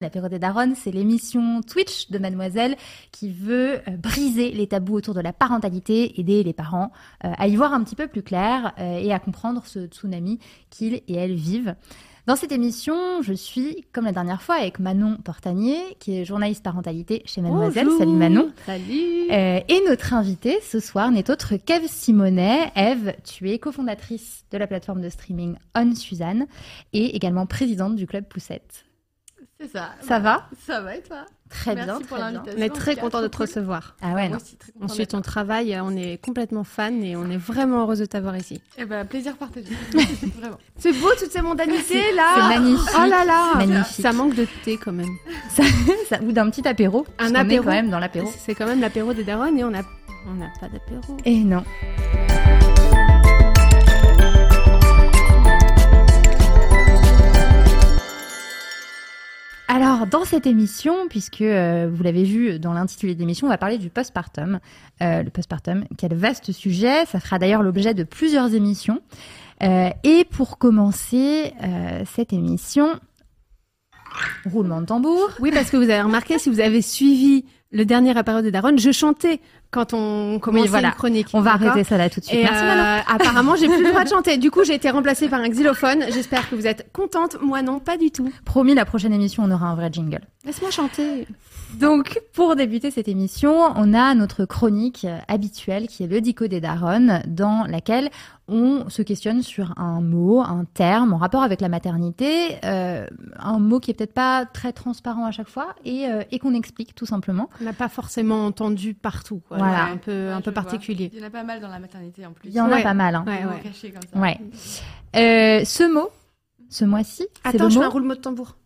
L'apéro des Daronnes, c'est l'émission Twitch de Mademoiselle qui veut euh, briser les tabous autour de la parentalité, aider les parents euh, à y voir un petit peu plus clair euh, et à comprendre ce tsunami qu'ils et elles vivent. Dans cette émission, je suis, comme la dernière fois, avec Manon Portanier, qui est journaliste parentalité chez Mademoiselle. Bonjour. Salut Manon. Salut. Euh, et notre invitée ce soir n'est autre qu'Ève Simonet. Ève, tu es cofondatrice de la plateforme de streaming On Suzanne et également présidente du club Poussette. C'est ça. Ça va Ça va et toi? Très Merci bien, pour très bien. l'invitation. On est très content de te cool. recevoir. Ah ouais, aussi, très content Ensuite, on travaille, on est complètement fan et on est vraiment heureuse de t'avoir ici. Eh ben, plaisir partagé. Vraiment. C'est beau toute cette mondanité là C'est magnifique. Oh là là Magnifique. Ça manque de thé quand même. Ça, ça- ou d'un petit apéro. Un qu'on est apéro. quand même dans l'apéro. C'est quand même l'apéro des darons et on n'a on n'a pas d'apéro. Et non. Alors, dans cette émission, puisque euh, vous l'avez vu dans l'intitulé de l'émission, on va parler du postpartum. Euh, le postpartum, quel vaste sujet. Ça fera d'ailleurs l'objet de plusieurs émissions. Euh, et pour commencer euh, cette émission, roulement de tambour. Oui, parce que vous avez remarqué, si vous avez suivi le dernier apéro des darons, je chantais quand on commençait voilà. une chronique. On va arrêter ça là tout de suite. Et Merci euh, apparemment, j'ai plus le droit de chanter. Du coup, j'ai été remplacée par un xylophone. J'espère que vous êtes contente. Moi, non, pas du tout. Promis, la prochaine émission, on aura un vrai jingle. Laisse-moi chanter. Donc, pour débuter cette émission, on a notre chronique habituelle qui est le Dico des Daronnes, dans laquelle on se questionne sur un mot, un terme en rapport avec la maternité, euh, un mot qui est peut-être pas très transparent à chaque fois et, euh, et qu'on explique tout simplement. On n'a pas forcément entendu partout. quoi. Voilà. Un peu, Ouais, un peu vois. particulier. Il y en a pas mal dans la maternité en plus. Il y en a pas mal. Hein. Cachés comme ça. Ouais. Euh, ce mot, ce mois-ci, Attends, le je mot. fais un roulement de tambour.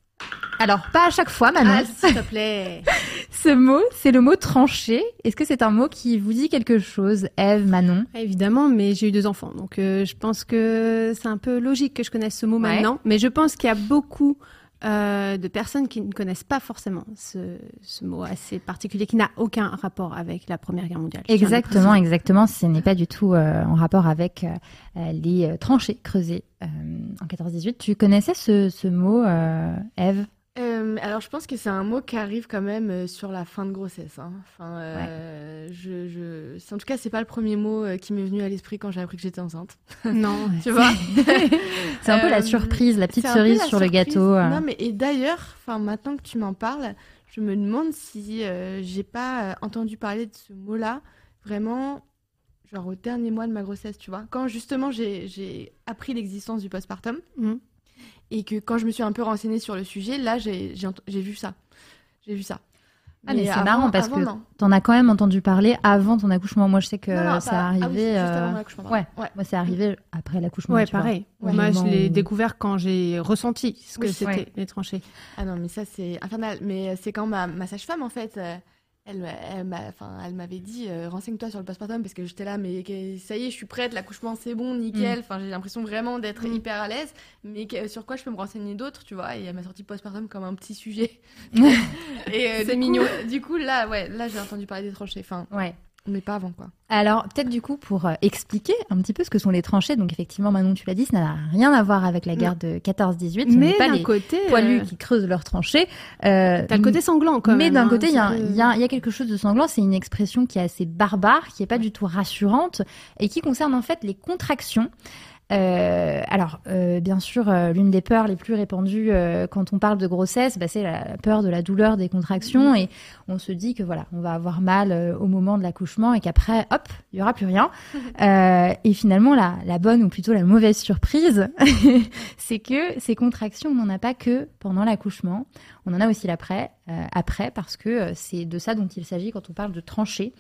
Alors, pas à chaque fois, Manon. Ah, s'il te plaît. Ce mot, c'est le mot tranché. Est-ce que c'est un mot qui vous dit quelque chose, Eve, Manon? Évidemment, mais j'ai eu deux enfants, donc euh, je pense que c'est un peu logique que je connaisse ce mot Ouais. maintenant. Mais je pense qu'il y a beaucoup euh, de personnes qui ne connaissent pas forcément ce, ce mot assez particulier, qui n'a aucun rapport avec la Première Guerre mondiale. Exactement, exactement. Ce n'est pas du tout euh, en rapport avec euh, les tranchées creusées en 14-18. Tu connaissais ce, ce mot, Eve? Euh, alors, je pense que c'est un mot qui arrive quand même euh, sur la fin de grossesse. hein. Enfin, euh, je, je... c'est- En tout cas, c'est pas le premier mot qui m'est venu à l'esprit quand j'ai appris que j'étais enceinte. Non. Tu vois? C'est un peu la surprise, la petite cerise la sur le gâteau. Non, mais et d'ailleurs, enfin maintenant que tu m'en parles, je me demande si euh, j'ai pas entendu parler de ce mot-là vraiment, genre au dernier mois de ma grossesse, tu vois? Quand justement j'ai appris l'existence du postpartum Mhm. Et que quand je me suis un peu renseignée sur le sujet, là j'ai j'ai ent- j'ai vu ça, j'ai vu ça. Ah, mais c'est marrant parce avant, que non. T'en as quand même entendu parler avant ton accouchement. Moi, je sais que Non, non, ça arrivé. ah oui, euh, ouais. ouais. Moi, c'est arrivé après l'accouchement. Ouais, pareil. Moi, je l'ai où- découvert quand j'ai ressenti ce que Oui, c'était ouais. les tranchées. Ah non, mais ça, c'est infernal. Mais euh, c'est quand ma, ma sage-femme, en fait, euh, elle, m'a- elle, m'a- enfin, elle m'avait dit euh, renseigne-toi sur le postpartum parce que j'étais là, mais que- ça y est, je suis prête, l'accouchement c'est bon, nickel. Enfin, j'ai l'impression vraiment d'être Mm. hyper à l'aise. Mais que- sur quoi je peux me renseigner d'autres, tu vois? Et elle m'a sorti postpartum comme un petit sujet. Et euh, C'est du coup- mignon. du coup, là, ouais, là, j'ai entendu parler des tranchées. Enfin, Ouais. Mais pas avant, quoi. Alors, peut-être du coup, pour euh, expliquer un petit peu ce que sont les tranchées, donc effectivement, Manon, tu l'as dit, ça n'a rien à voir avec la guerre de 14-18. Ce Mais n'est pas d'un les côté, poilus euh, qui creusent leurs tranchées. Euh, t'as le côté sanglant quand mais même. d'un hein, côté, il y, y a- il y a quelque chose de sanglant. C'est une expression qui est assez barbare, qui est pas du tout rassurante et qui concerne en fait les contractions. Euh, alors, euh, bien sûr, euh, l'une des peurs les plus répandues quand on parle de grossesse, bah, c'est la, la peur de la douleur des contractions. Et on se dit que voilà, on va avoir mal au moment de l'accouchement et qu'après, hop, il y aura plus rien. Euh, et finalement, la, la bonne ou plutôt la mauvaise surprise, c'est que ces contractions, on n'en a pas que pendant l'accouchement. On en a aussi l'après, après, parce que c'est de ça dont il s'agit quand on parle de tranchée.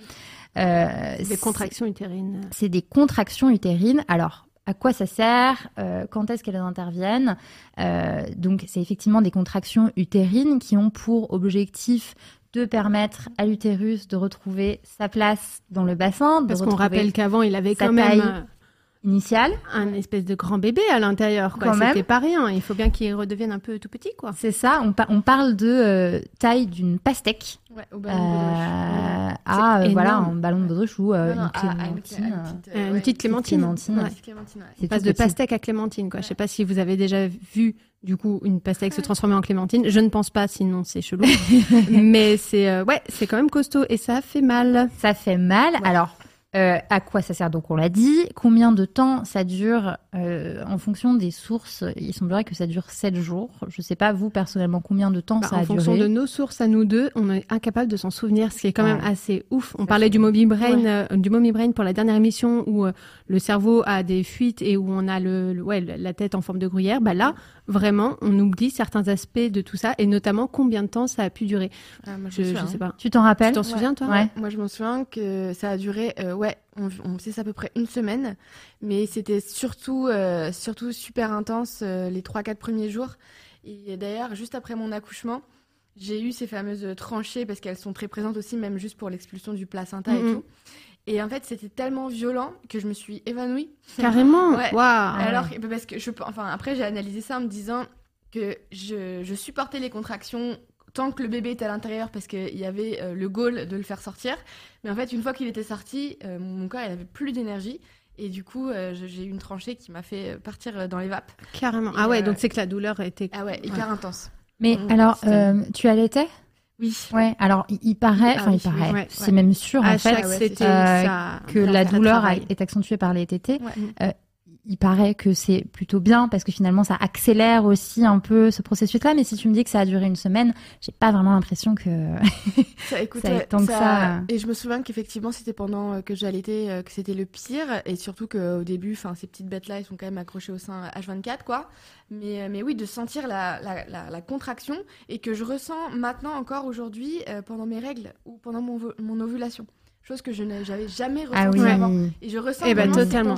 Euh, des contractions utérines. c'est des contractions utérines. Alors, à quoi ça sert, euh, quand est-ce qu'elles interviennent. Euh, donc, c'est effectivement des contractions utérines qui ont pour objectif de permettre à l'utérus de retrouver sa place dans le bassin. Parce qu'on rappelle qu'avant, il avait quand même euh, initiale. un espèce de grand bébé à l'intérieur. quoi. Quand même. C'était pas rien. Il faut bien qu'il redevienne un peu tout petit, quoi. C'est ça, on, pa- on parle de euh, taille d'une pastèque Ouais, au ballon de euh, à euh, C'est voilà, un ballon de baudruche ou euh, Non, non, une à- à clémentine. une euh, petite, Euh, une ouais, petite clémentine. clémentine, Ouais. petite clémentine, ouais. c'est Passe tout de petit. pastèque à clémentine, quoi. Je sais pas si vous avez déjà vu, du coup, une pastèque se transformer en clémentine. Je ne pense pas, sinon c'est chelou. Mais c'est, euh, ouais, c'est quand même costaud et ça fait mal. Ça fait mal. Alors, euh, à quoi ça sert? Donc, on l'a dit. Combien de temps ça dure euh, En fonction des sources, il semblerait que ça dure 7 jours. Je sais pas, vous, personnellement, combien de temps Bah, ça en a fonction duré? de nos sources à nous deux, on est incapable de s'en souvenir, ce qui est quand même assez ouf. On Ça parlait du Moby Brain, euh, du Moby Brain pour la dernière émission où euh, le cerveau a des fuites et où on a le, le- ouais, la tête en forme de gruyère. Bah là, vraiment, on oublie certains aspects de tout ça et notamment combien de temps ça a pu durer. Ah, moi, Je, me je souviens, sais hein. pas. Tu t'en Tu rappelles t'en souviens, toi Ouais. Moi, je m'en souviens que ça a duré, euh, ouais, on, on sait ça à peu près une semaine, mais c'était surtout, euh, surtout super intense euh, les 3-4 premiers jours. Et d'ailleurs, juste après mon accouchement, j'ai eu ces fameuses tranchées parce qu'elles sont très présentes aussi, même juste pour l'expulsion du placenta et tout. Et en fait, c'était tellement violent que je me suis évanouie. Carrément? Ouais. Waouh. Alors, parce que je, enfin, après, j'ai analysé ça en me disant que je, je supportais les contractions tant que le bébé était à l'intérieur parce qu'il y avait euh, le goal de le faire sortir. Mais en fait, une fois qu'il était sorti, euh, mon corps, il avait plus d'énergie. Et du coup, euh, j'ai eu une tranchée qui m'a fait partir dans les vapes. Carrément. Et, Ah ouais, euh, donc c'est que la douleur était. Ah ouais, hyper intense. Mais alors, euh, tu allaitais? Oui. Ouais. Alors, il, il paraît, Ah enfin, oui, il paraît, ouais, c'est ouais. même sûr à en fait euh, ça. que la douleur est accentuée par les. Ouais. Euh, il paraît que c'est plutôt bien parce que finalement ça accélère aussi un peu ce processus-là. Mais si tu me dis que ça a duré une semaine, j'ai pas vraiment l'impression que. Ça, écoute, Ça tant que ça, euh. Et je me souviens qu'effectivement, c'était pendant euh, que j'allaitais euh, que c'était le pire. Et surtout qu'au début, enfin, ces petites bêtes-là, elles sont quand même accrochées au sein H24, quoi. Mais, euh, mais oui, de sentir la, la, la, la contraction et que je ressens maintenant encore aujourd'hui euh, pendant mes règles ou pendant mon, mon ovulation. Chose que je n'avais j'avais jamais ressentie ah oui. avant. Et je ressens Eh ben, totalement.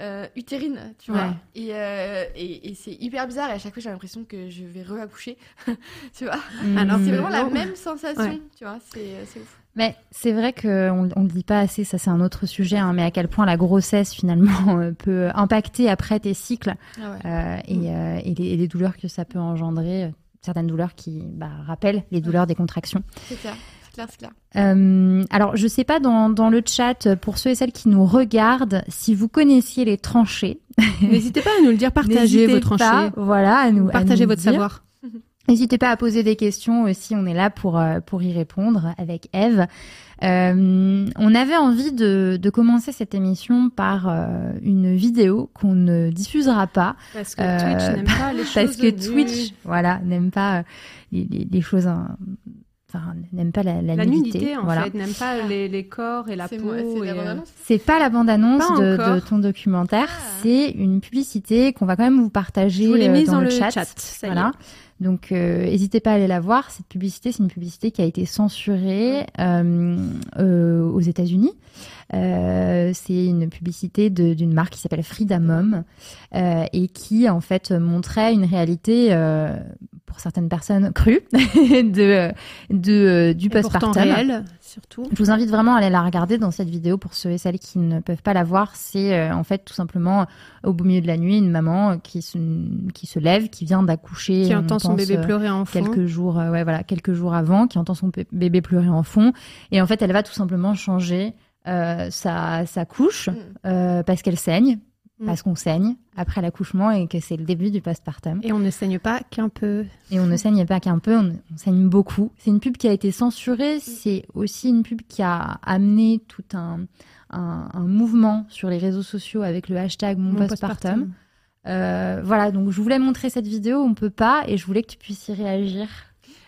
Euh, utérines, tu Ouais. vois. Et, euh, et, et c'est hyper bizarre. Et à chaque fois, j'ai l'impression que je vais re-accoucher. tu vois Alors, Mm. C'est Mm. vraiment la même sensation, Ouais. tu vois. C'est ouf. Mais c'est vrai qu'on on le dit pas assez, ça c'est un autre sujet, hein, mais à quel point la grossesse finalement euh, peut impacter après tes cycles Ah ouais. et, euh, et les, et les douleurs que ça peut engendrer, certaines douleurs qui bah, rappellent les douleurs des contractions. C'est c'est clair, c'est clair. Euh, alors, je sais pas dans, dans le chat, pour ceux et celles qui nous regardent, si vous connaissiez les tranchées. N'hésitez pas à nous le dire, partagez vos tranchées. pas, Voilà, à nous, à Partagez nous votre dire. savoir. N'hésitez pas à poser des questions aussi, on est là pour, euh, pour y répondre avec Eve. Euh, on avait envie de, de commencer cette émission par euh, une vidéo qu'on ne diffusera pas Parce que Euh, Twitch n'aime pas les choses. parce que nues. Twitch, voilà, n'aime pas euh, les, les- les choses, hein, enfin, n'aime pas la, la La nudité. nudité, en voilà. fait, n'aime pas les, les corps et la C'est peau. c'est euh, pas la bande-annonce de, de ton documentaire, Ah. c'est une publicité qu'on va quand même vous partager Je vous euh, mise dans, dans le le chat. chat, ça y est. voilà. Donc, euh, n'hésitez pas à aller la voir. Cette publicité, c'est une publicité qui a été censurée euh, euh, aux États-Unis. Euh, c'est une publicité d'une marque qui s'appelle Frida Mom euh, et qui en fait montrait une réalité euh, pour certaines personnes crue de, de du postpartum. Surtout. Je vous invite vraiment à aller la regarder dans cette vidéo pour ceux et celles qui ne peuvent pas la voir. C'est euh, en fait tout simplement au beau milieu de la nuit une maman qui se, qui se lève, qui vient d'accoucher, Qui entend son bébé euh, pleurer en fond. quelques jours, euh, ouais voilà, quelques jours avant, qui entend son bé- bébé pleurer en fond, et en fait elle va tout simplement changer euh, sa, sa couche Mm. euh, parce qu'elle saigne, Mm. parce qu'on saigne après l'accouchement et que c'est le début du postpartum. Et on ne saigne pas qu'un peu. Et on ne saigne pas qu'un peu, on, on saigne beaucoup. C'est une pub qui a été censurée, c'est aussi une pub qui a amené tout un, un, un mouvement sur les réseaux sociaux avec le hashtag mon, Mon postpartum. Euh, voilà, donc je voulais montrer cette vidéo, on peut pas, et je voulais que tu puisses y réagir.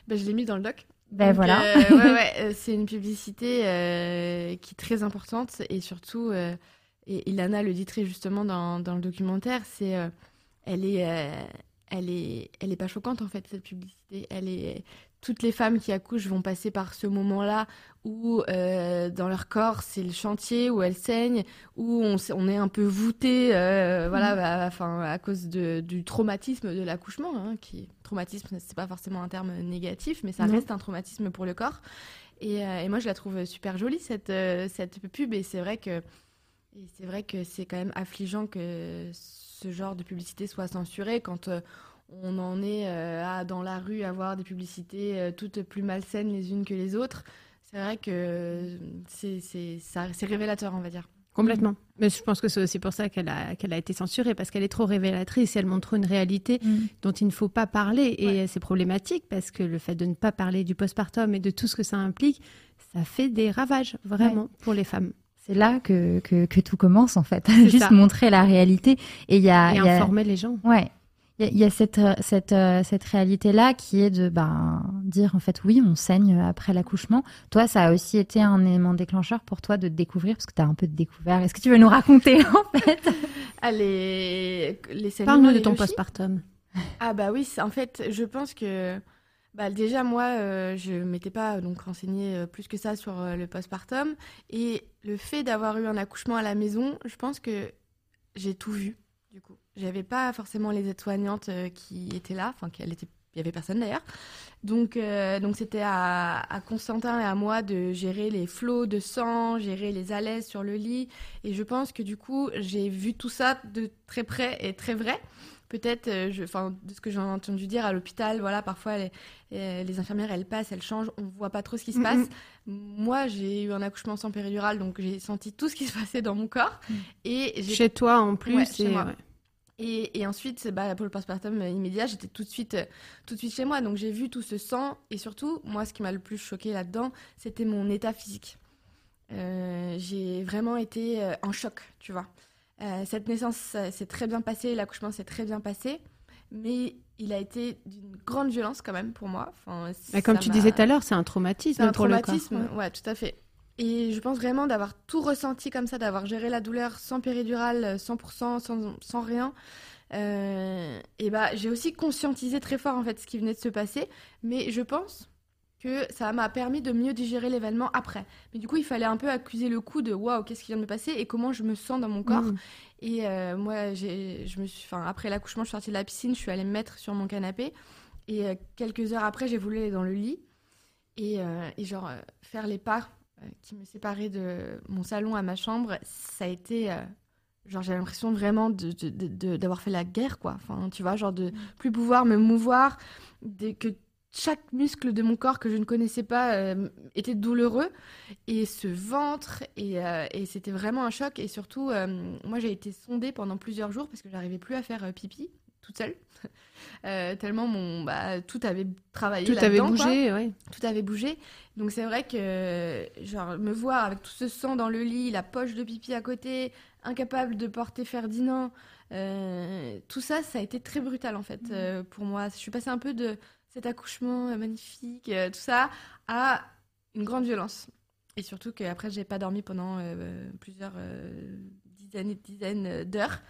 Ben, je l'ai mis dans le doc. Ben Donc, voilà. euh, ouais, ouais, euh, c'est une publicité euh, qui est très importante et surtout, euh, et Ilana le dit très justement dans, dans le documentaire, c'est euh, elle est, euh, elle est, elle est pas choquante en fait cette publicité. Elle est, toutes les femmes qui accouchent vont passer par ce moment-là où euh, dans leur corps c'est le chantier où elles saignent, où on, on est un peu voûté, euh, voilà, bah, enfin à cause de, du traumatisme de l'accouchement, hein, qui traumatisme c'est pas forcément un terme négatif, mais ça Non. reste un traumatisme pour le corps. Et, euh, et moi je la trouve super jolie cette cette pub et c'est vrai que et c'est vrai que c'est quand même affligeant que ce genre de publicité soit censurée quand euh, on en est euh, à, dans la rue à voir des publicités euh, toutes plus malsaines les unes que les autres. C'est vrai que c'est révélateur, on va dire. Complètement. Mais je pense que c'est aussi pour ça qu'elle a, qu'elle a été censurée, parce qu'elle est trop révélatrice. Elle montre une réalité Mm. dont il ne faut pas parler. Et Ouais. c'est problématique, parce que le fait de ne pas parler du postpartum et de tout ce que ça implique, ça fait des ravages, vraiment, pour les femmes. C'est là que, que, que tout commence en fait. Juste ça. montrer la réalité. Et il y a, et il y a- informer les gens. Ouais. Il y a- il y a cette, euh, cette, euh, cette réalité-là qui est de ben, dire en fait oui, on saigne après l'accouchement. Toi, ça a aussi été un élément déclencheur pour toi de te découvrir, parce que tu as un peu découvert. Est-ce que tu veux nous raconter en fait? Ah, les, Parle-nous de ton postpartum. Ah bah oui, en fait, je pense que bah, déjà moi, euh, je m'étais pas euh, donc renseignée euh, plus que ça sur le postpartum et le fait d'avoir eu un accouchement à la maison, je pense que j'ai tout vu du coup. J'avais pas forcément les aides-soignantes qui étaient là, enfin qu'elle était il y avait personne d'ailleurs. Donc euh, donc c'était à, à Constantin et à moi de gérer les flots de sang, gérer les alaises sur le lit et je pense que du coup, j'ai vu tout ça de très près et très vrai peut-être, euh, enfin, de ce que j'ai entendu dire à l'hôpital, voilà, parfois les, euh, les infirmières, elles passent, elles changent, on voit pas trop ce qui se passe. Moi, j'ai eu un accouchement sans péridurale, donc j'ai senti tout ce qui se passait dans mon corps. Et j'ai Chez toi, en plus. Ouais, chez et- moi. ouais. Et, et ensuite, bah, pour le postpartum euh, immédiat, j'étais tout de suite, euh, tout de suite chez moi. Donc j'ai vu tout ce sang. Et surtout, moi, ce qui m'a le plus choqué là-dedans, c'était mon état physique. Euh, j'ai vraiment été en choc, tu vois. Euh, cette naissance s'est très bien passée, l'accouchement s'est très bien passé, mais il a été d'une grande violence quand même pour moi. Enfin, Mais comme tu disais tout à l'heure, c'est un traumatisme c'est un pour le traumatisme, corps. Ouais. ouais, tout à fait. Et je pense vraiment d'avoir tout ressenti comme ça, d'avoir géré la douleur sans péridurale, euh, 100%, sans, sans rien. Euh, et bah, j'ai aussi conscientisé très fort en fait ce qui venait de se passer, mais je pense que ça m'a permis de mieux digérer l'événement après. Mais du coup, il fallait un peu accuser le coup de waouh, qu'est-ce qui vient de me passer et comment je me sens dans mon corps. Mhm. Et euh, moi, je me suis, enfin, après l'accouchement, je suis sortie de la piscine, je suis allée me mettre sur mon canapé. Et euh, quelques heures après, j'ai voulu aller dans le lit et, euh, et genre euh, faire les pas euh, qui me séparaient de mon salon à ma chambre. Ça a été, euh, genre, j'ai l'impression vraiment de, de- de- de- d'avoir fait la guerre, quoi. Enfin, tu vois, genre de plus pouvoir me mouvoir, que chaque muscle de mon corps que je ne connaissais pas euh, était douloureux et ce ventre et, euh, et c'était vraiment un choc et surtout euh, moi j'ai été sondée pendant plusieurs jours parce que j'arrivais plus à faire euh, pipi toute seule. Euh, tellement mon bah, tout avait travaillé Tout avait quoi. bougé, ouais. tout avait bougé. Donc c'est vrai que genre me voir avec tout ce sang dans le lit la poche de pipi à côté incapable de porter Ferdinand euh, tout ça ça a été très brutal en fait euh, pour moi. Je suis passée un peu de cet accouchement magnifique tout ça à une grande violence. Et surtout qu'après j'ai pas dormi pendant plusieurs dizaines et dizaines d'heures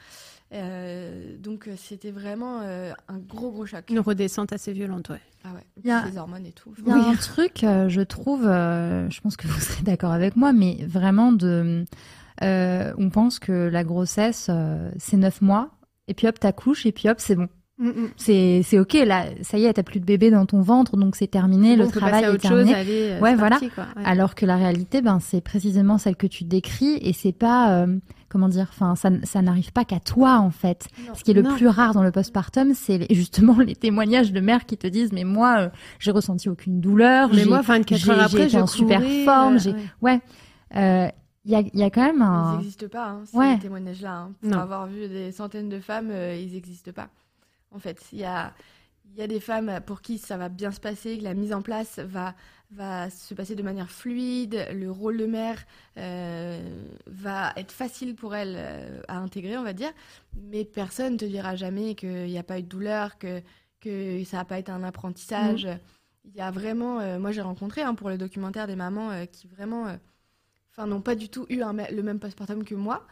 Euh, donc euh, c'était vraiment euh, un gros gros choc. Une redescente assez violente, ouais. ah ouais. Il y a- les hormones et tout. Il y a un truc, euh, je trouve, euh, je pense que vous serez d'accord avec moi, mais vraiment de, euh, on pense que la grossesse euh, c'est neuf mois, et puis hop t'accouches, et puis hop c'est bon, c'est c'est ok là, ça y est t'as plus de bébé dans ton ventre, donc c'est terminé, le travail est chose, terminé. aller, euh, Ouais, voilà. parti, quoi. Ouais. Alors que la réalité, ben c'est précisément celle que tu décris, et c'est pas euh, comment dire, enfin ça, ça n'arrive pas qu'à toi en fait. Non. Ce qui est le Non. plus rare dans le postpartum, c'est justement les témoignages de mères qui te disent mais moi euh, j'ai ressenti aucune douleur, Mais j'ai- moi, 24 j'ai- heures j'ai après, je en super forme, euh, j'ai- ouais. Il y, a, il y a quand même Ils un. n'existent pas, hein, ces Ouais. témoignages-là. hein. Pour Non. avoir vu des centaines de femmes, euh, ils n'existent pas. En fait, il y a, il y a des femmes pour qui ça va bien se passer, que la mise en place va, va se passer de manière fluide, le rôle de mère euh, va être facile pour elles euh, à intégrer, on va dire. Mais personne ne te dira jamais qu'il n'y a pas eu de douleur, que, que ça n'a pas été un apprentissage. Il y a vraiment, euh, moi j'ai rencontré hein, pour le documentaire des mamans qui vraiment, enfin n'ont pas du tout eu un le même postpartum que moi,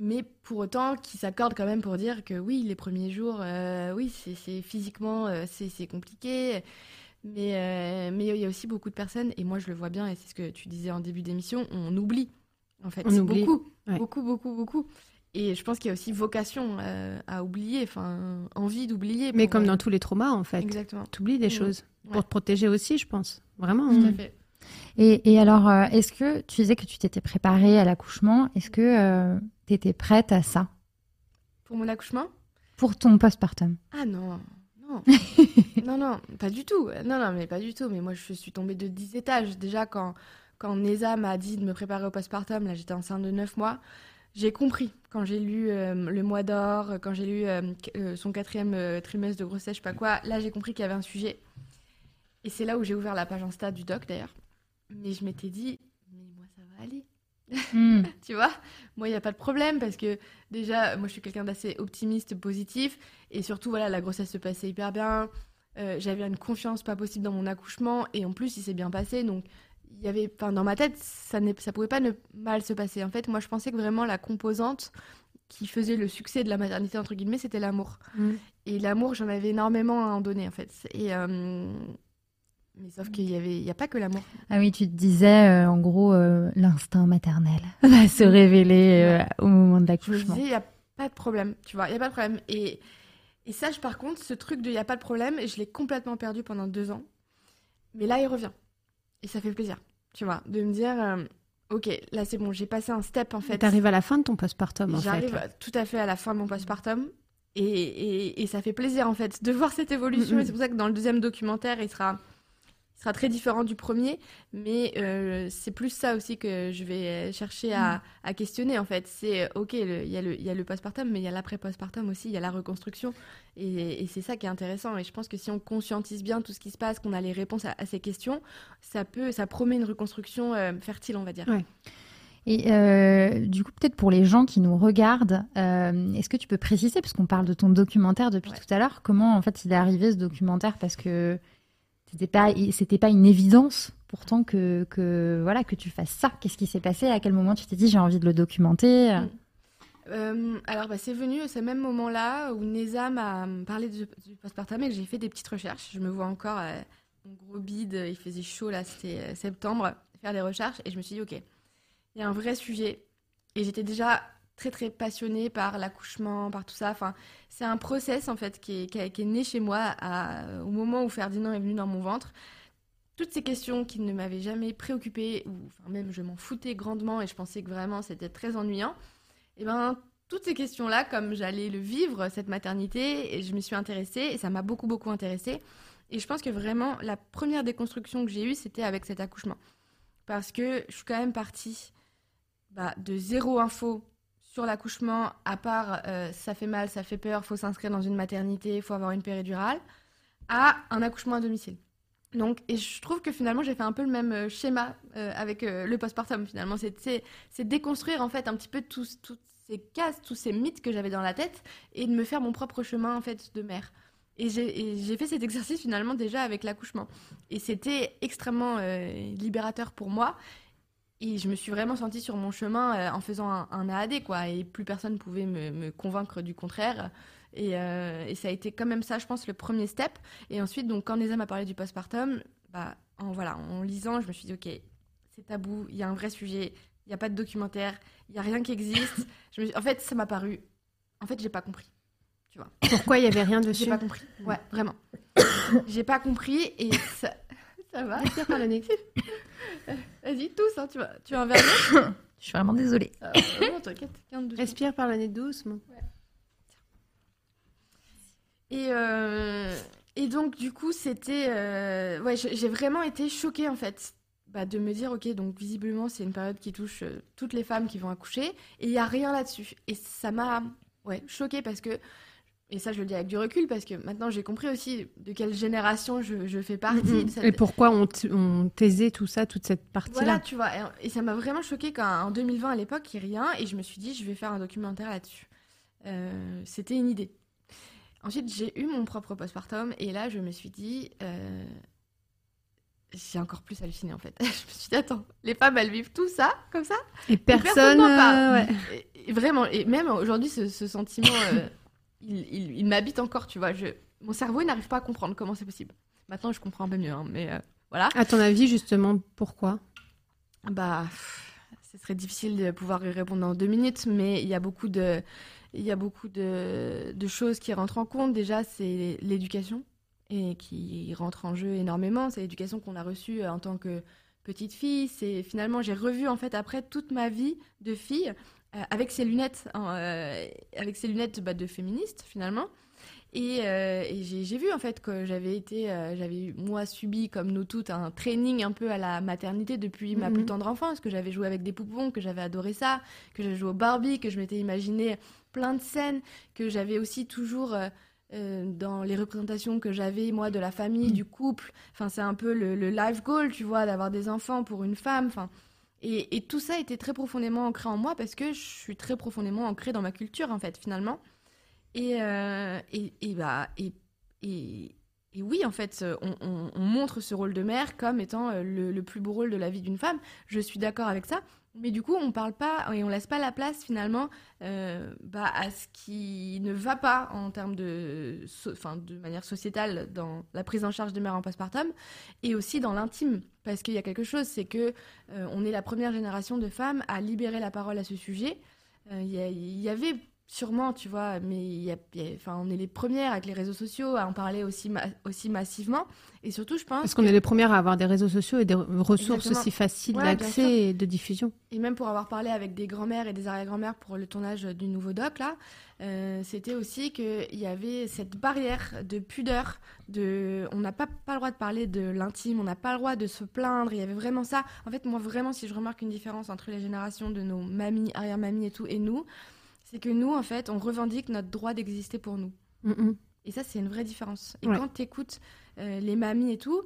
mais pour autant qui s'accordent quand même pour dire que oui, les premiers jours, euh, oui, c'est physiquement, euh, c'est compliqué. Mais euh, mais il y a aussi beaucoup de personnes, et moi je le vois bien, et c'est ce que tu disais en début d'émission, on oublie, en fait. On oublie. Beaucoup, Ouais. beaucoup, beaucoup, beaucoup. Et je pense qu'il y a aussi vocation à oublier, enfin, envie d'oublier. Mais comme dans tous les traumas, en fait. Exactement. Tu oublies des Mm. choses. Ouais. Pour te protéger aussi, je pense. Vraiment. Tout hein. à fait. Et, et alors, euh, est-ce que tu disais que tu t'étais préparée à l'accouchement Est-ce que tu étais prête à ça? Pour mon accouchement? Pour ton postpartum Ah non, non. non, non, pas du tout. Non, non, mais pas du tout. Mais moi, je suis tombée de 10 étages. Déjà, quand, quand Neza m'a dit de me préparer au postpartum, là, j'étais enceinte de 9 mois, j'ai compris. Quand j'ai lu euh, Le Mois d'Or, quand j'ai lu euh, euh, son quatrième euh, trimestre de grossesse, je sais pas quoi, là, j'ai compris qu'il y avait un sujet. Et c'est là où j'ai ouvert la page Insta du doc, d'ailleurs. Mais je m'étais dit, mais moi, ça va aller. Hmm. tu vois Moi, il n'y a pas de problème parce que déjà, moi, je suis quelqu'un d'assez optimiste, positif. Et surtout, voilà, la grossesse se passait hyper bien. Euh, J'avais une confiance pas possible dans mon accouchement. Et en plus, il s'est bien passé. Donc, il y avait, enfin, dans ma tête, ça ne ça pouvait pas ne mal se passer. En fait, moi, je pensais que vraiment la composante qui faisait le succès de la maternité, entre guillemets, c'était l'amour. Mm. Et l'amour, j'en avais énormément à en donner, en fait. Et. euh, Mais sauf qu'il y avait, il y a pas que l'amour. Ah oui, tu te disais, euh, en gros, euh, l'instinct maternel va se révéler euh, au moment de Je me l'accouchement. disais, il n'y a pas de problème, tu vois, il n'y a pas de problème. Et, et ça, je- par contre, ce truc de il n'y a pas de problème, je l'ai complètement perdu pendant deux ans. Mais là, il revient. Et ça fait plaisir, tu vois, de me dire, euh, ok, là c'est bon, j'ai passé un step en fait. T'arrives à la fin de ton postpartum, en fait. J'arrive tout à fait à la fin de mon postpartum. Et, et, et ça fait plaisir en fait de voir cette évolution. Mm, mm. Et c'est pour ça que dans le deuxième documentaire, il sera, sera très différent du premier. Mais euh, c'est plus ça aussi que je vais chercher à, à questionner en fait. C'est euh, ok, il y a le, postpartum, mais il y a l'après-postpartum aussi, il y a la reconstruction. Et, et c'est ça qui est intéressant. Et je pense que si on conscientise bien tout ce qui se passe, qu'on a les réponses à, à ces questions, ça peut, ça promet une reconstruction euh, fertile, on va dire. Ouais. Et euh, du coup, peut-être pour les gens qui nous regardent, euh, est-ce que tu peux préciser, parce qu'on parle de ton documentaire depuis Ouais. tout à l'heure, comment en fait il est arrivé ce documentaire? Parce que c'était pas, c'était pas une évidence pourtant que, que voilà que tu fasses ça. Qu'est-ce qui s'est passé? À quel moment tu t'es dit j'ai envie de le documenter? Mm. Euh, alors, bah, c'est venu à ce même moment-là où Neza m'a parlé du, du postpartum et j'ai fait des petites recherches. Je me vois encore, euh, mon gros bide, il faisait chaud là, c'était euh, septembre, faire des recherches et je me suis dit, ok, il y a un vrai sujet. Et j'étais déjà très très passionnée par l'accouchement, par tout ça. Enfin, c'est un process en fait qui est, qui est- né chez moi au moment où Ferdinand est venu dans mon ventre. Toutes ces questions qui ne m'avaient jamais préoccupée, ou enfin, même je m'en foutais grandement et je pensais que vraiment c'était très ennuyant. Et ben toutes ces questions-là, comme j'allais le vivre, cette maternité, et je me suis intéressée, et ça m'a beaucoup, beaucoup intéressée. Et je pense que vraiment, la première déconstruction que j'ai eue, c'était avec cet accouchement. Parce que je suis quand même partie bah, de zéro info l'accouchement, à part euh, ça fait mal, ça fait peur, faut s'inscrire dans une maternité, faut avoir une péridurale, à un accouchement à domicile. Donc, et je trouve que finalement, j'ai fait un peu le même euh, schéma euh, avec euh, le postpartum, finalement. C'est- déconstruire, en fait, un petit peu tous, toutes ces cases, tous ces mythes que j'avais dans la tête et de me faire mon propre chemin, en fait, de mère. Et j'ai fait cet exercice, finalement, déjà avec l'accouchement. Et c'était extrêmement libérateur pour moi. Et je me suis vraiment sentie sur mon chemin euh, en faisant un, un AAD, quoi. Et plus personne pouvait me, me convaincre du contraire. Et, euh, et ça a été quand même ça, je pense, le premier step. Et ensuite, donc, quand Neza m'a parlé du postpartum, bah, en, voilà, en lisant, je me suis dit, OK, c'est tabou, il y a un vrai sujet, il n'y a pas de documentaire, il n'y a rien qui existe. je me suis- En fait, ça m'a paru. En fait, j'ai pas compris. Pourquoi il y avait rien J'ai dessus? pas compris. Ouais, vraiment. j'ai pas compris et ça. Ça va Respire par le nez. Vas-y, tous, hein, tu vas, tu vas un verre Je suis vraiment désolée. Euh, non, t'inquiète. Respire par le nez doucement. Et, euh, et donc, du coup, c'était. euh, ouais, j'ai vraiment été choquée, en fait, bah, de me dire, ok, donc visiblement, c'est une période qui touche toutes les femmes qui vont accoucher, et il n'y a rien là-dessus. Et ça m'a ouais, choquée parce que. Et ça, je le dis avec du recul parce que maintenant, j'ai compris aussi de quelle génération je, je fais partie. Cette- Et pourquoi on, taisait tout ça, toute cette Voilà, partie-là tu vois. Et, et ça m'a vraiment choquée qu'en 2020, à l'époque, il n'y ait rien. Et je me suis dit, je vais faire un documentaire là-dessus. Euh, C'était une idée. Ensuite, j'ai eu mon propre postpartum. Et là, je me suis dit, euh, j'ai encore plus halluciné en fait. je me suis dit, attends, les femmes, elles vivent tout ça, comme ça? Et personne. euh, ouais. Et- et vraiment, et même aujourd'hui, ce, ce sentiment, il, il- il m'habite encore, tu vois. Je, mon cerveau, il n'arrive pas à comprendre comment c'est possible. Maintenant, je comprends un peu mieux, hein, mais euh, voilà. À ton avis, justement, pourquoi? Bah, ce serait difficile de pouvoir y répondre en deux minutes, mais il y a beaucoup de, il y a beaucoup de, de choses qui rentrent en compte. Déjà, c'est l'éducation et qui rentre en jeu énormément. C'est l'éducation qu'on a reçue euh, en tant que petite fille. C'est finalement, j'ai revu en fait après toute ma vie de fille euh, avec ces lunettes, hein, euh, avec ces lunettes bah, de féministe finalement. Et, euh, et j'ai vu en fait que j'avais été, j'avais moi subi comme nous toutes un training un peu à la maternité depuis ma Mhm. plus tendre enfance, que j'avais joué avec des poupons, que j'avais adoré ça, que j'avais joué au Barbie, que je m'étais imaginé plein de scènes, que j'avais aussi toujours dans les représentations que j'avais moi de la famille, du couple. Enfin c'est un peu le, le life goal, tu vois, d'avoir des enfants pour une femme. Enfin et, tout ça était très profondément ancré en moi parce que je suis très profondément ancrée dans ma culture en fait finalement. Et, euh, et, bah, et, et, oui, en fait, on, on- on montre ce rôle de mère comme étant euh, le plus beau rôle de la vie d'une femme. Je suis d'accord avec ça. Mais du coup, on parle pas et on laisse pas la place finalement euh, bah, à ce qui ne va pas en termes de, so- de manière sociétale dans la prise en charge de mère en postpartum et aussi dans l'intime. Parce qu'il y a quelque chose, c'est que euh, on est la première génération de femmes à libérer la parole à ce sujet. Euh, il y avait sûrement, tu vois, mais il y a- il y a- enfin, on est les premières avec les réseaux sociaux à en parler aussi, ma- aussi massivement. Et surtout, je pense. Parce qu'on est les premières à avoir des réseaux sociaux et des ressources Exactement. aussi faciles Ouais, d'accès et de diffusion. Et même pour avoir parlé avec des grands-mères et des arrière-grands-mères pour le tournage du nouveau doc, là, euh, c'était aussi qu'il y avait cette barrière de pudeur, de... on n'a pas, pas le droit de parler de l'intime, on n'a pas le droit de se plaindre, il y avait vraiment ça. En fait, moi, vraiment, si je remarque une différence entre les générations de nos mamies, arrière-mamies et tout, et nous, c'est que nous, en fait, on revendique notre droit d'exister pour nous. Mm, mm. Et ça, c'est une vraie différence. Et Ouais. quand tu écoutes les mamies et tout,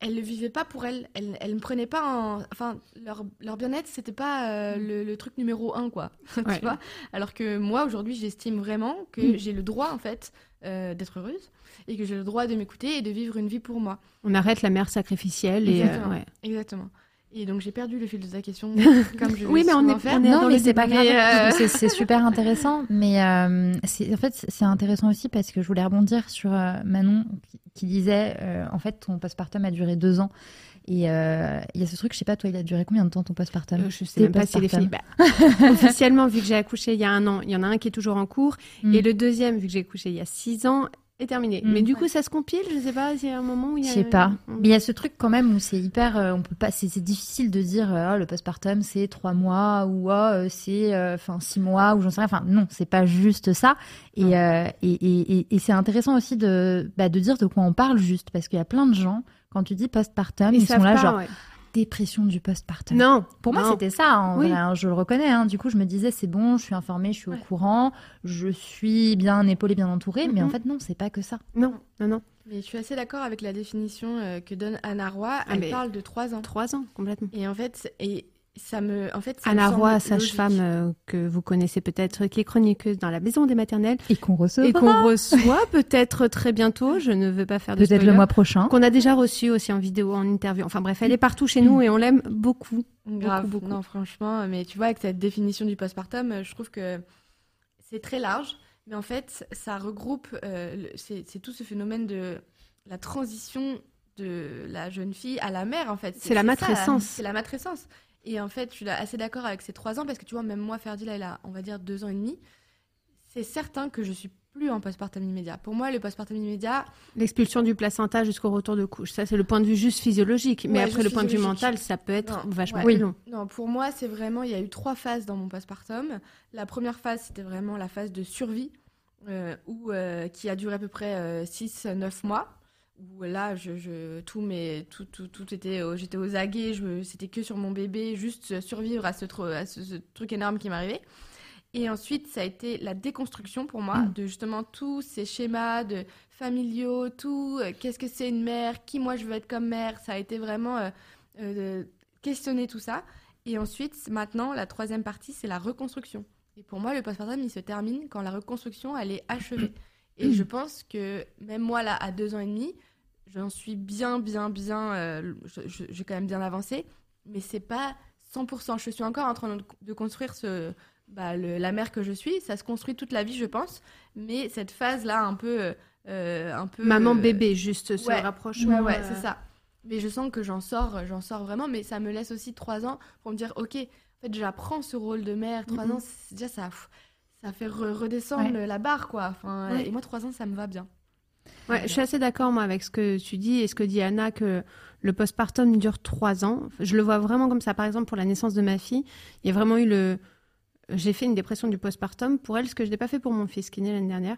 elles ne vivaient pas pour elles. Elles, elles ne prenaient pas en... Enfin, leur, leur bien-être, c'était pas euh, le, le truc numéro un, quoi. Ouais. tu vois? Alors que moi, aujourd'hui, j'estime vraiment que Mm. j'ai le droit, en fait, euh, d'être heureuse et que j'ai le droit de m'écouter et de vivre une vie pour moi. On arrête la mère sacrificielle et euh, Exactement. ouais. Exactement. Et donc, j'ai perdu le fil de ta question, comme je Oui, mais on est- faire. on est- non, mais c'est pas grave. Euh, C'est- super intéressant, mais euh, c'est- en fait c'est intéressant aussi parce que je voulais rebondir sur euh, Manon qui, qui disait euh, en fait ton postpartum a duré deux ans et euh, il y a ce truc, je sais pas toi, il a duré combien de temps ton postpartum? Euh, je sais même pas s'il est fini. Bah, officiellement, vu que j'ai accouché il y a un an, il y en a un qui est toujours en cours. Mm. Et le deuxième, vu que j'ai accouché il y a six ans, est terminé. Mm. Mais du coup, ça se compile, je sais pas, s'il y a un moment où il y Je a... sais pas. Mais il y a ce truc quand même où c'est hyper, euh, on peut pas, c'est c'est difficile de dire euh, Ah, le postpartum c'est trois mois ou ah, euh, c'est euh, enfin six mois ou j'en sais rien. Enfin non, c'est pas juste ça. Et, euh, et, et, et- et c'est intéressant aussi de bah, de dire de quoi on parle juste parce qu'il y a plein de gens quand tu dis postpartum, ils, sont là pas, genre ouais. Dépression du postpartum. Non, Pour moi, c'était ça, en Oui. vrai, hein, je le reconnais. hein. Du coup, je me disais, c'est bon, je suis informée, je suis Ouais. au courant, je suis bien épaulée, bien entourée. Mais en Mhm. fait, non, c'est pas que ça. Non, non, non. Mais je suis assez d'accord avec la définition euh, que donne Anna Roy. Ah, Elle parle de trois ans. Trois ans, complètement. Et en fait, et ça me, en fait, ça me Anna Roy, sage-femme euh, que vous connaissez peut-être, qui est chroniqueuse dans la maison des maternelles Et qu'on recevra et qu'on reçoit peut-être très bientôt. Je ne veux pas faire de peut-être le mois prochain. Qu'on a déjà reçu aussi en vidéo, en interview. Enfin bref, elle est partout chez nous et on l'aime beaucoup. Grave. beaucoup. Non, franchement, mais tu vois, avec cette définition du postpartum, euh, je trouve que c'est très large, mais en fait, ça regroupe, euh, le- c'est tout ce phénomène de la transition de la jeune fille à la mère, en fait. C'est la ça, matrescence. C'est la matrescence. Et en fait, je suis là assez d'accord avec ces trois ans, parce que tu vois, même moi, Ferdi, là, elle a, on va dire, deux ans et demi. C'est certain que je suis plus en postpartum immédiat. Pour moi, le postpartum immédiat, L'expulsion du placenta jusqu'au retour de couche, ça c'est le point de vue juste physiologique. Mais Ouais, après le point de vue mental, ça peut être Non, vachement ouais. plus long. Non, pour moi, c'est vraiment, il y a eu trois phases dans mon postpartum. La première phase, c'était vraiment la phase de survie, euh, où, euh, qui a duré à peu près 6-9 mois. Où là, je, je- tout, mes, tout, tout, tout était, j'étais aux aguets, je c'était que sur mon bébé, juste survivre à ce, tro- à ce, ce truc énorme qui m'arrivait. Et ensuite, ça a été la déconstruction pour moi Mm. de justement tous ces schémas de familiaux, tout, euh, qu'est-ce que c'est une mère, qui moi je veux être comme mère. Ça a été vraiment euh, euh, questionner tout ça. Et ensuite, maintenant, la troisième partie, c'est la reconstruction. Et pour moi, le postpartum, il se termine quand la reconstruction, elle est achevée. Et je pense que même moi, là, à deux ans et demi, j'en suis bien, bien, bien. euh, J'ai quand même bien avancé, mais c'est pas 100%. Je suis encore en train de, de construire ce, bah, le- la mère que je suis. Ça se construit toute la vie, je pense. Mais cette phase-là, un peu. euh, un peu Maman euh, bébé, juste ce ouais, rapprochement. Ouais, ouais, c'est ça. Mais je sens que j'en sors, j'en sors vraiment. Mais ça me laisse aussi trois ans pour me dire, ok, en fait, j'apprends ce rôle de mère. Trois Mhm. ans, déjà ça. pff, Ça fait re- redescendre la barre, quoi. Enfin, Ouais. Et moi, trois ans, ça me va bien. Ouais, je suis assez d'accord moi avec ce que tu dis et ce que dit Anna que le postpartum dure trois ans. Je le vois vraiment comme ça. Par exemple, pour la naissance de ma fille, il y a vraiment eu le. J'ai fait une dépression du postpartum pour elle, ce que je n'ai pas fait pour mon fils qui est né l'année dernière.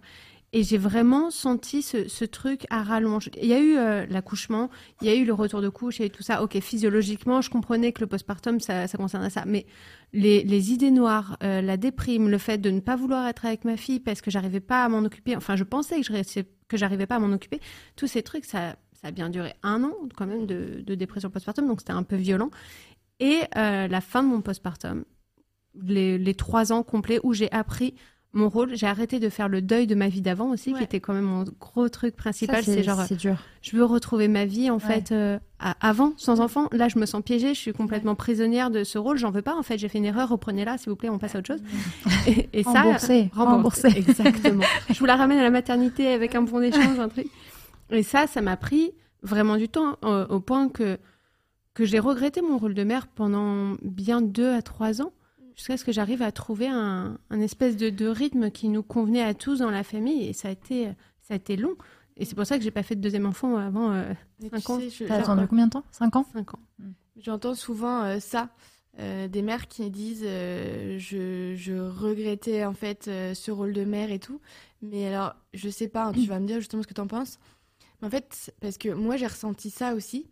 Et j'ai vraiment senti ce, truc à rallonge. Il y a eu euh, l'accouchement, il y a eu le retour de couche, il y a eu tout ça. Ok, physiologiquement, je comprenais que le postpartum, ça, concernait ça. Mais les, idées noires, euh, la déprime, le fait de ne pas vouloir être avec ma fille parce que j'arrivais pas à m'en occuper, enfin, je pensais que je que j'arrivais pas à m'en occuper, tous ces trucs, ça, a bien duré un an quand même de, dépression postpartum, donc c'était un peu violent. Et euh, la fin de mon postpartum, les trois ans complets où j'ai appris mon rôle, j'ai arrêté de faire le deuil de ma vie d'avant aussi, Ouais. qui était quand même mon gros truc principal. C'est genre, dur. je veux retrouver ma vie en fait euh, avant, sans enfant. Là, je me sens piégée, je suis complètement prisonnière de ce rôle. J'en veux pas en fait. J'ai fait une erreur, reprenez-la, s'il vous plaît, on passe à autre chose. Et, et ça, remboursé. remboursé. Exactement. je vous la ramène à la maternité avec un bon d'échange, un truc. Et ça, ça m'a pris vraiment du temps, euh, au point que que j'ai regretté mon rôle de mère pendant bien deux à trois ans, jusqu'à ce que j'arrive à trouver un, un espèce de, de rythme qui nous convenait à tous dans la famille. Et ça a été, ça a été long. Et c'est pour ça que j'ai pas fait de deuxième enfant avant euh, Mais Cinq tu ans. sais, je- T'as attendu combien de temps? 5 ans? Cinq ans. J'entends souvent euh, ça, euh, des mères qui disent euh, je, je regrettais en fait euh, ce rôle de mère et tout. Mais alors, je sais pas, hein, tu vas me dire justement ce que t'en penses. Mais en fait, parce que moi j'ai ressenti ça aussi,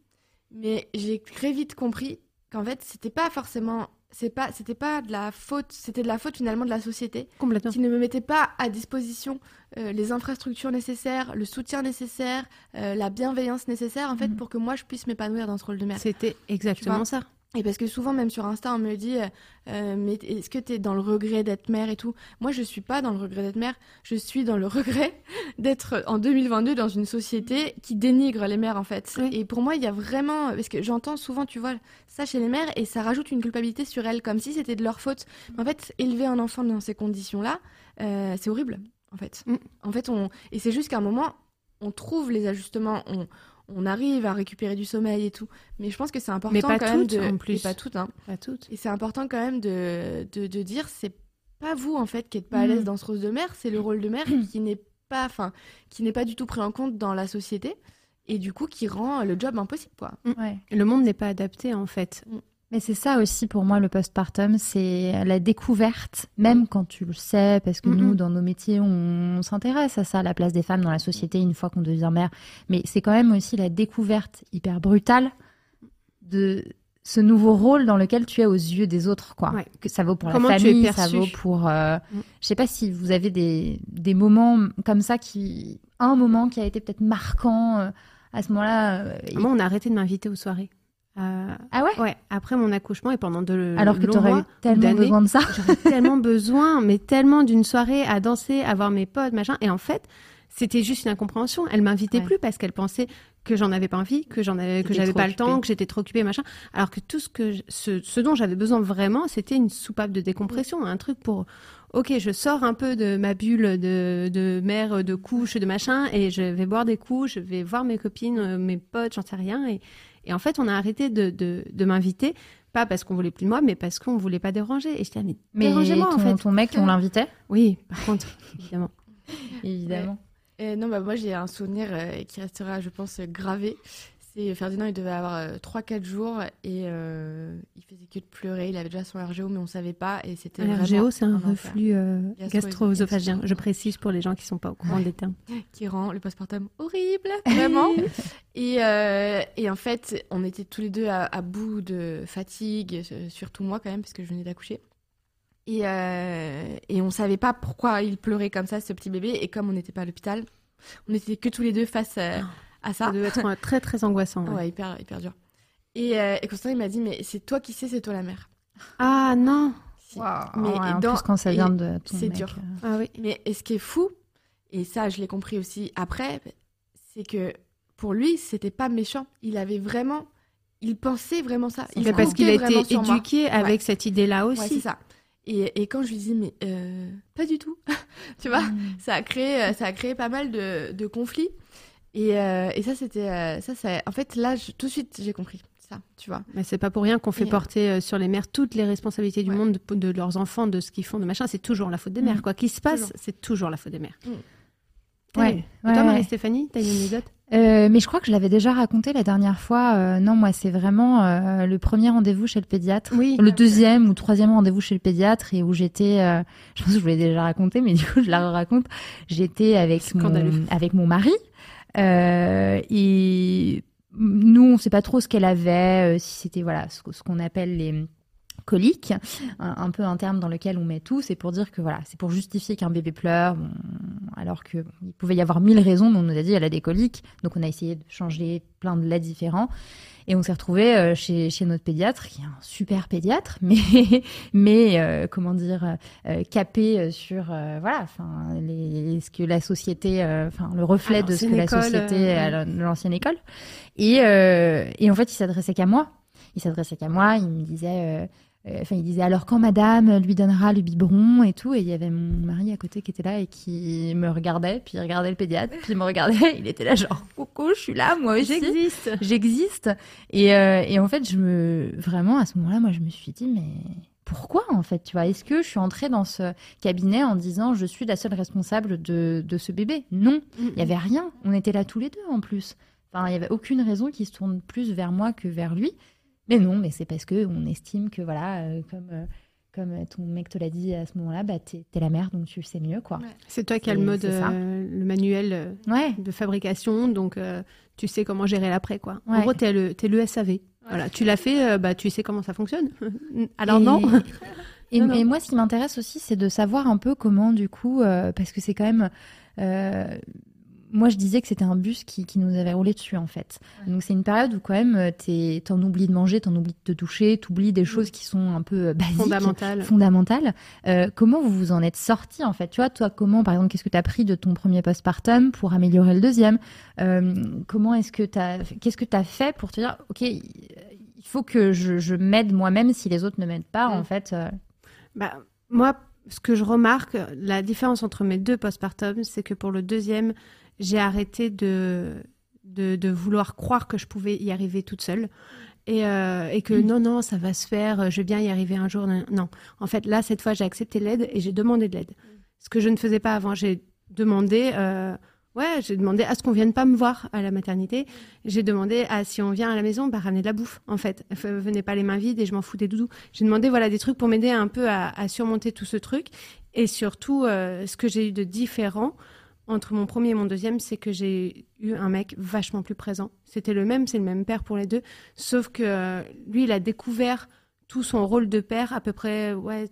mais j'ai très vite compris qu'en fait c'était pas forcément, c'est pas, c'était pas de la faute, c'était de la faute finalement de la société Complètement. qui ne me mettait pas à disposition euh, les infrastructures nécessaires, le soutien nécessaire, euh, la bienveillance nécessaire en fait Mhm. pour que moi je puisse m'épanouir dans ce rôle de mère. C'était exactement ça. Et parce que souvent, même sur Insta, on me dit euh, euh, Mais est-ce que tu es dans le regret d'être mère et tout? Moi, je suis pas dans le regret d'être mère. Je suis dans le regret d'être en 2022 dans une société qui dénigre les mères, en fait. Oui. Et pour moi, il y a vraiment. Parce que j'entends souvent, tu vois, ça chez les mères et ça rajoute une culpabilité sur elles, comme si c'était de leur faute. Mais en fait, élever un enfant dans ces conditions-là, euh, c'est horrible, en fait. Mm. En fait, on. Et c'est juste qu'à un moment, on trouve les ajustements. On on arrive à récupérer du sommeil et tout. Mais je pense que c'est important Mais pas quand même toutes, de... en plus. Et pas toutes, hein. Pas toutes. Et c'est important quand même de, de, de dire, c'est pas vous en fait qui êtes pas à Mhm. l'aise dans ce rôle de mère, c'est le rôle de mère qui n'est pas, enfin, qui n'est pas du tout pris en compte dans la société et du coup qui rend le job impossible quoi. Ouais. Le monde n'est pas adapté en fait. Mais c'est ça aussi pour moi le postpartum, c'est la découverte, même quand tu le sais, parce que nous, dans nos métiers, on, s'intéresse à ça, la place des femmes dans la société une fois qu'on devient mère. Mais c'est quand même aussi la découverte hyper brutale de ce nouveau rôle dans lequel tu es aux yeux des autres, quoi. Ouais. Que ça vaut pour Comment la famille, ça vaut pour. euh, Mm. Je sais pas si vous avez des, des moments comme ça qui, un moment qui a été peut-être marquant euh, à ce moment-là. euh, et- Moi, on a arrêté de m'inviter aux soirées. Euh, Ah ouais. ouais, après mon accouchement et pendant de Alors que longs tu aurais eu mois ou tellement besoin de ça. J'aurais tellement besoin, mais tellement d'une soirée à danser, à voir mes potes, machin. Et en fait, c'était juste une incompréhension. Elle m'invitait Ouais. plus parce qu'elle pensait que j'en avais pas envie, que j'en avais, que j'avais pas le temps, que j'étais trop occupée, machin. Alors que tout ce que, je- ce, ce dont j'avais besoin vraiment, c'était une soupape de décompression, un truc pour, ok, je sors un peu de ma bulle de, de mère, de couche, de machin, et je vais boire des coups, je vais voir mes copines, euh, mes potes, j'en sais rien. Et, et en fait, on a arrté de, de, de m'inviter. Pas parce qu'on voulait plus de moi, mais parce qu'on voulait pas déranger. Et je disais, mais, Mais dérangez-moi en fait. ton mec, on l'invitait Oui, par contre, évidemment. Évidemment. Et non, bah, moi j'ai un souvenir euh, qui restera, je pense, euh, gravé. C'est Ferdinand, il devait avoir 3-4 jours et euh, il faisait que de pleurer. Il avait déjà son RGO, mais on savait pas. Et c'était Un RGO, c'est un reflux euh, Gastro- gastro-œsophagien. gastro- Je précise pour les gens qui sont pas au courant des termes. qui rend le postpartum horrible, vraiment. et, euh, et en fait, on était tous les deux à, à bout de fatigue, euh, surtout moi quand même, parce que je venais d'accoucher. Et, euh, et on savait pas pourquoi il pleurait comme ça, ce petit bébé. Et comme on n'était pas à l'hôpital, on était que tous les deux face euh, à Ça ça. devait être très très angoissant. ouais. Ouais, hyper, hyper dur. Et, euh, et Constant, il m'a dit, mais c'est toi qui sais, c'est toi la mère. Ah non Si. Mais Mais en dans- plus, quand ça et vient de ton c'est dur. euh, Ah oui. Mais et ce qui est fou, et ça je l'ai compris aussi après, c'est que pour lui, c'était pas méchant. Il avait vraiment, il pensait vraiment ça. Il Mais parce qu'il a été éduqué avec cette idée-là Ouais, c'est aussi. ça. Et, et quand je lui dis mais euh, pas du tout, tu vois, Mm. ça a créé, ça a créé pas mal de, de conflits. Et, euh, et ça c'était, euh, ça, ça, en fait là, je- tout de suite j'ai compris ça, tu vois. Mais c'est pas pour rien qu'on fait Et, euh, porter euh, sur les mères toutes les responsabilités du Ouais. monde de, de leurs enfants, de ce qu'ils font, de machin. C'est toujours la faute des mères. Quoi qu'il se passe, c'est toujours la faute des mères. Mm. Ouais, toi, ouais. Marie-Stéphanie, t'as une anecdote? Euh, mais je crois que je l'avais déjà raconté la dernière fois. Euh, non, moi, c'est vraiment euh, le premier rendez-vous chez le pédiatre. Oui. Le deuxième ou troisième rendez-vous chez le pédiatre et où j'étais, euh, je pense que je vous l'ai déjà raconté, mais du coup je la raconte. J'étais avec mon, Scandaleux. avec mon mari et nous on sait pas trop ce qu'elle avait, euh, si c'était voilà ce, qu'on appelle les coliques, un, peu un terme dans lequel on met tout, c'est pour dire que voilà, c'est pour justifier qu'un bébé pleure, alors que pouvait y avoir mille raisons, mais on nous a dit elle a des coliques, donc on a essayé de changer plein de laits différents. Et on s'est retrouvé euh, chez, chez notre pédiatre, qui est un super pédiatre, mais, mais euh, comment dire, euh, capé euh, sur euh, voilà, enfin, ce que la société, euh, enfin, le reflet À de ce que la société, euh, à l'ancienne école. Et, euh, et en fait, il s'adressait qu'à moi. Il s'adressait qu'à moi. Il me disait, enfin, il disait alors quand Madame lui donnera le biberon et tout. Et il y avait mon mari à côté qui était là et qui me regardait, puis il regardait le pédiatre, puis il me regardait. Il était là genre, coucou, je suis là, moi aussi J'existe. j'existe. Et, euh, et en fait, je me vraiment à ce moment-là, moi, je me suis dit, mais pourquoi en fait, tu vois? Est-ce que je suis entrée dans ce cabinet en disant, je suis la seule responsable de, de ce bébé? Non, il y avait rien. On était là tous les deux en plus. Enfin, il y avait aucune raison qu'il se tourne plus vers moi que vers lui. Mais non, mais c'est parce que on estime que voilà, euh, comme euh, comme ton mec te l'a dit à ce moment-là, bah t'es t'es la mère, donc tu sais mieux, quoi. Ouais. C'est toi qui as le mode, euh, le manuel Ouais. de fabrication, donc tu sais comment gérer l'après, quoi. En gros, t'es le, t'es le SAV. Voilà, tu l'as fait, bah tu sais comment ça fonctionne. Alors Et- non. Et, Non, non. et moi, ce qui m'intéresse aussi, c'est de savoir un peu comment, du coup, parce que c'est quand même. Moi, je disais que c'était un bus qui, qui nous avait roulé dessus, en fait. Donc, c'est une période où, quand même, euh, t'en oublies de manger, t'en oublies de te toucher, t'oublies des choses qui sont un peu euh, basiques. Fondamental. fondamentales. Euh, comment vous vous en êtes sorti, en fait? Tu vois, toi, comment, par exemple, qu'est-ce que tu as pris de ton premier postpartum pour améliorer le deuxième? Euh, Comment est-ce que tu as. Qu'est-ce que tu as fait pour te dire, OK, il faut que je, je m'aide moi-même si les autres ne m'aident pas, Mm. en fait euh, Bah, moi, ce que je remarque, la différence entre mes deux postpartum, c'est que pour le deuxième, j'ai arrêté de, de, de vouloir croire que je pouvais y arriver toute seule. Et, euh, et que Mm. non, non, ça va se faire, je vais bien y arriver un jour. Non, en fait, là, cette fois, j'ai accepté l'aide et j'ai demandé de l'aide. Ce que je ne faisais pas avant, j'ai demandé, euh, ouais, j'ai demandé à ce qu'on vienne pas me voir à la maternité. J'ai demandé à si on vient à la maison, bah, ramener de la bouffe, en fait. Venez pas les mains vides et je m'en fous des doudous. J'ai demandé, voilà, des trucs pour m'aider un peu à, à surmonter tout ce truc. Et surtout, euh, ce que j'ai eu de différent entre mon premier et mon deuxième, c'est que j'ai eu un mec vachement plus présent. C'était le même, c'est le même père pour les deux. Sauf que euh, lui, il a découvert tout son rôle de père à peu près, ouais,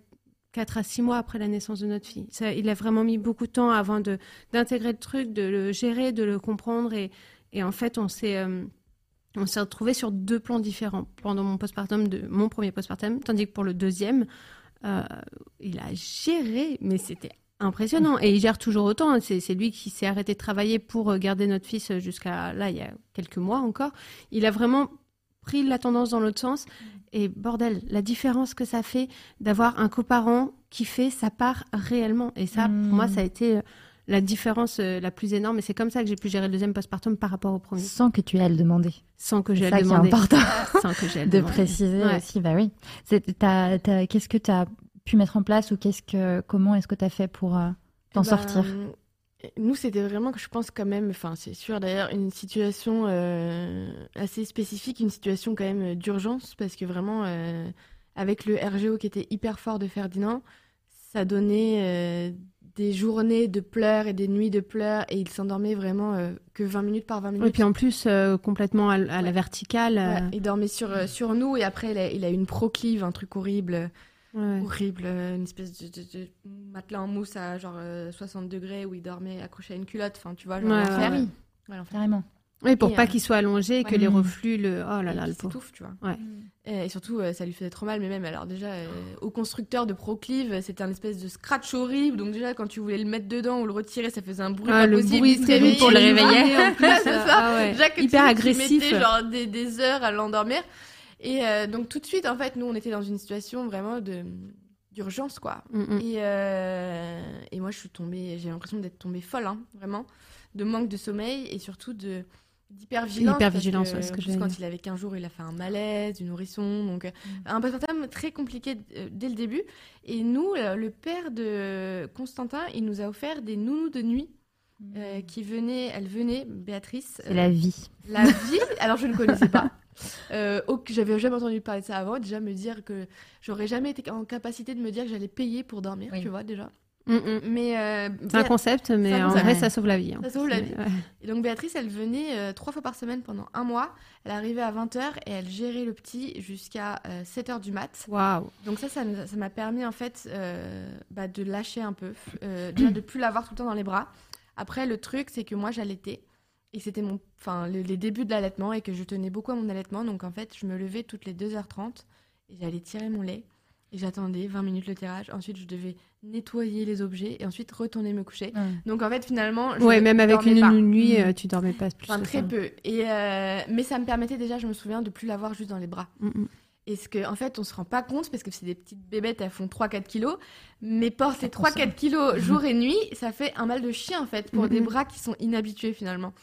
4 à 6 mois après la naissance de notre fille. Ça, il a vraiment mis beaucoup de temps avant de d'intégrer le truc, de le gérer, de le comprendre. Et, en fait, on s'est euh, on s'est retrouvés sur deux plans différents pendant mon postpartum, de mon premier postpartum, tandis que pour le deuxième, euh, il a géré, mais c'était impressionnant. Et il gère toujours autant. C'est c'est lui qui s'est arrêté de travailler pour euh, garder notre fils jusqu'à là, il y a quelques mois encore. Il a vraiment pris la tendance dans l'autre sens. Et bordel, la différence que ça fait d'avoir un coparent qui fait sa part réellement. Et ça, pour moi, ça a été euh, la différence euh, la plus énorme. Et c'est comme ça que j'ai pu gérer le deuxième postpartum par rapport au premier. sans que tu aies à le demander. Sans que j'ai C'est à le demander. important Sans que j'ai à le de demander. préciser Ouais. aussi. Bah oui. C'est- Qu'est-ce que tu as pu mettre en place ou qu'est-ce que, comment est-ce que tu as fait pour euh, t'en Bah, sortir? Nous, c'était vraiment, je pense quand même, enfin c'est sûr d'ailleurs, une situation euh, assez spécifique, une situation quand même d'urgence, parce que vraiment, euh, avec le RGO qui était hyper fort de Ferdinand, ça donnait euh, des journées de pleurs et des nuits de pleurs, et il s'endormait vraiment euh, que 20 minutes par 20 minutes. Et puis en plus, euh, complètement à, la verticale. euh, Ouais, il dormait sur, sur nous, et après, il a, il a eu une proclive, un truc horrible. Ouais. horrible, euh, une espèce de, de- de matelas en mousse à genre euh, 60 degrés où il dormait accroché à une culotte, enfin tu vois, genre Ouais, l'enfer. ouais, ouais. Ouais, l'enfer. Carrément. Oui, pour Et, pas euh, qu'il soit allongé et que les reflux le. Oh là là, le pauvre. tu vois. Ouais. Et, et surtout, euh, ça lui faisait trop mal, mais même, alors déjà, euh, au constructeur de Proclive, c'était un espèce de scratch horrible, donc déjà, quand tu voulais le mettre dedans ou le retirer, ça faisait un bruit Ah, pas le possible, bruit pour le il réveiller, en plus, euh, ça. Ah ouais. Déjà que tu- Hyper tu agressif. mettais, genre des, des heures à l'endormir. Et euh, donc tout de suite, en fait, nous, on était dans une situation vraiment de d'urgence, quoi. Mm, mm. Et, euh, et moi, je suis tombée, j'ai l'impression d'être tombée folle, hein, vraiment, de manque de sommeil et surtout de d'hypervigilance. Hypervigilance, ouais, ce que j'allais quand dire. il avait 15 jours, il a fait un malaise, du nourrisson, donc euh, un postpartum très compliqué dès le début. Et nous, le père de Constantin, il nous a offert des nounous de nuit. euh, qui venaient, elle venait, Béatrice, la vie. la vie, alors je ne connaissais pas. Euh, j'avais jamais entendu parler de ça avant. Déjà me dire que j'aurais jamais été en capacité de me dire que j'allais payer pour dormir, Oui. tu vois déjà. Mm, mm. Mais euh, C'est un concept, mais un en vrai, ça sauve la vie. hein. Ça sauve la vie. ouais. et donc Béatrice, elle venait euh, trois fois par semaine pendant un mois. Elle arrivait à 20h et elle gérait le petit jusqu'à 7h du mat. Waouh. Donc ça, ça m'a permis en fait euh, bah, de lâcher un peu, euh, déjà de plus l'avoir tout le temps dans les bras. Après, le truc, c'est que moi, j'allaitais. Et c'était mon, enfin, le- les débuts de l'allaitement et que je tenais beaucoup à mon allaitement. Donc en fait, je me levais toutes les 2h30 et j'allais tirer mon lait. Et j'attendais 20 minutes le tirage. Ensuite, je devais nettoyer les objets et ensuite retourner me coucher. Donc en fait, finalement, je Ouais, même avec une pas. nuit, Mm. euh, tu dormais pas plus. Enfin, très ça. peu. Et euh, mais ça me permettait déjà, je me souviens, de plus l'avoir juste dans les bras. Mm, mm. Et ce que, en fait, on se rend pas compte parce que c'est des petites bébêtes, elles font 3-4 kilos. Mais porter 3-4 kilos jour et nuit, ça fait un mal de chien, en fait, pour Mhm. des bras qui sont inhabitués finalement.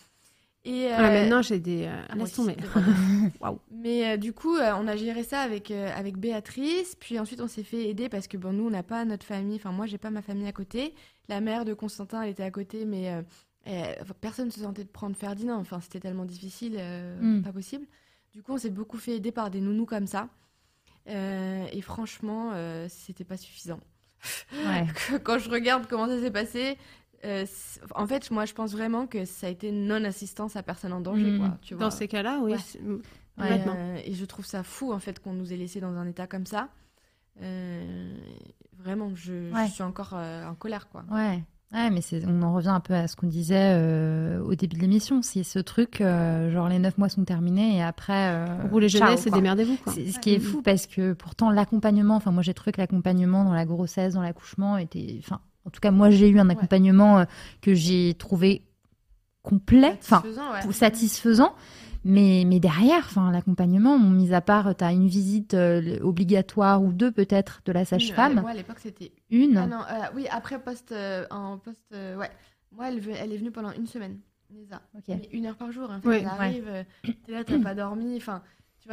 Et, euh, Ah, maintenant, j'ai des. euh, ah, laisse tomber. Mais euh, du coup, on a géré ça avec, avec Béatrice. Puis ensuite, on s'est fait aider parce que bon, nous, on n'a pas notre famille. Enfin, moi, j'ai pas ma famille à côté. La mère de Constantin, elle était à côté, mais personne ne se sentait de prendre Ferdinand. Enfin, c'était tellement difficile, euh, Mm. pas possible. Du coup, on s'est beaucoup fait aider par des nounous comme ça. Euh, et franchement, euh, c'était pas suffisant. Ouais. Quand je regarde comment ça s'est passé, euh, en fait, moi, je pense vraiment que ça a été non-assistance à personne en danger. Mm. Quoi, tu vois. Dans ces cas-là, oui. Ouais. euh, et je trouve ça fou en fait qu'on nous ait laissés dans un état comme ça. Euh, vraiment, je, suis encore euh, en colère quoi. Ouais. Ouais, mais on en revient un peu à ce qu'on disait euh, au début de l'émission. C'est ce truc, euh, genre les neuf mois sont terminés et après. euh, Roulez jeunesse et démerdez-vous, quoi. C'est ce qui est fou parce que pourtant l'accompagnement, enfin moi j'ai trouvé que l'accompagnement dans la grossesse, dans l'accouchement était, enfin en tout cas moi j'ai eu un accompagnement euh, que j'ai trouvé complet, enfin Satisfaisant, ouais. Mais, mais derrière, enfin, l'accompagnement, mis à part, tu as une visite euh, obligatoire ou deux peut-être de la sage-femme. euh, Moi à l'époque c'était. Une. Ah non, euh, oui après poste euh, en poste euh, ouais. Moi elle, elle est venue pendant une semaine. Nesa. Ok. Mais une heure par jour. En fait, Ouais. elle arrive, euh, t'es là, t'as pas dormi. Enfin,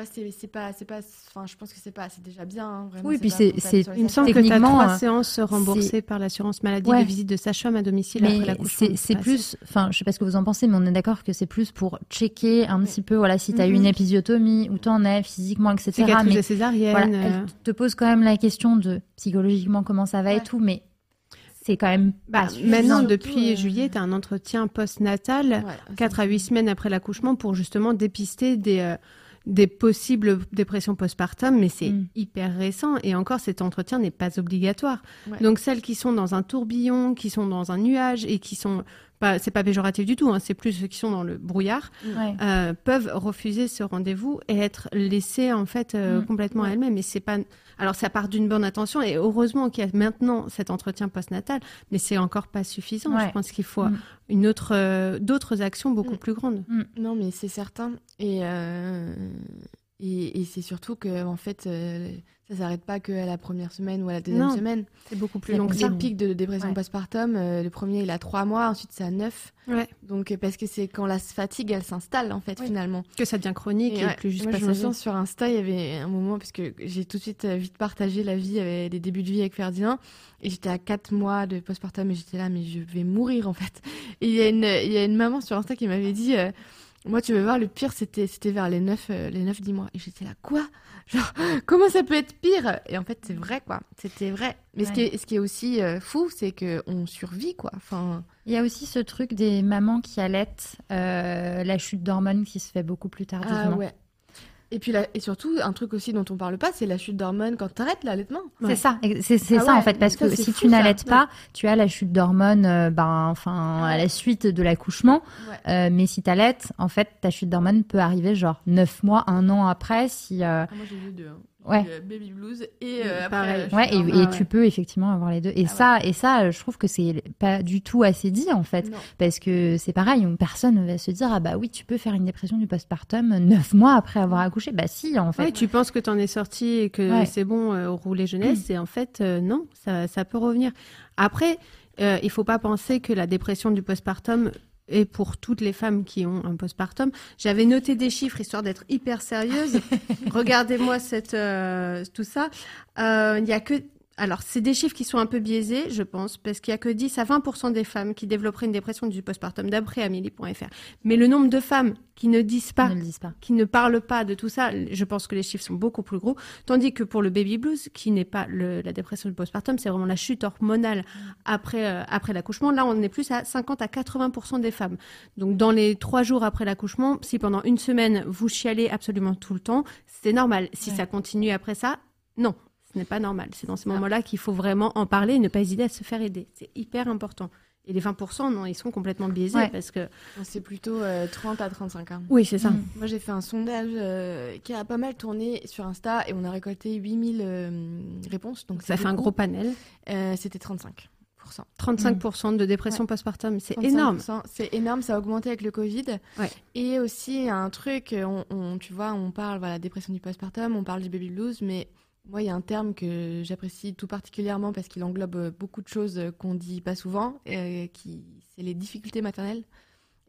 tu vois, c'est pas, c'est pas. Enfin, je pense que c'est pas, c'est déjà bien. hein, vraiment, Oui, puis c'est- les Il me semble que tu as trois euh, séances remboursées par l'assurance maladie Ouais. de visite de sage-femme à domicile après l'accouchement. c'est plus, enfin, je sais pas ce que vous en pensez, mais on est d'accord que c'est plus pour checker un Oui. petit peu, voilà, si tu as eu une épisiotomie, où t'en es physiquement, etc. cicatrice Mais de césarienne. voilà, euh, elle te pose quand même la question de psychologiquement comment ça va et Ouais. tout, mais c'est quand même bah, maintenant, depuis euh, juillet, tu as un entretien post-natal, Ouais, 4 à 8 semaines après l'accouchement, pour justement dépister des, euh, des possibles dépressions postpartum, mais c'est Mm. hyper récent. Et encore, cet entretien n'est pas obligatoire. Ouais. Donc, celles qui sont dans un tourbillon, qui sont dans un nuage et qui sont. Pas, c'est pas péjoratif du tout, hein, c'est plus ceux qui sont dans le brouillard, Ouais. euh, peuvent refuser ce rendez-vous et être laissées en fait euh, Mm. complètement à elles-mêmes. Et c'est pas. Alors ça part d'une bonne intention et heureusement qu'il y a maintenant cet entretien postnatal, mais c'est encore pas suffisant. Ouais. Je pense qu'il faut Mm. une autre, euh, d'autres actions beaucoup Mm. plus grandes. Non, mais c'est certain. Et, euh, et, et c'est surtout que, en fait, euh, ça s'arrête pas qu'à la première semaine ou à la deuxième Non, semaine. C'est beaucoup plus C'est long ça. pics de dépression Ouais. postpartum, euh, le premier, il a trois mois, ensuite, c'est à neuf. Ouais. Donc, euh, parce que c'est quand la fatigue, elle s'installe, en fait, finalement. Que ça devient chronique et, ouais, plus juste moi, je me passager. sens sur Insta, il y avait un moment, parce que j'ai tout de suite euh, vite partagé la vie, euh, les débuts de vie avec Ferdinand. Et j'étais à 4 mois de postpartum et j'étais là, mais je vais mourir en fait. Et il y, a une- il y a une maman sur Insta qui m'avait dit, euh, moi tu veux voir, le pire c'était c'était vers les 9, euh, les 9 10 mois. Et j'étais là, quoi? Genre, comment ça peut être pire? Et en fait, c'est vrai quoi, c'était vrai. Mais ce, qui est, ce qui est aussi euh, fou, c'est qu'on survit quoi. Enfin, Il y a aussi ce truc des mamans qui allaitent, euh, la chute d'hormones qui se fait beaucoup plus tardivement. ah ouais. Et puis là, et surtout, un truc aussi dont on parle pas, c'est la chute d'hormones quand t'arrêtes l'allaitement. C'est ça, c'est Ah ça ouais, en fait, parce ça, que si fou, tu n'allaites pas, tu as la chute d'hormones, euh, ben, enfin, Ah à la suite de l'accouchement. Ouais. Euh, mais si tu allaites, en fait, ta chute d'hormones peut arriver genre 9 mois, un an après, si. euh, Ah, moi j'ai eu deux. hein. Ouais. euh, baby blues et Oui, euh, pareil. après. Ouais, et, et en- tu peux effectivement avoir les deux. Et Ah ça, et ça, je trouve que c'est pas du tout assez dit en fait, Non. parce que c'est pareil, on- personne va se dire ah bah oui, tu peux faire une dépression du postpartum neuf mois après avoir accouché. Bah si, en fait. Ouais, tu penses que t'en es sorti et que Ouais. c'est bon euh, au rouler jeunesse, et en fait, euh, non, ça, ça peut revenir. Après, euh, il faut pas penser que la dépression du postpartum est pour toutes les femmes qui ont un postpartum. J'avais noté des chiffres histoire d'être hyper sérieuse. Regardez-moi cette euh, tout ça. Euh, Il y a que alors, c'est des chiffres qui sont un peu biaisés, je pense, parce qu'il y a que 10 à 20% des femmes qui développeraient une dépression du postpartum, d'après Amélie.fr. Mais le nombre de femmes qui ne disent pas ne le disent pas. qui ne parlent pas de tout ça, je pense que les chiffres sont beaucoup plus gros. Tandis que pour le baby blues, qui n'est pas le- la dépression du postpartum, c'est vraiment la chute hormonale après, euh, après l'accouchement. Là, on est plus à 50 à 80% des femmes. Donc, dans les trois jours après l'accouchement, si pendant une semaine, vous chialez absolument tout le temps, c'est normal. Si Ouais. ça continue après ça, non. Ce n'est pas normal. C'est dans ces Ah. moments-là qu'il faut vraiment en parler et ne pas hésiter à se faire aider. C'est hyper important. Et les 20%, non, ils sont complètement biaisés Ouais. parce que... C'est plutôt euh, 30 à 35 ans. Oui, c'est ça. Mm. Moi, j'ai fait un sondage euh, qui a pas mal tourné sur Insta et on a récolté 8000 euh, réponses. Donc, Ça fait un gros panel. Euh, C'était 35%. 35% de dépression postpartum, c'est 35%, énorme. C'est énorme, ça a augmenté avec le Covid. Ouais. Et aussi, un truc, on, on- tu vois, on parle, voilà, dépression du postpartum, on parle du baby blues, mais moi, il y a un terme que j'apprécie tout particulièrement parce qu'il englobe euh, beaucoup de choses euh, qu'on dit pas souvent, euh, qui, c'est les difficultés maternelles.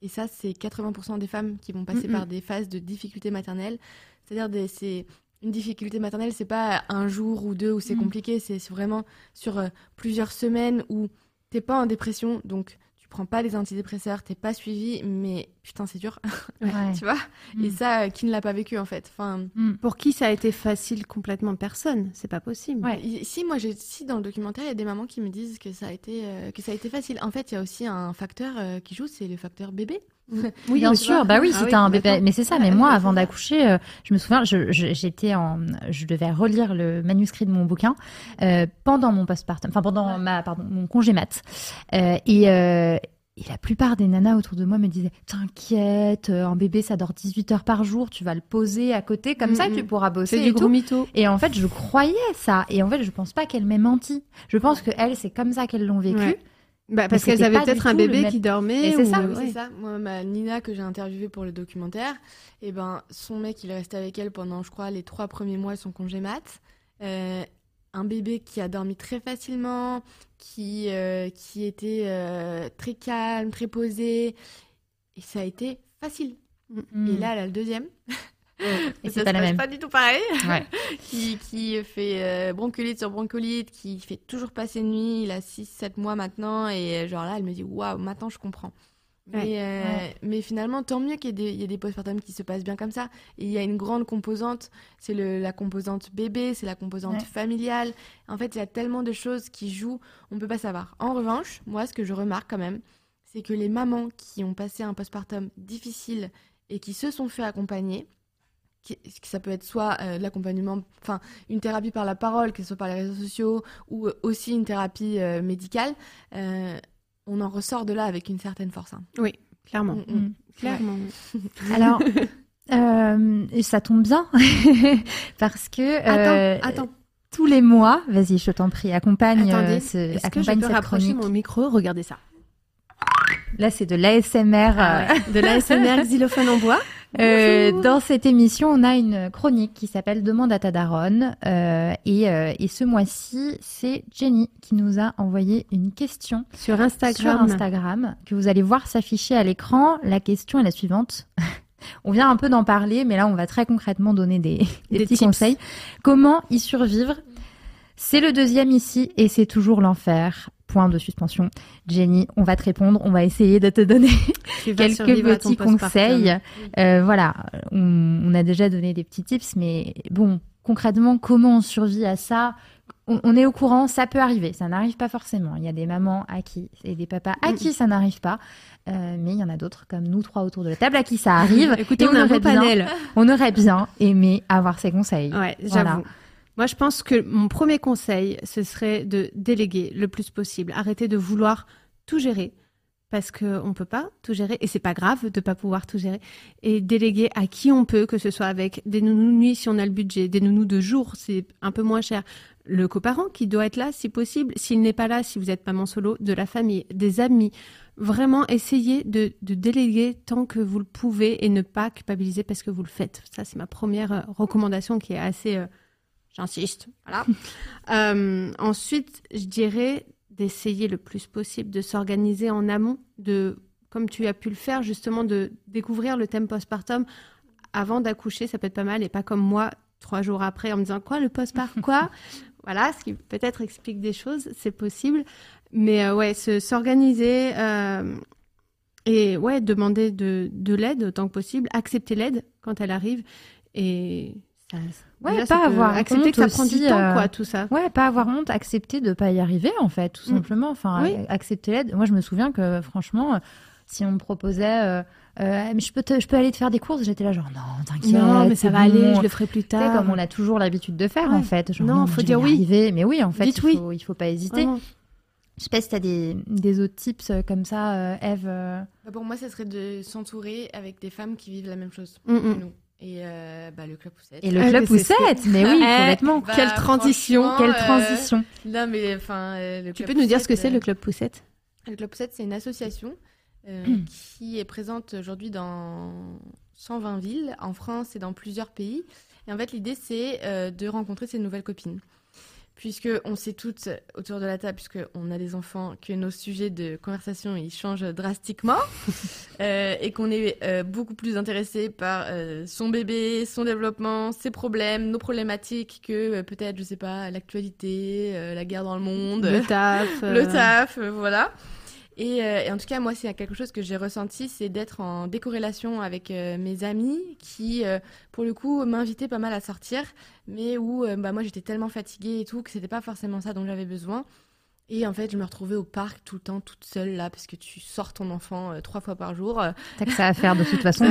Et ça, c'est 80% des femmes qui vont passer par des phases de difficultés maternelles. C'est-à-dire, c'est une difficulté maternelle, c'est pas un jour ou deux où c'est Mhm. compliqué, c'est c'est vraiment sur euh, plusieurs semaines où t'es pas en dépression, donc tu prends pas des antidépresseurs, t'es pas suivi, mais putain, c'est dur, Ouais. tu vois? Et Mm. ça, euh, qui ne l'a pas vécu en fait. Enfin, Mm. Pour qui ça a été facile complètement personne, c'est pas possible. Ouais. si moi, j'ai, si dans le documentaire, il y a des mamans qui me disent que ça a été, euh, que ça a été facile. En fait, il y a aussi un facteur euh, qui joue, c'est le facteur bébé. Oui, bien sûr, bah oui, Ah oui, un bébé. Mais c'est ça, mais moi, avant d'accoucher, euh, je me souviens, j'étais en, je devais relire le manuscrit de mon bouquin euh, pendant mon postpartum, enfin pendant ma, pardon, mon congé mat. Euh, et, et la plupart des nanas autour de moi me disaient T'inquiète, un bébé ça dort 18 heures par jour, tu vas le poser à côté, comme ça Mhm. tu pourras bosser C'est du gros mytho. Et en fait, je croyais ça. Et en fait, je pense pas qu'elle m'ait menti. Je pense que c'est comme ça qu'elles l'ont vécu. Ouais. Bah, parce qu'elles avaient peut-être un bébé même- qui dormait. C'est ou- ça, Oui, ouais. c'est ça. Moi, ma Nina que j'ai interviewée pour le documentaire, et ben, son mec, il est resté avec elle pendant, je crois, les trois premiers mois de son congé mat. Euh, un bébé qui a dormi très facilement, qui, euh, qui était euh, très calme, très posé. Et ça a été facile. Mm. Et là, elle a le deuxième. Et c'est pas la même. pas du tout pareil. Ouais. qui, qui fait euh, bronchiolite sur bronchiolite, qui fait toujours passer de nuit. Il a 6-7 mois maintenant. Et euh, genre là, elle me dit Waouh, maintenant je comprends. Mais, euh, Ouais. mais finalement, tant mieux qu'il y ait des, postpartums qui se passent bien comme ça. Et il y a une grande composante, c'est la composante bébé, c'est la composante Ouais. familiale. En fait, il y a tellement de choses qui jouent, on peut pas savoir. En revanche, moi, ce que je remarque quand même, c'est que les mamans qui ont passé un postpartum difficile et qui se sont fait accompagner, ça peut être soit euh, l'accompagnement, enfin une thérapie par la parole, que ce soit par les réseaux sociaux, ou euh, aussi une thérapie euh, médicale, euh, on en ressort de là avec une certaine force. hein. Oui, clairement. Mm, mm. Mm. Clairement. Alors, et ça tombe bien parce que Attends, attends. tous les mois, vas-y, je t'en prie, accompagne, Attendez, ce- est-ce que je peux rapprocher chronique. mon micro? Regardez ça. Là, c'est de l'ASMR. Ah ouais. De l'ASMR xylophone en bois. Euh, dans cette émission, on a une chronique qui s'appelle Demande à ta daronne. Euh, et, euh, et ce mois-ci, c'est Jenny qui nous a envoyé une question Sur Instagram. sur Instagram que vous allez voir s'afficher à l'écran. La question est la suivante. on vient un peu d'en parler, mais là, on va très concrètement donner des, des Des petits tips. conseils. Comment y survivre? C'est le deuxième ici et c'est toujours l'enfer. Point de suspension. Jenny, on va te répondre. On va essayer de te donner quelques petits conseils. Euh, voilà, on, on a déjà donné des petits tips, mais bon, concrètement, comment on survit à ça? On, on est au courant, ça peut arriver, ça n'arrive pas forcément. Il y a des mamans à qui et des papas à qui ça n'arrive pas, Euh, mais il y en a d'autres comme nous trois autour de la table à qui ça arrive. Écoutez, Et on a un aurait beau bien- panel. on aurait bien aimé avoir ces conseils. Ouais, Voilà. Moi, je pense que mon premier conseil, ce serait de déléguer le plus possible. Arrêter de vouloir tout gérer. parce qu'on ne peut pas tout gérer et c'est pas grave de ne pas pouvoir tout gérer et déléguer à qui on peut, que ce soit avec des nounous de nuit si on a le budget, des nounous de jour, c'est un peu moins cher, le coparent qui doit être là si possible, s'il n'est pas là, si vous êtes maman solo, de la famille, des amis. Vraiment essayez de, déléguer tant que vous le pouvez et ne pas culpabiliser parce que vous le faites. Ça, c'est ma première euh, recommandation qui est assez... Euh, j'insiste. Voilà. Euh, ensuite, je dirais d'essayer le plus possible de s'organiser en amont, de, comme tu as pu le faire, justement, de découvrir le thème postpartum avant d'accoucher, ça peut être pas mal, et pas comme moi, trois jours après, en me disant quoi, le postpartum, quoi? Voilà, ce qui peut-être explique des choses, c'est possible. Mais euh, ouais, s'organiser euh, et ouais, demander de, de l'aide autant que possible, accepter l'aide quand elle arrive et ouais, pas avoir accepter que ça prend du temps, quoi, euh, tout ça. Ouais, pas avoir honte, accepter de pas y arriver, en fait, tout mm. simplement. Enfin, accepter l'aide. Moi, je me souviens que, franchement, si on me proposait, euh, euh, je peux, je peux aller te faire des courses, j'étais là genre non, t'inquiète, non, mais ça va aller, je le ferai plus tard. comme on a toujours l'habitude de faire, en fait. Genre, non, faut dire oui. Arriver. Mais oui, en fait, il faut, il faut pas hésiter. Je sais pas si tu as des, des, autres tips comme ça, Eve. Bah, pour moi, ça serait de s'entourer avec des femmes qui vivent la même chose mm, que nous. Et euh, bah, le club poussette. Et le club ah, poussette, mais oui, complètement. Bah, quelle transition, quelle euh, transition. Non, mais enfin, euh, tu peux nous dire ce que c'est le club poussette? Le club poussette, c'est une association qui est présente aujourd'hui dans 120 villes en France et dans plusieurs pays. Et en fait, l'idée, c'est de rencontrer ces nouvelles copines puisque on sait toutes autour de la table, puisque on a des enfants, que nos sujets de conversation ils changent drastiquement euh, et qu'on est euh, beaucoup plus intéressé par euh, son bébé, son développement, ses problèmes, nos problématiques que peut-être, je sais pas, l'actualité, la guerre dans le monde, le taf, le taf, voilà. Euh, et, en tout cas, moi, c'est quelque chose que j'ai ressenti, c'est d'être en décorrélation avec euh, mes amis qui, euh, pour le coup, m'invitaient pas mal à sortir, mais où bah, moi, j'étais tellement fatiguée et tout que c'était pas forcément ça dont j'avais besoin. Et en fait, je me retrouvais au parc tout le temps, toute seule là, parce que tu sors ton enfant trois fois par jour. T'as que ça à faire de toute façon.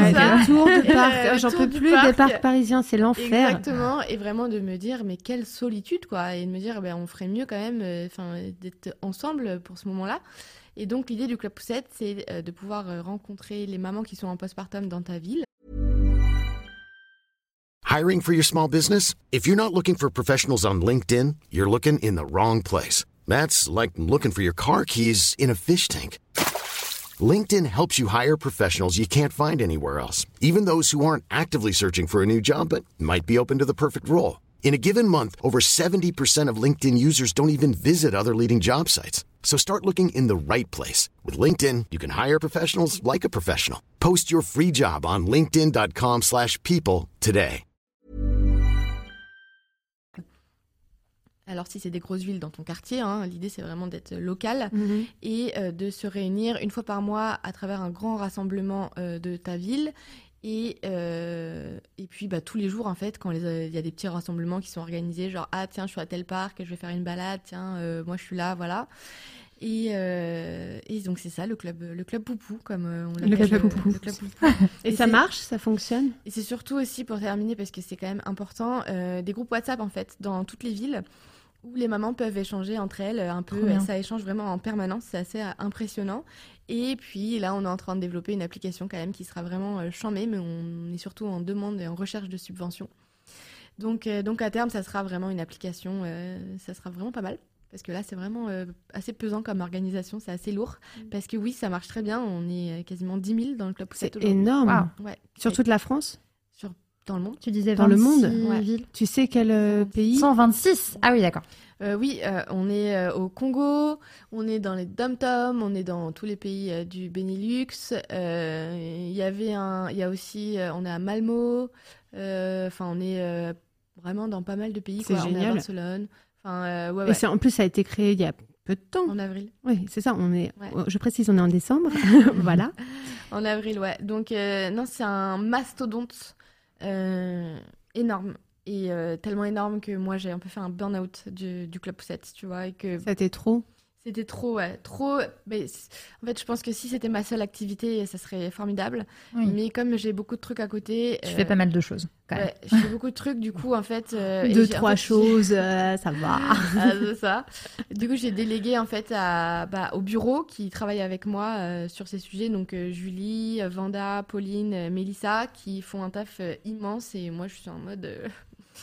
tour de parc, j'en peux plus des parcs parisiens, c'est l'enfer. Exactement, et vraiment de me dire, mais quelle solitude quoi, et de me dire, ben, on ferait mieux quand même, enfin, d'être ensemble pour ce moment-là. Et donc l'idée du Club Poussette, c'est euh, de pouvoir euh, rencontrer les mamans qui sont en postpartum dans ta ville. Hiring for your small business? If you're not looking for professionals on LinkedIn, you're looking in the wrong place. That's like looking for your car keys in a fish tank. LinkedIn helps you hire professionals you can't find anywhere else, even those who aren't actively searching for a new job but might be open to the perfect role. In a given month, over 70% of LinkedIn users don't even visit other leading job sites. So start looking in the right place. With LinkedIn, you can hire professionals like a professional. Post your free job on linkedin.com slash people today. Alors si c'est des grosses villes dans ton quartier, hein, l'idée c'est vraiment d'être local mm -hmm. et euh, de se réunir une fois par mois à travers un grand rassemblement euh, de ta ville et, euh, et puis bah, tous les jours, en fait, quand il y a des petits rassemblements qui sont organisés, genre Ah, tiens, je suis à tel parc, je vais faire une balade, tiens, euh, moi je suis là, voilà. Et, euh, et donc c'est ça, le club, le club Poupou, comme on l'appelle. Le club Poupou. Le club poupou. et, et ça marche, ça fonctionne? Et c'est surtout aussi, pour terminer, parce que c'est quand même important, des groupes WhatsApp, en fait, dans toutes les villes où les mamans peuvent échanger entre elles un peu. Ça échange vraiment en permanence, c'est assez impressionnant. Et puis là, on est en train de développer une application quand même qui sera vraiment euh, chamée, mais on est surtout en demande et en recherche de subventions. Donc, euh, donc à terme, ça sera vraiment une application, euh, ça sera vraiment pas mal. Parce que là, c'est vraiment assez pesant comme organisation, c'est assez lourd. Mm. Parce que oui, ça marche très bien, on est quasiment 10 000 dans le club C'est énorme. Sur toute la France? Dans le monde. Tu disais dans le monde villes. Tu sais quel pays 126. Ah oui, d'accord. Euh, oui, euh, on est euh, au Congo, on est dans les dom-tom, on est dans tous les pays du Benelux. Il y avait un, il y a aussi, on est à Malmo. Enfin, on est vraiment dans pas mal de pays. C'est génial. On est à Barcelone. Enfin, ouais, ouais. Et en plus, ça a été créé il y a peu de temps. En avril. Oui, c'est ça. On est, je précise, on est en décembre. voilà. En avril, ouais. Donc non, c'est un mastodonte énorme et euh, tellement énorme que moi j'ai un peu fait un burn-out du, du club poussette, tu vois, et que ça t'est trop. C'était trop, ouais, trop. Mais en fait, je pense que si c'était ma seule activité, ça serait formidable. Oui. Mais comme j'ai beaucoup de trucs à côté, Tu euh, fais pas mal de choses. Quand même. ouais, je fais beaucoup de trucs. Du coup, en fait, euh, Deux, en trois fait, choses, euh, ça va. Ah, ça. Du coup, j'ai délégué en fait à, bah, au bureau qui travaille avec moi euh, sur ces sujets. Donc Julie, Vanda, Pauline, Mélissa, qui font un taf immense. Et moi, je suis en mode,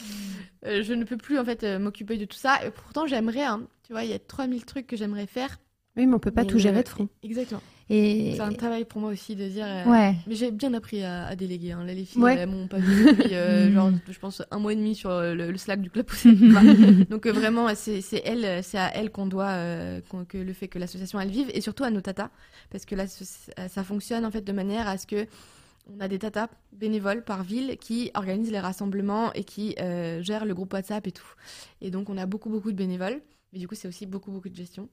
je ne peux plus en fait m'occuper de tout ça. Et pourtant, j'aimerais. hein. Tu vois, il y a 3000 trucs que j'aimerais faire. Oui, mais on peut pas tout gérer de front. Exactement. Et C'est un travail pour moi aussi de dire. euh, ouais. Mais j'ai bien appris à, à déléguer. Hein. Là, les filles, Ouais. elles m'ont pas vu depuis, euh, Mm. genre, je pense, un mois et demi sur euh, le, le Slack du Club. Donc euh, vraiment, c'est c'est elle, c'est à elle qu'on doit que le fait que l'association elle vive et surtout à nos tatas parce que là ça fonctionne en fait de manière à ce que on a des tatas bénévoles par ville qui organisent les rassemblements et qui gèrent le groupe WhatsApp et tout. Et donc on a beaucoup beaucoup de bénévoles, mais du coup c'est aussi beaucoup beaucoup de gestion.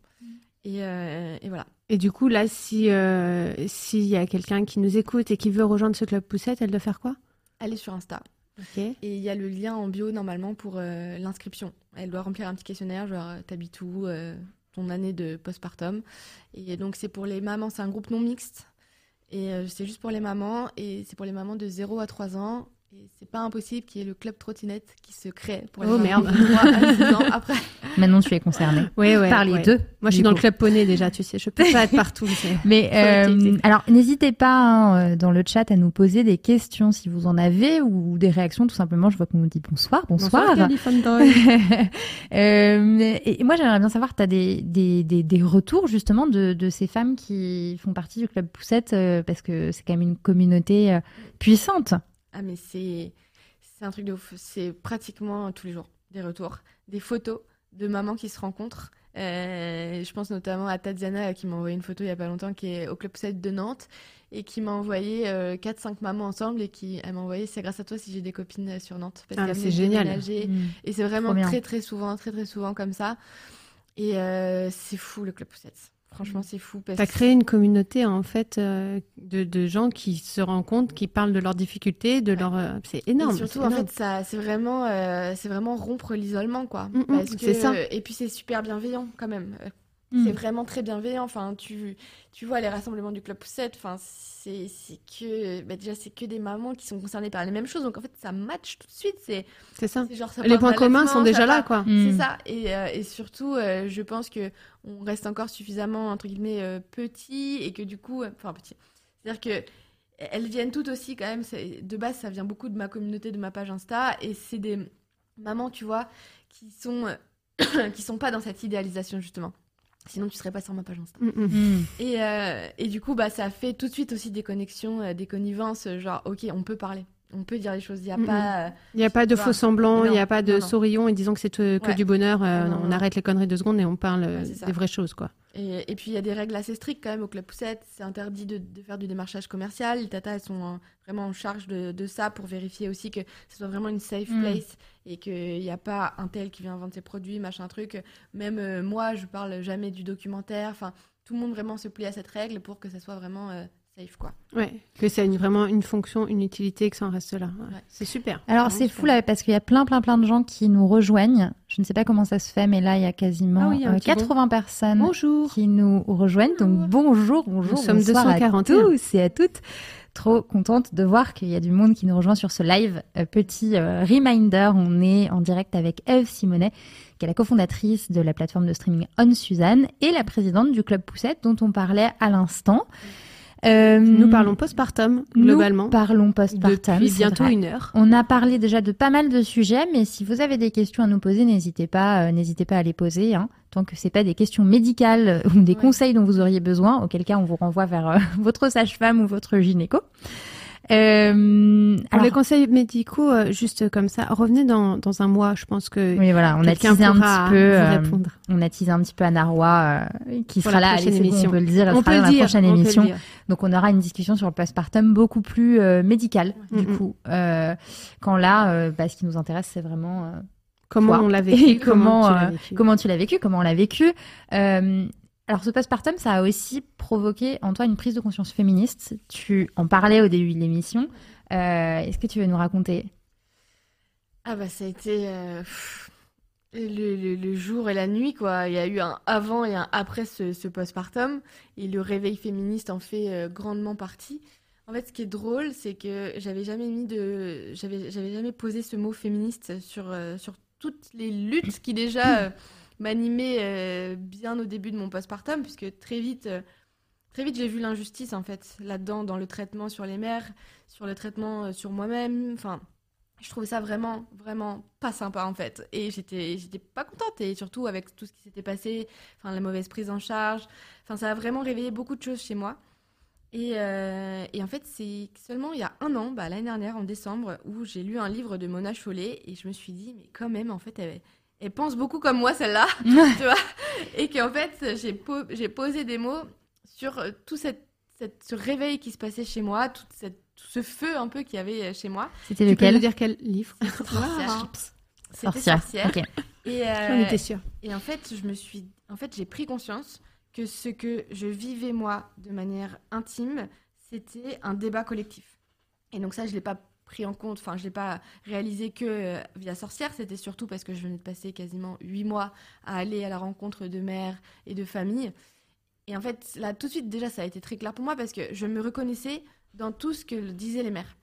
Et, euh, et voilà. Et du coup, là, si euh, s'il y a quelqu'un qui nous écoute et qui veut rejoindre ce club poussette, elle doit faire quoi? Allez sur Insta. Ok. Et il y a le lien en bio normalement pour euh, l'inscription. Elle doit remplir un petit questionnaire, genre t'habites où, ton année de postpartum. Et donc c'est pour les mamans, c'est un groupe non mixte. Et c'est juste pour les mamans, et c'est pour les mamans de 0 à 3 ans. Et c'est pas impossible qu'il y ait le club trottinette qui se crée pour les Oh, merde. de 3 à 6 ans après. Maintenant, tu es concerné Ouais, ouais. par les ouais. deux. Moi, je suis dans coup. le club poney déjà, tu sais. Je peux pas être partout. Mais euh, alors, n'hésitez pas hein, euh, dans le chat à nous poser des questions si vous en avez ou des réactions. Tout simplement, je vois qu'on nous dit bonsoir, bonsoir. Califandoy. Euh, et moi, j'aimerais bien savoir, tu as des, des, des, des retours justement de, de ces femmes qui font partie du club Poussette euh, parce que c'est quand même une communauté euh, puissante. Ah mais c'est un truc de ouf. C'est pratiquement tous les jours des retours, des photos de mamans qui se rencontrent. Euh, je pense notamment à Tatiana euh, qui m'a envoyé une photo il y a pas longtemps qui est au club 7 de Nantes et qui m'a envoyé 4-5 mamans ensemble et qui elle m'a envoyé c'est grâce à toi si j'ai des copines euh, sur Nantes parce Ah, c'est génial. déménager. Mm. et c'est vraiment très très souvent très très souvent comme ça et euh, c'est fou le club Poussette. Franchement c'est fou parce T'as créé une communauté en fait euh, de, de gens qui se rencontrent, qui parlent de leurs difficultés, de leur. euh, c'est énorme. Et surtout, c'est en énorme. fait, ça, c'est vraiment, euh, c'est vraiment rompre l'isolement, quoi. Mm, mm, c'est ça. Et puis, c'est super bienveillant, quand même. C'est vraiment très bienveillant. Enfin, tu, tu vois les rassemblements du club Poussette. Enfin, c'est, que, bah, déjà, c'est que des mamans qui sont concernées par les mêmes choses. Donc, en fait, ça match tout de suite. C'est, C'est ça. c'est genre, ça Les points communs sont déjà là, quoi. C'est ça. Et, euh, et surtout, euh, je pense que on reste encore suffisamment entre guillemets euh, petit et que du coup, euh, enfin petit. C'est-à-dire que elles viennent toutes aussi quand même. De base, ça vient beaucoup de ma communauté, de ma page Insta, et c'est des mamans, tu vois, qui sont qui sont pas dans cette idéalisation justement. Sinon, tu serais pas sur ma page Insta. Mm, mm. Mm. Et, euh, et du coup, bah, ça fait tout de suite aussi des connexions, euh, des connivences, euh, genre, ok, on peut parler, on peut dire les choses. Il y a pas. Il n'y a pas de faux semblants, il n'y a pas de non, non. sourillons et disons que c'est que Ouais. du bonheur. euh, Non, non, on non. arrête les conneries deux secondes et on parle Ouais, des vraies choses, quoi. Et, et puis il y a des règles assez strictes quand même au Club Poussette. C'est interdit de, de faire du démarchage commercial. Les tatas, elles sont en- vraiment en charge de, de ça pour vérifier aussi que ce soit vraiment une safe Mm. place et qu'il n'y a pas un tel qui vient vendre ses produits, machin truc. Même euh, moi, je parle jamais du documentaire. Enfin, tout le monde vraiment se plie à cette règle pour que ça soit vraiment euh, safe, quoi. Ouais, que c'est une- vraiment une fonction, une utilité, que ça en reste là. Ouais. Ouais. C'est super. Alors c'est fou là parce qu'il y a plein plein plein de gens qui nous rejoignent. Je ne sais pas comment ça se fait, mais là il y a quasiment Ah oui, un euh, 80 personnes Bonjour. qui nous rejoignent. Donc bonjour, bonjour, Nous sommes bonsoir 241. à tous et à toutes. Trop contente de voir qu'il y a du monde qui nous rejoint sur ce live. Euh, petit euh, reminder, on est en direct avec Eve Simonet, qui est la cofondatrice de la plateforme de streaming On Suzanne et la présidente du club Poussette dont on parlait à l'instant. Euh, Nous parlons postpartum, nous globalement. parlons postpartum. Depuis bientôt vrai. une heure. On a parlé déjà de pas mal de sujets, mais si vous avez des questions à nous poser, n'hésitez pas, euh, n'hésitez pas à les poser. Hein, tant que c'est pas des questions médicales euh, ou des Ouais. conseils dont vous auriez besoin, auquel cas on vous renvoie vers euh, votre sage-femme ou votre gynéco. Euh, alors, les conseils médicaux, euh, juste comme ça, revenez dans, dans un mois. Je pense que oui, voilà, on a teasé un petit peu, euh, on a teasé un petit peu à Narwa, euh, qui Pour sera la là. prochaine Allez, c'est bon, émission. on peut le dire, elle On sera peut dans la prochaine émission. Donc on aura une discussion sur le postpartum beaucoup plus euh, médicale, du Mhm. coup. Euh, quand là, euh, bah, ce qui nous intéresse, c'est vraiment euh, Comment on l'a vécu Et comment, comment tu l'as vécu, comment on l'a vécu. Alors, ce postpartum, ça a aussi provoqué en toi une prise de conscience féministe. Tu en parlais au début de l'émission. Euh, Est-ce que tu veux nous raconter? Ah bah ça a été... euh, pff, le, le, le, jour et la nuit, quoi. Il y a eu un avant et un après ce, ce postpartum. Et le réveil féministe en fait euh, grandement partie. En fait, ce qui est drôle, c'est que j'avais jamais mis de, j'avais, jamais posé ce mot féministe sur sur toutes les luttes qui déjà euh, m'animaient bien au début de mon postpartum, puisque très vite, très vite, j'ai vu l'injustice en fait là-dedans, dans le traitement sur les mères, sur le traitement sur moi-même. Enfin, je trouvais ça vraiment, vraiment pas sympa en fait. Et j'étais, j'étais pas contente. Et surtout avec tout ce qui s'était passé, enfin la mauvaise prise en charge. Enfin, ça a vraiment réveillé beaucoup de choses chez moi. Et, euh, et en fait, c'est seulement il y a un an, bah, l'année dernière, en décembre, où j'ai lu un livre de Mona Chollet et je me suis dit, mais quand même, en fait, elle, elle pense beaucoup comme moi, celle-là, tu vois. Et qu'en fait, j'ai, j'ai posé des mots sur euh, tout cette, cette, ce réveil qui se passait chez moi, toute cette ce feu un peu qu'il y avait chez moi. C'était lequel peux dire quel livre C'était Sorcière. Et euh, sûre. Et en fait, je me suis, en fait, j'ai pris conscience que ce que je vivais moi de manière intime, c'était un débat collectif. Et donc ça, je l'ai pas pris en compte, enfin, je l'ai pas réalisé que euh, via Sorcière. C'était surtout parce que je venais de passer quasiment huit mois à aller à la rencontre de mères et de familles. Et en fait, là, tout de suite, déjà, ça a été très clair pour moi parce que je me reconnaissais dans tout ce que disaient les mères.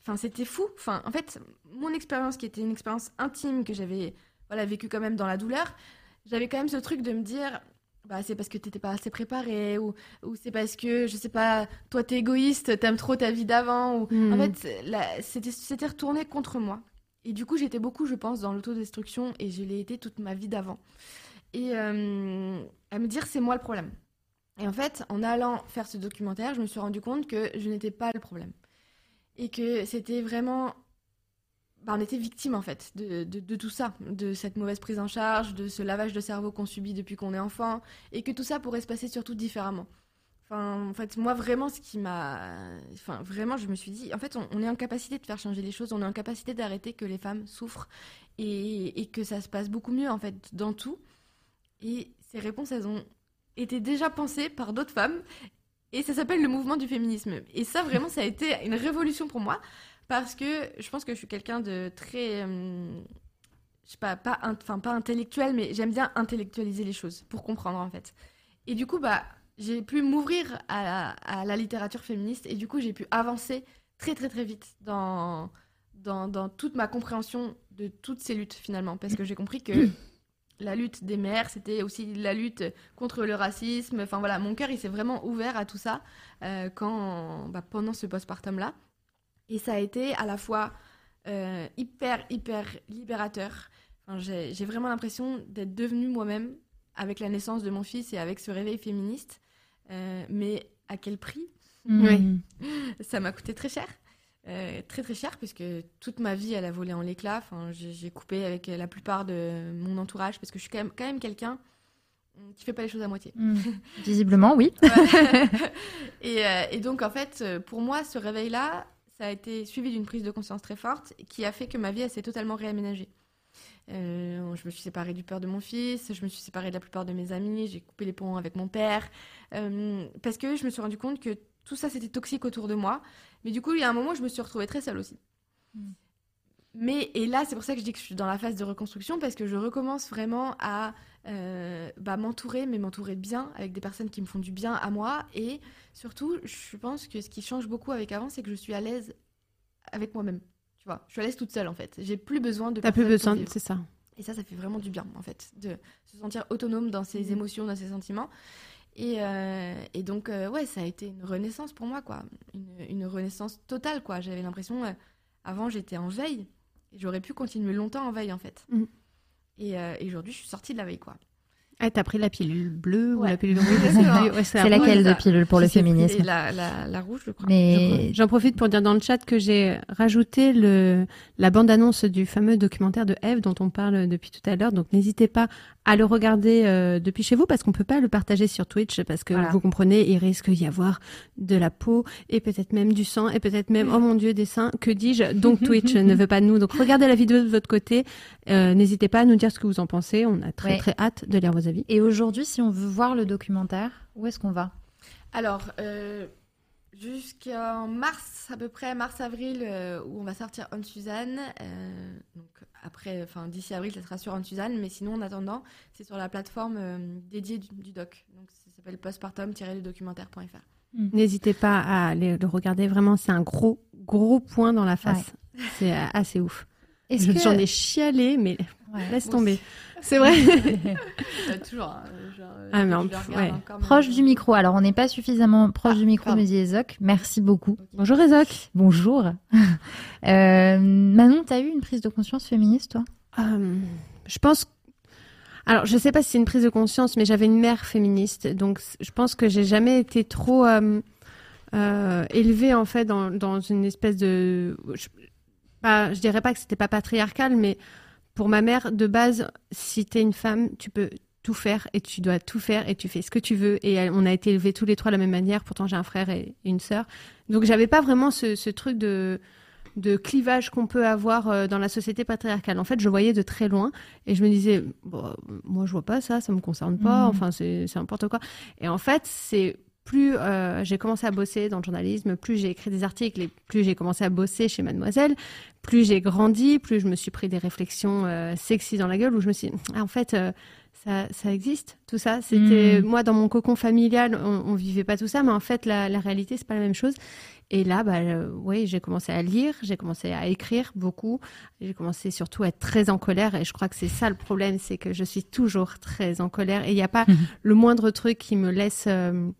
Enfin, c'était fou. Enfin, en fait, mon expérience, qui était une expérience intime que j'avais voilà, vécue quand même dans la douleur, j'avais quand même ce truc de me dire bah, c'est parce que t'étais pas assez préparé ou, ou c'est parce que, je sais pas, toi t'es égoïste, t'aimes trop ta vie d'avant. Ou... En hmm. fait, c'était retourné contre moi. Et du coup, j'étais beaucoup, je pense, dans l'autodestruction et je l'ai été toute ma vie d'avant. Et euh, à me dire, c'est moi le problème. Et en fait, en allant faire ce documentaire, je me suis rendu compte que je n'étais pas le problème. Et que c'était vraiment. Bah, on était victime en fait de, tout ça, de cette mauvaise prise en charge, de ce lavage de cerveau qu'on subit depuis qu'on est enfant, et que tout ça pourrait se passer surtout différemment. En fait, moi vraiment, ce qui m'a, enfin vraiment, je me suis dit, en fait, on, est en capacité de faire changer les choses, on est en capacité d'arrêter que les femmes souffrent et, et que ça se passe beaucoup mieux en fait dans tout. Et ces réponses, elles ont était déjà pensé par d'autres femmes et ça s'appelle le mouvement du féminisme. Et ça, vraiment, ça a été une révolution pour moi parce que je pense que je suis quelqu'un de très. Euh, je sais pas, pas, enfin, pas intellectuel, mais j'aime bien intellectualiser les choses pour comprendre en fait. Et du coup, bah, j'ai pu m'ouvrir à, la littérature féministe et du coup, j'ai pu avancer très très très vite dans, dans, dans toute ma compréhension de toutes ces luttes finalement parce que j'ai compris que la lutte des mères, c'était aussi la lutte contre le racisme. Enfin voilà, mon cœur il s'est vraiment ouvert à tout ça euh, quand, bah, pendant ce postpartum là. Et ça a été à la fois euh, hyper hyper libérateur. j'ai vraiment l'impression d'être devenue moi-même avec la naissance de mon fils et avec ce réveil féministe. Euh, mais à quel prix? Mmh. Oui. Ça m'a coûté très cher. Euh, très très cher puisque toute ma vie elle a volé en l'éclat. Enfin, j'ai coupé avec la plupart de mon entourage parce que je suis quand même, quand même quelqu'un qui fait pas les choses à moitié. Hmm. Visiblement, oui. et, euh, et, donc en fait, pour moi, ce réveil-là, ça a été suivi d'une prise de conscience très forte qui a fait que ma vie s'est totalement réaménagée. Euh, je me suis séparée du père de mon fils, je me suis séparée de la plupart de mes amis, j'ai coupé les ponts avec mon père, parce que je me suis rendu compte que tout ça c'était toxique autour de moi. Mais du coup, il y a un moment où je me suis retrouvée très seule aussi. Hmm. Mais, et là, c'est pour ça que je dis que je suis dans la phase de reconstruction, parce que je recommence vraiment à euh, bah, m'entourer, mais m'entourer bien, avec des personnes qui me font du bien à moi. Et surtout, je pense que ce qui change beaucoup avec avant, c'est que je suis à l'aise avec moi-même. Tu vois, je suis à l'aise toute seule, en fait. J'ai plus besoin de... T'as plus besoin, c'est ça. Et ça, ça fait vraiment du bien, en fait, de se sentir autonome dans ses hmm. émotions, dans ses sentiments. Et, euh, et donc, euh, ouais, ça a été une renaissance pour moi, quoi. Une, une renaissance totale, quoi. J'avais l'impression, euh, avant, j'étais en veille. Et j'aurais pu continuer longtemps en veille, en fait. Mm. Et, et aujourd'hui, je suis sortie de la veille, quoi. Ah, t'as pris la pilule bleue ou la pilule rouge C'est laquelle de pilule pour le féminisme la, la, la, rouge, je crois. Mais j'en profite pour dire dans le chat que j'ai rajouté le, la bande-annonce du fameux documentaire de Eve dont on parle depuis tout à l'heure. Donc n'hésitez pas à le regarder euh, depuis chez vous parce qu'on peut pas le partager sur Twitch parce que vous comprenez, il risque d'y avoir de la peau et peut-être même du sang et peut-être même, oh mon dieu, des seins. Que dis-je Donc Twitch ne veut pas de nous. Donc regardez la vidéo de votre côté. Euh, n'hésitez pas à nous dire ce que vous en pensez. On a très très hâte de lire vos avis. Et aujourd'hui, si on veut voir le documentaire, où est-ce qu'on va? Alors, euh, jusqu'en mars, à peu près, mars-avril, où on va sortir On Suzanne. donc après, enfin d'ici avril, ça sera sur Suzanne, mais sinon en attendant, c'est sur la plateforme dédiée du, doc. Donc ça s'appelle postpartum-documentaire.fr. Mm. N'hésitez pas à aller le regarder. Vraiment, c'est un gros, gros point dans la face. C'est assez ouf. J'en ai chialé, mais laisse tomber. C'est vrai. toujours. Hein, euh, ah, proche du micro. Alors, on n'est pas suffisamment proche du ah, micro, mais Ezok. Merci beaucoup. Bonjour Ezok. Bonjour. euh, Manon, t'as eu une prise de conscience féministe, toi? Euh, Je pense alors, je sais pas si c'est une prise de conscience, mais j'avais une mère féministe, donc je pense que j'ai jamais été trop euh, euh, élevée en fait dans, dans une espèce de, je, pas, je dirais pas que c'était pas patriarcal, mais pour ma mère de base, si tu es une femme, tu peux tout faire et tu dois tout faire et tu fais ce que tu veux et on a été élevés tous les trois de la même manière. Pourtant, j'ai un frère et une sœur, donc j'avais pas vraiment ce, ce truc de de clivage qu'on peut avoir euh, dans la société patriarcale. En fait, je voyais de très loin et je me disais, moi, je vois pas ça, ça me concerne pas, mmh. enfin, c'est n'importe quoi. Et en fait, c'est plus euh, j'ai commencé à bosser dans le journalisme, plus j'ai écrit des articles et plus j'ai commencé à bosser chez Mademoiselle, plus j'ai grandi, plus je me suis pris des réflexions euh, sexy dans la gueule où je me suis dit, ah, en fait, ça, ça, existe, tout ça. C'était mmh. moi dans mon cocon familial, on, on, vivait pas tout ça, mais en fait la, la réalité c'est pas la même chose. Et là, bah, euh, oui, j'ai commencé à lire, j'ai commencé à écrire beaucoup, j'ai commencé surtout à être très en colère. Et je crois que c'est ça le problème, c'est que je suis toujours très en colère. Et il n'y a pas le moindre truc qui me laisse, euh,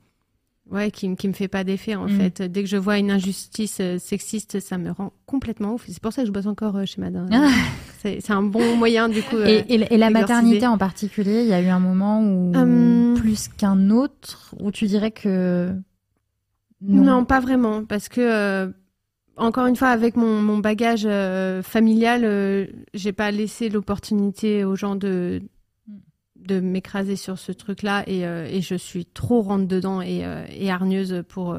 ouais, qui, qui me fait pas d'effet en mhm. fait. Dès que je vois une injustice euh, sexiste, ça me rend complètement ouf. C'est pour ça que je bosse encore chez Madame. Ah. c'est un bon moyen du coup. Et, et, la maternité en particulier, il y a eu un moment où hum. plus qu'un autre, où tu dirais que non. pas vraiment, parce que euh, encore une fois, avec mon, mon bagage euh, familial, euh, j'ai pas laissé l'opportunité aux gens de de m'écraser sur ce truc-là et, et, je suis trop rentre dedans et, et hargneuse pour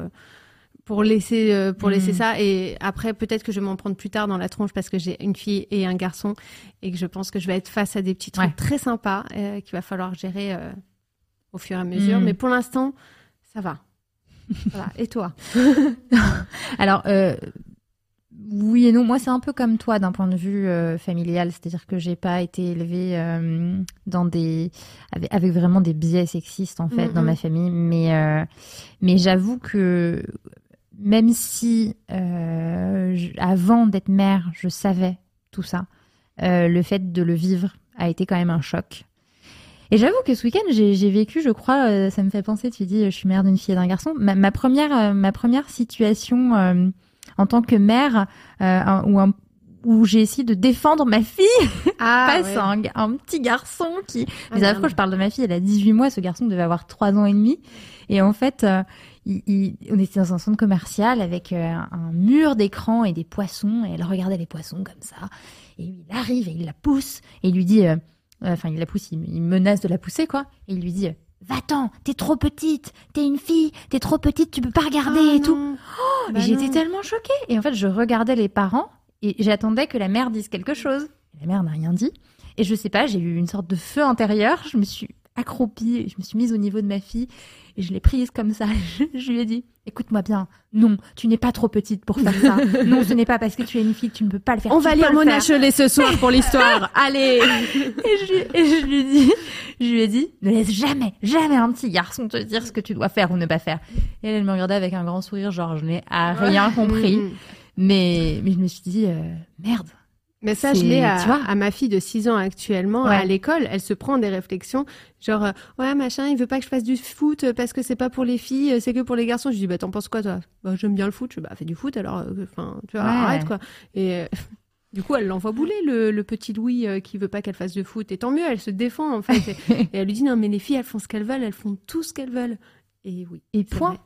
pour laisser pour laisser mm. ça et après peut-être que je vais m'en prendre plus tard dans la tronche parce que j'ai une fille et un garçon et que je pense que je vais être face à des petits trucs très sympas qu'il va falloir gérer au fur et à mesure mm. mais pour l'instant ça va voilà. Et toi? Alors, euh, oui et non. Moi, c'est un peu comme toi d'un point de vue euh, familial, c'est-à-dire que j'ai pas été élevée euh, dans des avec, vraiment des biais sexistes en fait dans ma famille, mais mais j'avoue que même si avant d'être mère, je savais tout ça, le fait de le vivre a été quand même un choc. Et j'avoue que ce week-end, j'ai vécu, je crois, euh, ça me fait penser, tu dis, je suis mère d'une fille et d'un garçon. Ma, première, euh, ma première situation euh, en tant que mère, où, où j'ai essayé de défendre ma fille ah, face à un, petit garçon qui... Ah, Mais après, je parle de ma fille, elle a 18 mois, ce garçon devait avoir 3 ans et demi. Et en fait, il, on était dans un centre commercial avec un mur d'écran et des poissons, et elle regardait les poissons comme ça. Et il arrive et il la pousse, et il lui dit... Enfin, il la pousse, il, menace de la pousser, quoi. Et il lui dit Va-t'en, t'es trop petite, t'es une fille, t'es trop petite, tu peux pas regarder oh et tout. Oh, bah j'étais tellement choquée. Et en fait, je regardais les parents et j'attendais que la mère dise quelque chose. La mère n'a rien dit. Et je sais pas, j'ai eu une sorte de feu intérieur. Je me suis accroupie, je me suis mise au niveau de ma fille et je l'ai prise comme ça. Je, lui ai dit, écoute-moi bien, non, tu n'es pas trop petite pour faire ça. non, ce n'est pas parce que tu es une fille que tu ne peux pas le faire. On va lire Mona Chollet ce soir pour l'histoire. Allez. Et je, et je lui dis, je lui ai dit, ne laisse jamais, jamais un petit garçon te dire ce que tu dois faire ou ne pas faire. Et elle, me regardait avec un grand sourire, genre je n'ai rien compris. Mm. Mais, mais je me suis dit, euh, merde, mais ça, je l'ai à, à, ma fille de 6 ans actuellement à l'école. Elle se prend des réflexions, genre euh, ouais machin, il veut pas que je fasse du foot parce que c'est pas pour les filles, c'est que pour les garçons. Je dis bah t'en penses quoi toi? Bah j'aime bien le foot. Je dis bah fais du foot alors. Euh, enfin tu vois arrête quoi. Et euh, du coup elle l'envoie bouler le, le, petit Louis qui veut pas qu'elle fasse de foot. Et tant mieux, elle se défend en fait. et, elle lui dit non mais les filles elles font ce qu'elles veulent, elles font tout ce qu'elles veulent. Et oui. Et point.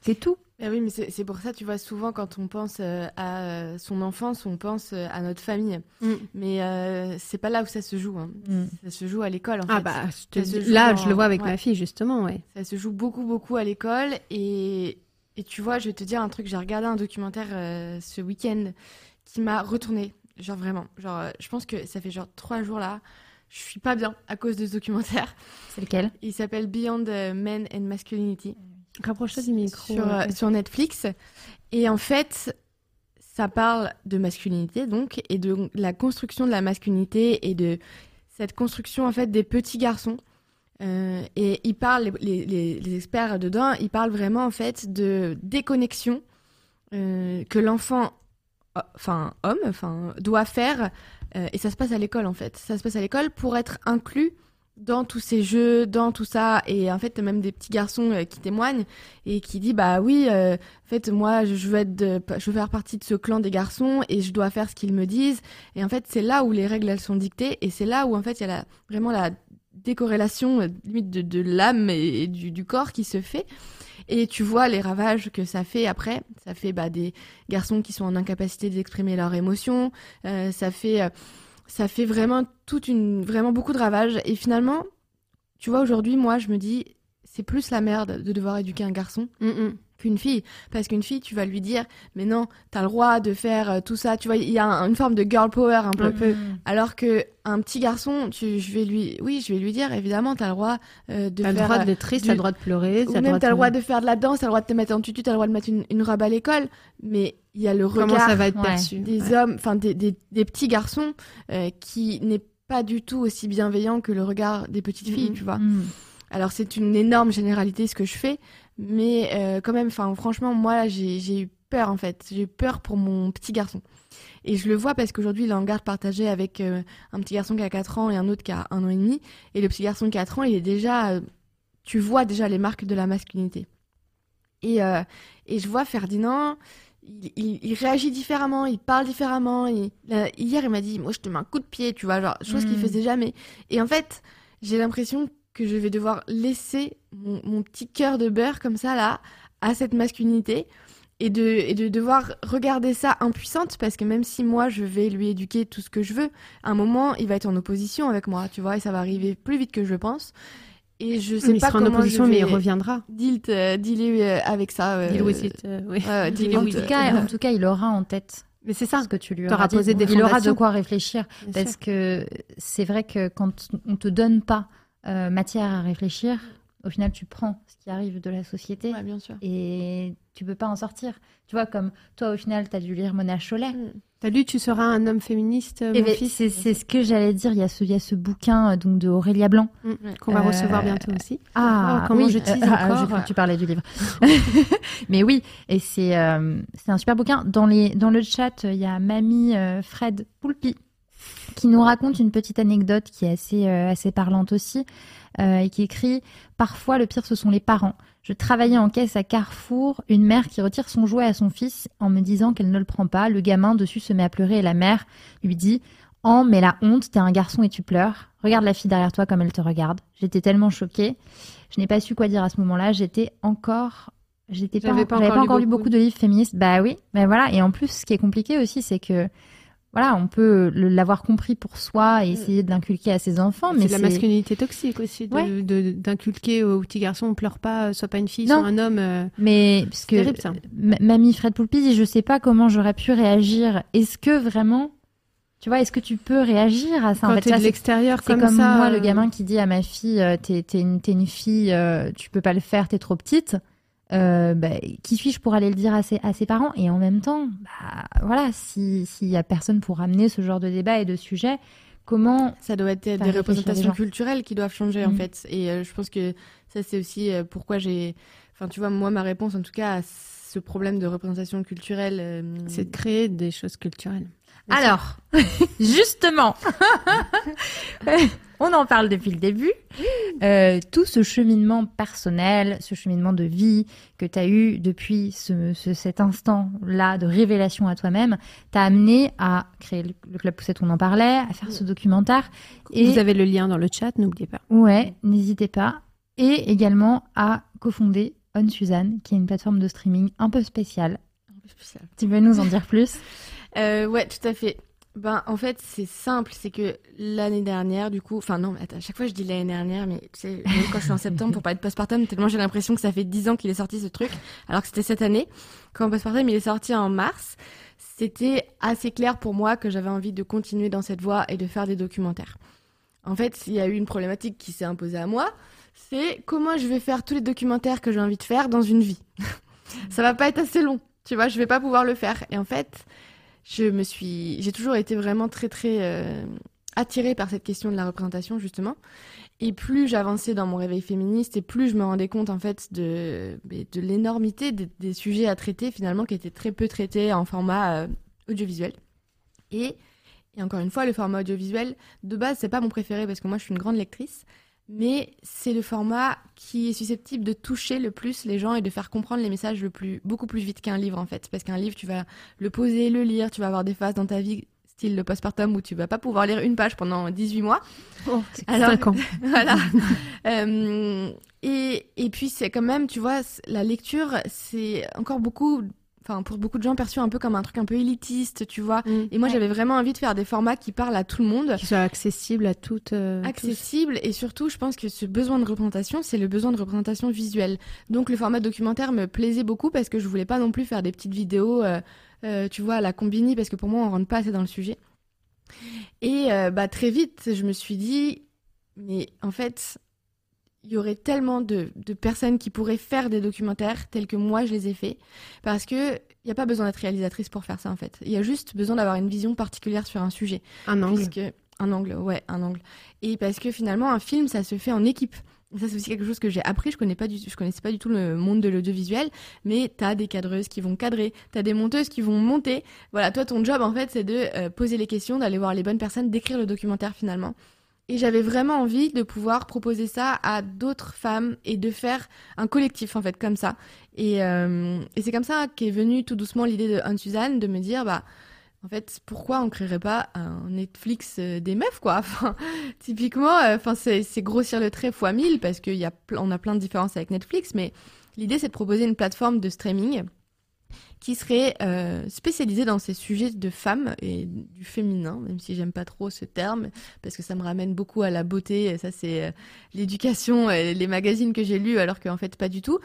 C'est tout. Ah oui, mais c'est pour ça, tu vois, souvent quand on pense euh, à euh, son enfance, on pense euh, à notre famille. Mm. Mais c'est pas là où ça se joue. Hein. Mm. Ça se joue à l'école. En ah bah, là, je le vois avec ma fille, justement, ouais. Ça se joue beaucoup, beaucoup à l'école. Et... et tu vois, je vais te dire un truc, j'ai regardé un documentaire ce week-end qui m'a retourné. Genre vraiment. Genre, je pense que ça fait genre trois jours là. Je suis pas bien à cause de ce documentaire. C'est lequel? Il s'appelle Beyond Men and Masculinity. Rapproche-toi du micro. Sur, euh, sur, Netflix. Et en fait, ça parle de masculinité donc et de la construction de la masculinité et de cette construction en fait des petits garçons. Euh, et ils parlent, les, les, les, experts dedans, ils parlent vraiment en fait de déconnexion euh, que l'enfant, enfin homme, enfin doit faire. Euh, et ça se passe à l'école en fait. Ça se passe à l'école pour être inclus dans tous ces jeux, dans tout ça, et en fait même des petits garçons euh, qui témoignent et qui disent bah oui, euh, en fait moi je veux être, je veux faire partie de ce clan des garçons et je dois faire ce qu'ils me disent. Et en fait c'est là où les règles elles sont dictées et c'est là où en fait il y a vraiment la décorrélation euh, limite de, l'âme et, du, du, corps qui se fait. Et tu vois les ravages que ça fait après. Ça fait bah, des garçons qui sont en incapacité d'exprimer leurs émotions. Euh, ça fait ça fait vraiment toute une vraiment beaucoup de ravages et finalement tu vois aujourd'hui moi je me dis c'est plus la merde de devoir éduquer un garçon mm -mm. Qu'une fille parce qu'une fille tu vas lui dire mais non t'as le droit de faire euh, tout ça tu vois il y a un, une forme de girl power un peu, peu. alors que un petit garçon tu je vais lui oui je vais lui dire évidemment t'as le droit euh, de T'as le faire droit euh, d'être triste, du- t'as le droit de pleurer, ou t'as même t'as le droit de... faire de la danse t'as le droit de te mettre en tutu t'as le droit de mettre une, une robe à l'école mais il y a le Comment regard ça va être Ouais. perçu des ouais. hommes, enfin des, des, des petits garçons euh, qui n'est pas du tout aussi bienveillant que le regard des petites filles, Mhm. tu vois. Mm. Alors c'est une énorme généralité ce que je fais, mais euh, quand même, enfin franchement, moi j'ai eu peur en fait, j'ai eu peur pour mon petit garçon. Et je le vois parce qu'aujourd'hui il est en garde partagée avec euh, un petit garçon qui a 4 ans et un autre qui a un an et demi. Et le petit garçon de 4 ans, il est déjà, euh, tu vois déjà les marques de la masculinité. Et, et je vois Ferdinand, il, il- il réagit différemment, il parle différemment. il- là, hier, il m'a dit, moi, je te mets un coup de pied, tu vois, genre, chose qu'il Mm. faisait jamais. Et en fait, j'ai l'impression que je vais devoir laisser mon, mon petit cœur de beurre comme ça, là, à cette masculinité. Et de, et de devoir regarder ça impuissante, parce que même si moi, je vais lui éduquer tout ce que je veux, à un moment, il va être en opposition avec moi, tu vois, et ça va arriver plus vite que je le pense. Et je sais il pas sera en opposition, je mais il reviendra. deal, euh, euh, avec ça. euh, Deal with it, euh, oui. deal En with tout, it. cas, en tout cas, il aura en tête Mais c'est ça. ce que tu lui auras posé des il aura de quoi réfléchir. bien Parce sûr. que c'est vrai que quand on te donne pas euh, matière à réfléchir, au final, tu prends ce qui arrive de la société Ouais, bien sûr. et tu peux pas en sortir. Tu vois, comme toi, au final, tu as dû lire Mona Chollet. Mm. T'as lu, tu seras un homme féministe, euh, Eh mon ben, fils c'est c'est ce que j'allais dire. Il y a ce, il y a ce bouquin euh, donc de Aurélia Blanc. Mm, Qu'on va Euh, recevoir bientôt aussi. Ah, Oh, comment oui. je tease Euh, ah, encore. j'ai cru que tu parlais du livre. Mais oui, et c'est euh, un super bouquin. Dans, les, dans le chat, il y a Mamie euh, Fred Poulpi qui nous raconte une petite anecdote qui est assez, euh, assez parlante aussi euh, et qui écrit Parfois, le pire, ce sont les parents. Je travaillais en caisse à Carrefour, une mère qui retire son jouet à son fils en me disant qu'elle ne le prend pas. Le gamin dessus se met à pleurer et la mère lui dit Oh, mais la honte, t'es un garçon et tu pleures. Regarde la fille derrière toi comme elle te regarde. J'étais tellement choquée. Je n'ai pas su quoi dire à ce moment-là. J'étais encore. J'étais pas, J'avais pas j'avais encore lu beaucoup de livres féministes. Bah oui, mais voilà. Et en plus, ce qui est compliqué aussi, c'est que voilà, on peut l'avoir compris pour soi et essayer de l'inculquer à ses enfants, mais c'est de la masculinité toxique aussi, de- Ouais. de- d'inculquer aux petits garçons, on pleure pas, euh, sois pas une fille, Non. sois un homme. euh, mais parce que terrible, ça. M- mamie Fred Poulpi dit je sais pas comment j'aurais pu réagir. Est-ce que vraiment, tu vois, est-ce que tu peux réagir à ça en Quand fait t'es Ça, de c'est- l'extérieur C'est comme, comme, ça. moi, le euh, gamin qui dit à ma fille T'es t'es une, fille, euh, tu peux pas le faire, t'es trop petite. Euh, bah, qui suis-je pour aller le dire à ses, à ses parents? Et en même temps, bah, voilà, si- s'il y a personne pour amener ce genre de débat et de sujet, comment Ça doit être des représentations culturelles qui doivent changer en Mm. fait. Et euh, je pense que ça c'est aussi euh, pourquoi j'ai, enfin tu vois moi ma réponse en tout cas à ce problème de représentation culturelle. euh, C'est de créer des choses culturelles. Alors, justement, on en parle depuis le début. Euh, tout ce cheminement personnel, ce cheminement de vie que tu as eu depuis ce, ce- cet instant-là de révélation à toi-même, t'a amené à créer le, le Club Poussette, on en parlait, à faire ce documentaire. Et Vous avez le lien dans le chat, n'oubliez pas. ouais, n'hésitez pas. Et également à cofonder On Suzanne, qui est une plateforme de streaming un peu spéciale. un peu spécial. Tu veux nous en dire plus? Euh, ouais, tout à fait. Ben, en fait, c'est simple, c'est que l'année dernière, du coup, enfin non, attends, à chaque fois je dis l'année dernière, mais tu sais, quand je suis en septembre pour parler de postpartum, tellement j'ai l'impression que ça fait 10 ans qu'il est sorti ce truc, alors que c'était cette année. Quand postpartum il est sorti en mars, c'était assez clair pour moi que j'avais envie de continuer dans cette voie et de faire des documentaires. En fait, il y a eu une problématique qui s'est imposée à moi, c'est comment je vais faire tous les documentaires que j'ai envie de faire dans une vie. ça va pas être assez long, tu vois, je vais pas pouvoir le faire. Et en fait, je me suis, j'ai toujours été vraiment très très euh, attirée par cette question de la représentation justement. Et plus j'avançais dans mon réveil féministe, et plus je me rendais compte en fait de, de l'énormité des, sujets à traiter finalement qui étaient très peu traités en format euh, audiovisuel. Et, et encore une fois, le format audiovisuel de base c'est pas mon préféré parce que moi je suis une grande lectrice, mais c'est le format qui est susceptible de toucher le plus les gens et de faire comprendre les messages le plus, beaucoup plus vite qu'un livre en fait. Parce qu'un livre, tu vas le poser, le lire, tu vas avoir des phases dans ta vie style le postpartum où tu vas pas pouvoir lire une page pendant 18 mois. Oh, Alors, 5 ans. voilà. euh, et, et puis c'est quand même, tu vois, la lecture, c'est encore beaucoup enfin pour beaucoup de gens perçu un peu comme un truc un peu élitiste, tu vois. Mm. et moi j'avais vraiment envie de faire des formats qui parlent à tout le monde, qui soient accessibles à toutes. Euh, accessibles et surtout je pense que ce besoin de représentation, c'est le besoin de représentation visuelle. Donc le format documentaire me plaisait beaucoup parce que je voulais pas non plus faire des petites vidéos, euh, euh, tu vois, à la combini parce que pour moi on rentre pas assez dans le sujet. Et bah très vite je me suis dit mais en fait il y aurait tellement de, personnes qui pourraient faire des documentaires tels que moi je les ai faits. Parce que il n'y a pas besoin d'être réalisatrice pour faire ça en fait. Il y a juste besoin d'avoir une vision particulière sur un sujet. Un angle. un angle, ouais, un angle. Et parce que finalement, un film, ça se fait en équipe. Ça, c'est aussi quelque chose que j'ai appris. Je connais pas du, je connaissais pas du tout le monde de l'audiovisuel, mais tu as des cadreuses qui vont cadrer, tu as des monteuses qui vont monter. Voilà, toi, ton job, en fait, c'est de euh, poser les questions, d'aller voir les bonnes personnes, d'écrire le documentaire finalement. Et j'avais vraiment envie de pouvoir proposer ça à d'autres femmes et de faire un collectif en fait comme ça. Et, euh, et c'est comme ça qu'est venue tout doucement l'idée de Anne-Suzanne de me dire bah en fait pourquoi on créerait pas un Netflix euh, des meufs quoi? Enfin typiquement euh, enfin c'est grossir le trait fois mille parce qu'il y a a plein de différences avec Netflix mais l'idée c'est de proposer une plateforme de streaming qui serait euh, spécialisée dans ces sujets de femmes et du féminin, même si j'aime pas trop ce terme, parce que ça me ramène beaucoup à la beauté, ça c'est euh, l'éducation, et les magazines que j'ai lus, alors qu'en fait pas du tout.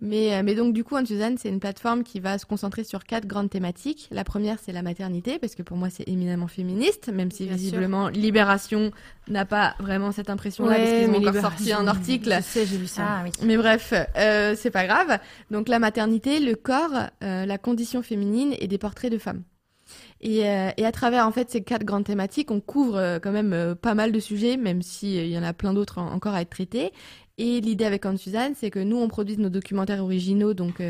Mais, euh, mais donc, du coup, Suzanne, c'est une plateforme qui va se concentrer sur quatre grandes thématiques. La première, c'est la maternité, parce que pour moi, c'est éminemment féministe, même si visiblement, Libération n'a pas vraiment cette impression-là, parce qu'ils ont encore sorti un article. Je sais, j'ai vu ça. Ah, oui. Mais bref, euh, c'est pas grave. Donc, la maternité, le corps, euh, la condition féminine et des portraits de femmes. Et, euh, et, à travers en fait ces quatre grandes thématiques, on couvre euh, quand même euh, pas mal de sujets, même s'il y en a plein d'autres encore à être traités. Et l'idée avec Anne-Suzanne, c'est que nous, on produit nos documentaires originaux, donc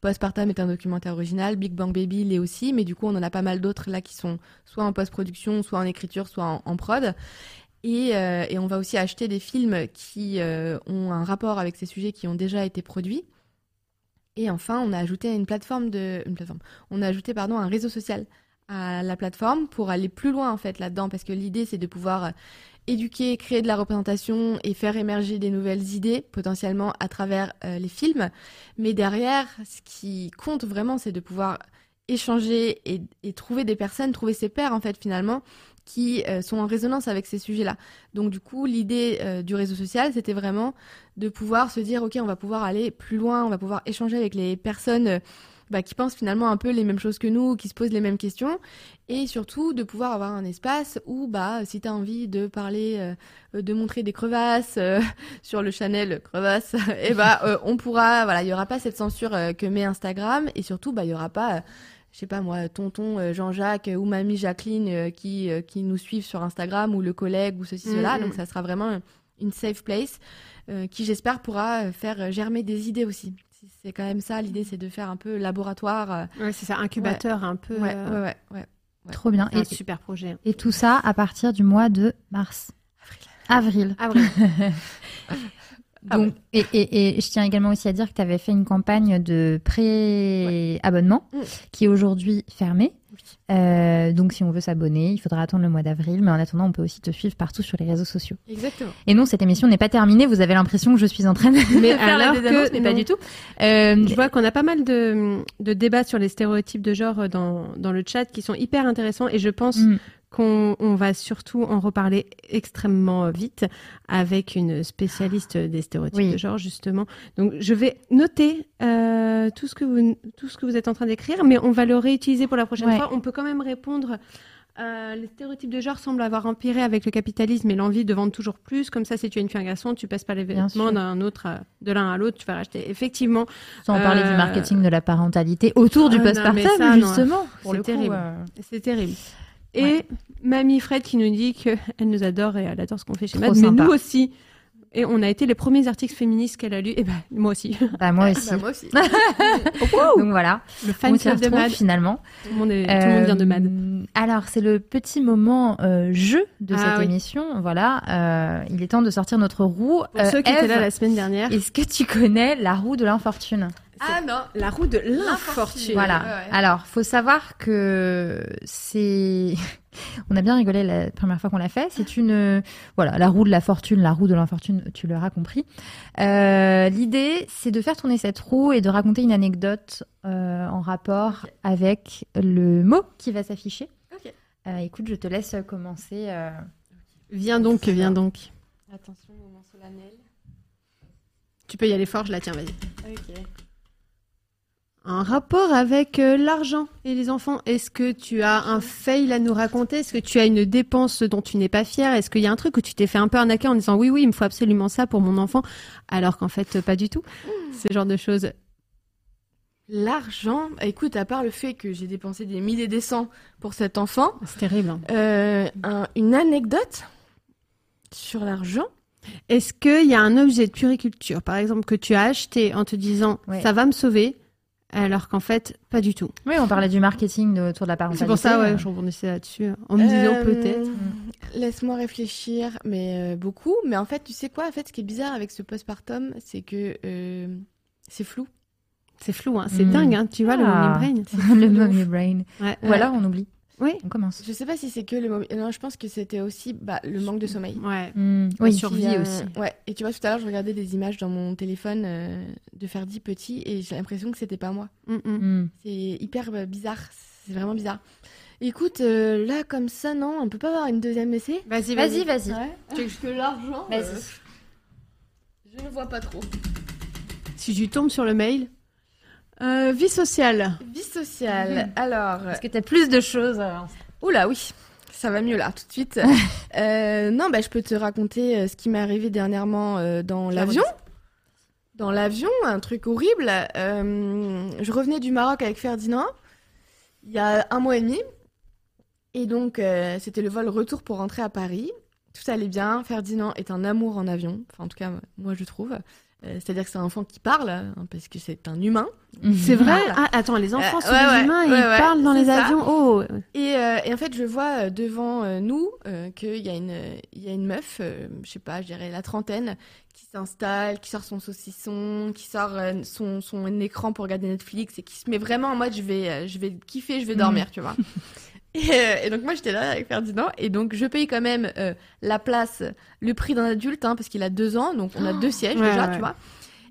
Postpartum est un documentaire original, Big Bang Baby l'est aussi, mais du coup, on en a pas mal d'autres là qui sont soit en post-production, soit en écriture, soit en, prod. Et, et, on va aussi acheter des films qui ont un rapport avec ces sujets qui ont déjà été produits. Et enfin, on a ajouté une plateforme de, une plateforme. On a ajouté pardon un réseau social à la plateforme pour aller plus loin en fait là-dedans parce que l'idée c'est de pouvoir euh, éduquer, créer de la représentation et faire émerger des nouvelles idées potentiellement à travers euh, les films. Mais derrière, ce qui compte vraiment, c'est de pouvoir échanger et, trouver des personnes, trouver ses pairs en fait finalement qui euh, sont en résonance avec ces sujets-là. Donc du coup, l'idée euh, du réseau social, c'était vraiment de pouvoir se dire, ok, on va pouvoir aller plus loin, on va pouvoir échanger avec les personnes bah, qui pensent finalement un peu les mêmes choses que nous, qui se posent les mêmes questions, et surtout de pouvoir avoir un espace où, bah, si tu as envie de parler, de montrer des crevasses sur le Chanel crevasse, et eh bah, on pourra, voilà, il y aura pas cette censure que met Instagram, et surtout, bah, il y aura pas je sais pas moi, tonton euh, Jean-Jacques ou mamie Jacqueline euh, qui, euh, qui nous suivent sur Instagram ou le collègue ou ceci, cela. Mm, Donc mm. ça sera vraiment une safe place qui, j'espère, pourra faire germer des idées aussi. C'est quand même ça, l'idée, c'est de faire un peu laboratoire. Ouais, c'est ça, incubateur un peu. Ouais, ouais, ouais, Trop bien. Et, un super projet. Et tout ça à partir du mois de mars. Avril. Avril. Ah et, et, et, je tiens également aussi à dire que tu avais fait une campagne de pré-abonnement mm. qui est aujourd'hui fermée. Euh, donc, si on veut s'abonner, il faudra attendre le mois d'avril. Mais en attendant, on peut aussi te suivre partout sur les réseaux sociaux. Exactement. Et non, cette émission n'est pas terminée. Vous avez l'impression que je suis en train de mais faire alors que, mais pas du tout. Euh, je vois qu'on a pas mal de, de, débats sur les stéréotypes de genre dans, dans le chat qui sont hyper intéressants. Et je pense mm qu'on on va surtout en reparler extrêmement vite avec une spécialiste des stéréotypes de genre justement. Donc je vais noter euh, tout ce que vous tout ce que vous êtes en train d'écrire, mais on va le réutiliser pour la prochaine fois. On peut quand même répondre Euh, les stéréotypes de genre semblent avoir empiré avec le capitalisme et l'envie de vendre toujours plus. Comme ça, si tu es une fille un garçon, tu passes pas les vêtements d'un autre, euh, de l'un à l'autre, tu vas racheter. Effectivement, Sans parler du Euh, marketing de la parentalité autour du Ah, postpartum, justement. C'est terrible. euh, c'est terrible. Et Ouais. Mamie Fred qui nous dit qu'elle nous adore et elle adore ce qu'on fait chez Trop Mad, mais nous aussi. Et on a été les premiers articles féministes qu'elle a lus. Et ben, moi aussi. bah, moi aussi. Bah, moi aussi. Donc voilà, Le fan on club de Mad. finalement. Tout le monde, est- tout le monde vient de Mad. Euh, Alors, c'est le petit moment euh, jeu de Ah cette oui. émission. Voilà, euh, il est temps de sortir notre roue. Pour Euh, ceux qui étaient là la semaine dernière. Est-ce que tu connais la roue de l'infortune? Ah non. La roue de l'infortune. Voilà. ouais, ouais. Alors, faut savoir que c'est. On a bien rigolé la première fois qu'on l'a fait. C'est une, euh, voilà, la roue de la fortune, la roue de l'infortune. Tu l'auras compris. Euh, L'idée, c'est de faire tourner cette roue et de raconter une anecdote euh, en rapport avec le mot qui va s'afficher. Ok. Euh, écoute, je te laisse commencer. euh. Viens donc, viens donc. Attention, moment solennel. Tu peux y aller fort, je la tiens, vas-y. Ok. Un rapport avec euh, l'argent et les enfants. Est-ce que tu as un fail à nous raconter? Est-ce que tu as une dépense dont tu n'es pas fière Est-ce qu'il y a un truc où tu t'es fait un peu arnaquer en disant oui, oui, il me faut absolument ça pour mon enfant, alors qu'en fait, pas du tout Ce genre de choses. L'argent, écoute, à part le fait que j'ai dépensé des milliers et des cents pour cet enfant, C'est terrible. hein. euh, un- une anecdote sur l'argent. Est-ce qu'il y a un objet de puriculture, par exemple, que tu as acheté en te disant Ouais. ça va me sauver, alors qu'en fait, pas du tout Oui, on parlait du marketing de- autour de la parentalité. C'est pour ça, ouais, Euh, je rebondissais là-dessus, en me disant Euh, peut-être. Laisse-moi réfléchir, mais euh, beaucoup. Mais en fait, tu sais quoi En fait, ce qui est bizarre avec ce postpartum, c'est que euh, c'est flou. C'est flou, hein. c'est Mm. dingue, hein. tu vois, le Ah. mommy brain. le mommy brain. Ouais. Ou alors on oublie. Oui. On commence. Je sais pas si c'est que le moment. Non, je pense que c'était aussi bah, le manque de sommeil. Ouais. La oui, survie euh, aussi. Ouais. Et tu vois, tout à l'heure, je regardais des images dans mon téléphone euh, de Ferdi petit et j'ai l'impression que c'était pas moi. Mm, mm. Hmm. C'est hyper euh, bizarre. C'est vraiment bizarre. Écoute, euh, là, comme ça, non, on peut pas avoir une deuxième essai? Vas-y, Vas-y, vas-y. Ouais. Parce que l'argent, Vas-y. euh, je ne vois pas trop. Si tu tombes sur le mail. Euh, vie sociale. Vie sociale. Alors, Est-ce que tu as plus de choses euh, oula, oui. Ça va mieux là, tout de suite. Euh, non, bah, je peux te raconter euh, ce qui m'est arrivé dernièrement euh, dans l'avion. Dans l'avion, un truc horrible. Euh, je revenais du Maroc avec Ferdinand il y a un mois et demi. Et donc, euh, c'était le vol retour pour rentrer à Paris. Tout allait bien. Ferdinand est un amour en avion. Enfin, en tout cas, moi, je trouve. Euh, C'est-à-dire que c'est un enfant qui parle, hein, parce que c'est un humain. C'est vrai. Ah, attends, les enfants Euh, sont ouais, des ouais, humains et ouais, ils ouais, parlent dans les ça. avions. Oh Et, euh, et en fait, je vois devant euh, nous euh, qu'il y, a une- il y a une meuf, euh, je sais pas, je dirais la trentaine, qui s'installe, qui sort son saucisson, qui sort euh, son, son écran pour regarder Netflix et qui se met vraiment en mode je vais, euh, je vais kiffer, je vais dormir, tu vois. Et, euh, et donc moi j'étais là avec Ferdinand et donc je paye quand même euh, la place, le prix d'un adulte hein, parce qu'il a deux ans, donc on a deux sièges Ouais, déjà, ouais. tu vois.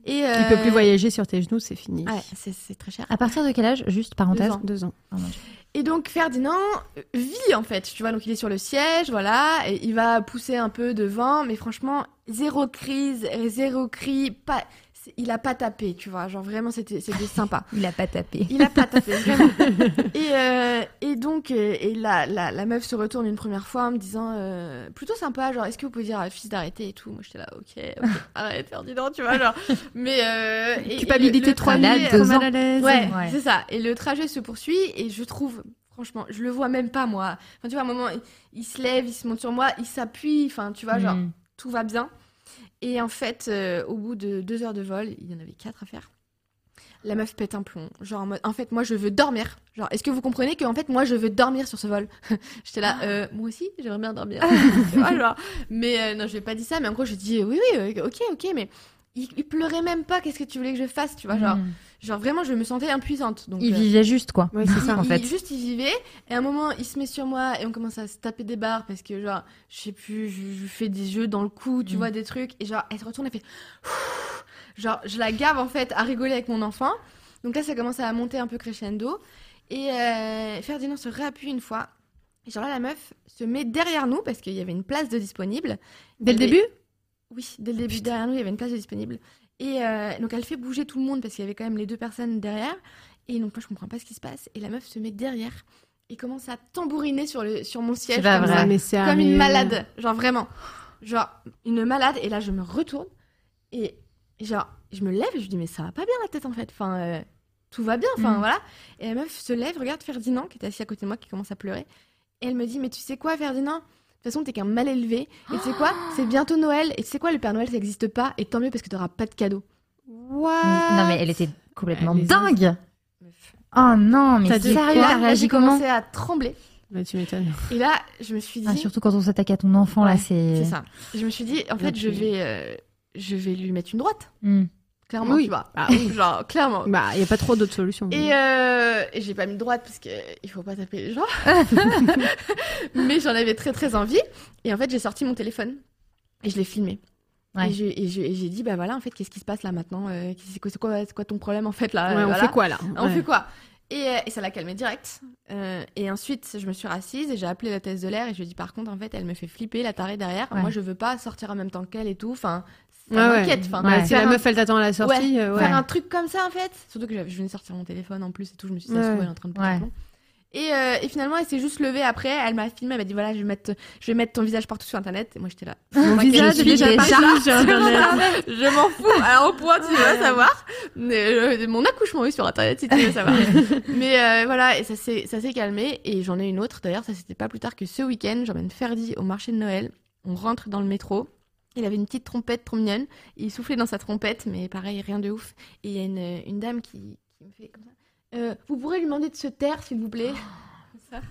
Et Il euh, peut plus voyager sur tes genoux, c'est fini. Ouais, c'est très cher. À partir de quel âge Juste parenthèse. Deux ans. Deux. Oh. Et donc Ferdinand euh, vit en fait, tu vois, donc il est sur le siège, voilà, et il va pousser un peu devant, mais franchement, zéro crise, zéro cri, pas, il a pas tapé, tu vois, genre vraiment c'était sympa. Il a pas tapé. Il a pas tapé, vraiment. Et, euh, et donc, euh, et la, la, la meuf se retourne une première fois en me disant, euh, plutôt sympa, genre, est-ce que vous pouvez dire à fils d'arrêter et tout? Moi, j'étais là, ok, ok, arrête, Ferdinand, tu vois, genre. Mais, euh, et- Culpabilité le- le 3 là, trajet, deux ans. mal à l'aise. Ouais, Ouais. c'est ça. Et le trajet se poursuit et je trouve, franchement, je le vois même pas, moi. Enfin, tu vois, à un moment, il, il se lève, il se monte sur moi, il s'appuie, enfin, tu vois, genre, Hmm. tout va bien. Et en fait, euh, au bout de deux heures de vol, il y en avait quatre à faire. La meuf pète un plomb. Genre, en, mode, en fait, moi, je veux dormir. Genre, est-ce que vous comprenez que, en fait, moi, je veux dormir sur ce vol? J'étais là, euh, moi aussi, j'aimerais bien dormir. Tu vois, genre. Mais euh, non, je lui ai pas dit ça. Mais en gros, je dis, oui, oui, ok, ok, mais il, il pleurait même pas. Qu'est-ce que tu voulais que je fasse Tu vois, genre, Hmm. Genre vraiment, je me sentais impuissante. Donc, Il euh, vivait juste, quoi. Ouais, c'est ça. en il- fait. il- juste il vivait et à un moment il se met sur moi et on commence à se taper des barres parce que genre je sais plus je, je fais des jeux dans le cou tu Mm. vois des trucs et genre elle se retourne elle fait genre je la gave en fait à rigoler avec mon enfant donc là ça commence à monter un peu crescendo et euh, Ferdinand se réappuie une fois et genre là la meuf se met derrière nous parce qu'il y avait une place de disponible Dès le début? oui, dès le début, derrière nous, il y avait une place de disponible. Et euh, donc, elle fait bouger tout le monde parce qu'il y avait quand même les deux personnes derrière. Et donc, moi, je comprends pas ce qui se passe. Et la meuf se met derrière. et commence à tambouriner sur, le, sur mon siège. Comme vrai. ça, mais c'est comme une malade. Genre vraiment. Genre une malade. Et là, je me retourne. Et genre, je me lève et je dis, mais ça va pas bien la tête en fait. Enfin, euh, tout va bien. Enfin, Mm. voilà. Et la meuf se lève, regarde Ferdinand qui était assis à côté de moi, qui commence à pleurer. Et elle me dit, mais tu sais quoi, Ferdinand? De toute façon, t'es qu'un mal élevé. Et tu sais quoi C'est bientôt Noël. Et tu sais quoi, le Père Noël, ça n'existe pas. Et tant mieux parce que t'auras pas de cadeau. What Non, mais elle était complètement Elle est dingue. Oh non, mais T'as dit sérieux, quoi t'as Là, réagi j'ai comment commencé à trembler. Bah, tu m'étonnes. Et là, je me suis dit. Ah, Surtout quand on s'attaque à ton enfant, là, Ouais, c'est. C'est ça. Je me suis dit, en fait, je vais, euh, je vais lui mettre une droite. Hmm. Clairement, Oui. tu vois. Ah oui. Genre, clairement. Bah, il n'y a pas trop d'autres solutions. Et, euh, et j'ai pas mis de droite parce que il faut pas taper les gens. Mais j'en avais très très envie. Et en fait, j'ai sorti mon téléphone et je l'ai filmé. Ouais. Et j'ai- dit, bah voilà, en fait, qu'est-ce qui se passe là maintenant Euh, C'est quoi, ton problème en fait là Ouais, on fait quoi là? On Ouais. fait quoi? Et, euh, et ça l'a calmé direct. Euh, et ensuite, je me suis rassise et j'ai appelé la thèse de l'air et je lui ai dit, par contre, en fait, elle me fait flipper, la tarée derrière. Ouais. Moi, je veux pas sortir en même temps qu'elle et tout. Enfin, ça Ouais, ouais. m'inquiète. Enfin, Ouais. Si la un- meuf elle t'attend à la sortie, Ouais, euh, ouais. faire un truc comme ça en fait. Surtout que je venais de sortir mon téléphone en plus et tout. Je me suis dit, ça Ouais. elle est en train de Ouais. plomb. Et, euh, et finalement, elle s'est juste levée après. Elle m'a filmé. Elle m'a dit voilà, je vais mettre, je vais mettre ton visage partout sur internet. Et moi, j'étais là. Mon visage je déjà sur Internet. je m'en fous. Alors, au point, tu veux savoir. Mais, euh, mon accouchement est sur internet si tu veux savoir. Mais euh, voilà, et ça s'est, ça s'est calmé. Et j'en ai une autre. D'ailleurs, ça c'était pas plus tard que ce week-end. J'emmène Ferdi au marché de Noël. On rentre dans le métro. Il avait une petite trompette trop mignonne. Il soufflait dans sa trompette, mais pareil, rien de ouf. Et il y a une, une dame qui, qui me fait comme ça. Euh, vous pourrez lui demander de se taire, s'il vous plaît.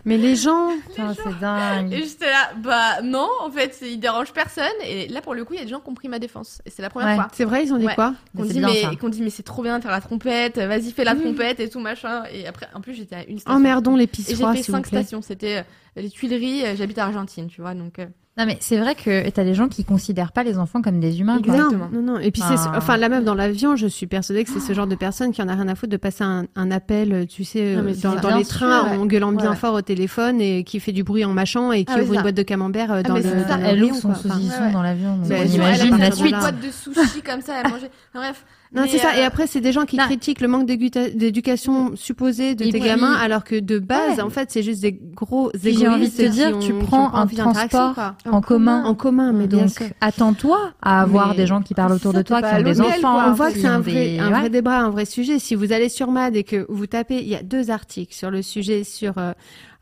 Mais les gens, c'est dingue. Et j'étais là, bah non, en fait, il dérange personne. Et là, pour le coup, il y a des gens qui ont pris ma défense. Et c'est la première Ouais. fois. c'est vrai, ils ont dit Ouais. quoi Qu'on Mais c'est dit, qu'on dit, mais c'est trop bien de faire la trompette, vas-y, fais la trompette et tout, machin. Et après, en plus, j'étais à une station. Emmerdons les Et j'ai fait cinq plaît. stations. C'était euh, les Tuileries, euh, j'habite à Argentine, tu vois, donc. euh, Non, mais c'est vrai que t'as des gens qui considèrent pas les enfants comme des humains. Exactement. Non, non, non. Et puis, Ah. c'est, enfin, la meuf dans l'avion, je suis persuadée que c'est ce genre de personne qui en a rien à foutre de passer un, un appel, tu sais, Non, euh, dans, les sûr, trains, ouais. en gueulant bien Ouais. fort au téléphone et qui fait du bruit en mâchant et qui Ah, ouvre une boîte de camembert euh, Ah, dans mais le. c'est ça. dans Elle ouvre son. Enfin, saucisson dans l'avion. Bah, on elle elle a imagine la une suite. boîte de sushis comme ça, elle mangeait. Enfin, bref. Non, c'est ça. euh, Et après, c'est des gens qui non. critiquent le manque d'éducation supposée de Et tes gamins, alors que de base, Ouais. en fait, c'est juste des gros égoïstes j'ai envie de te dire, ont- tu prends un transport en commun. En commun, mais Donc, attends-toi à avoir Mais- des gens qui parlent autour ça, de toi, qui ont des enfants. quoi. On voit que c'est un vrai, des- un ouais. vrai débat, un vrai sujet. Si vous allez sur MAD et que vous tapez, il y a deux articles sur le sujet, sur, euh,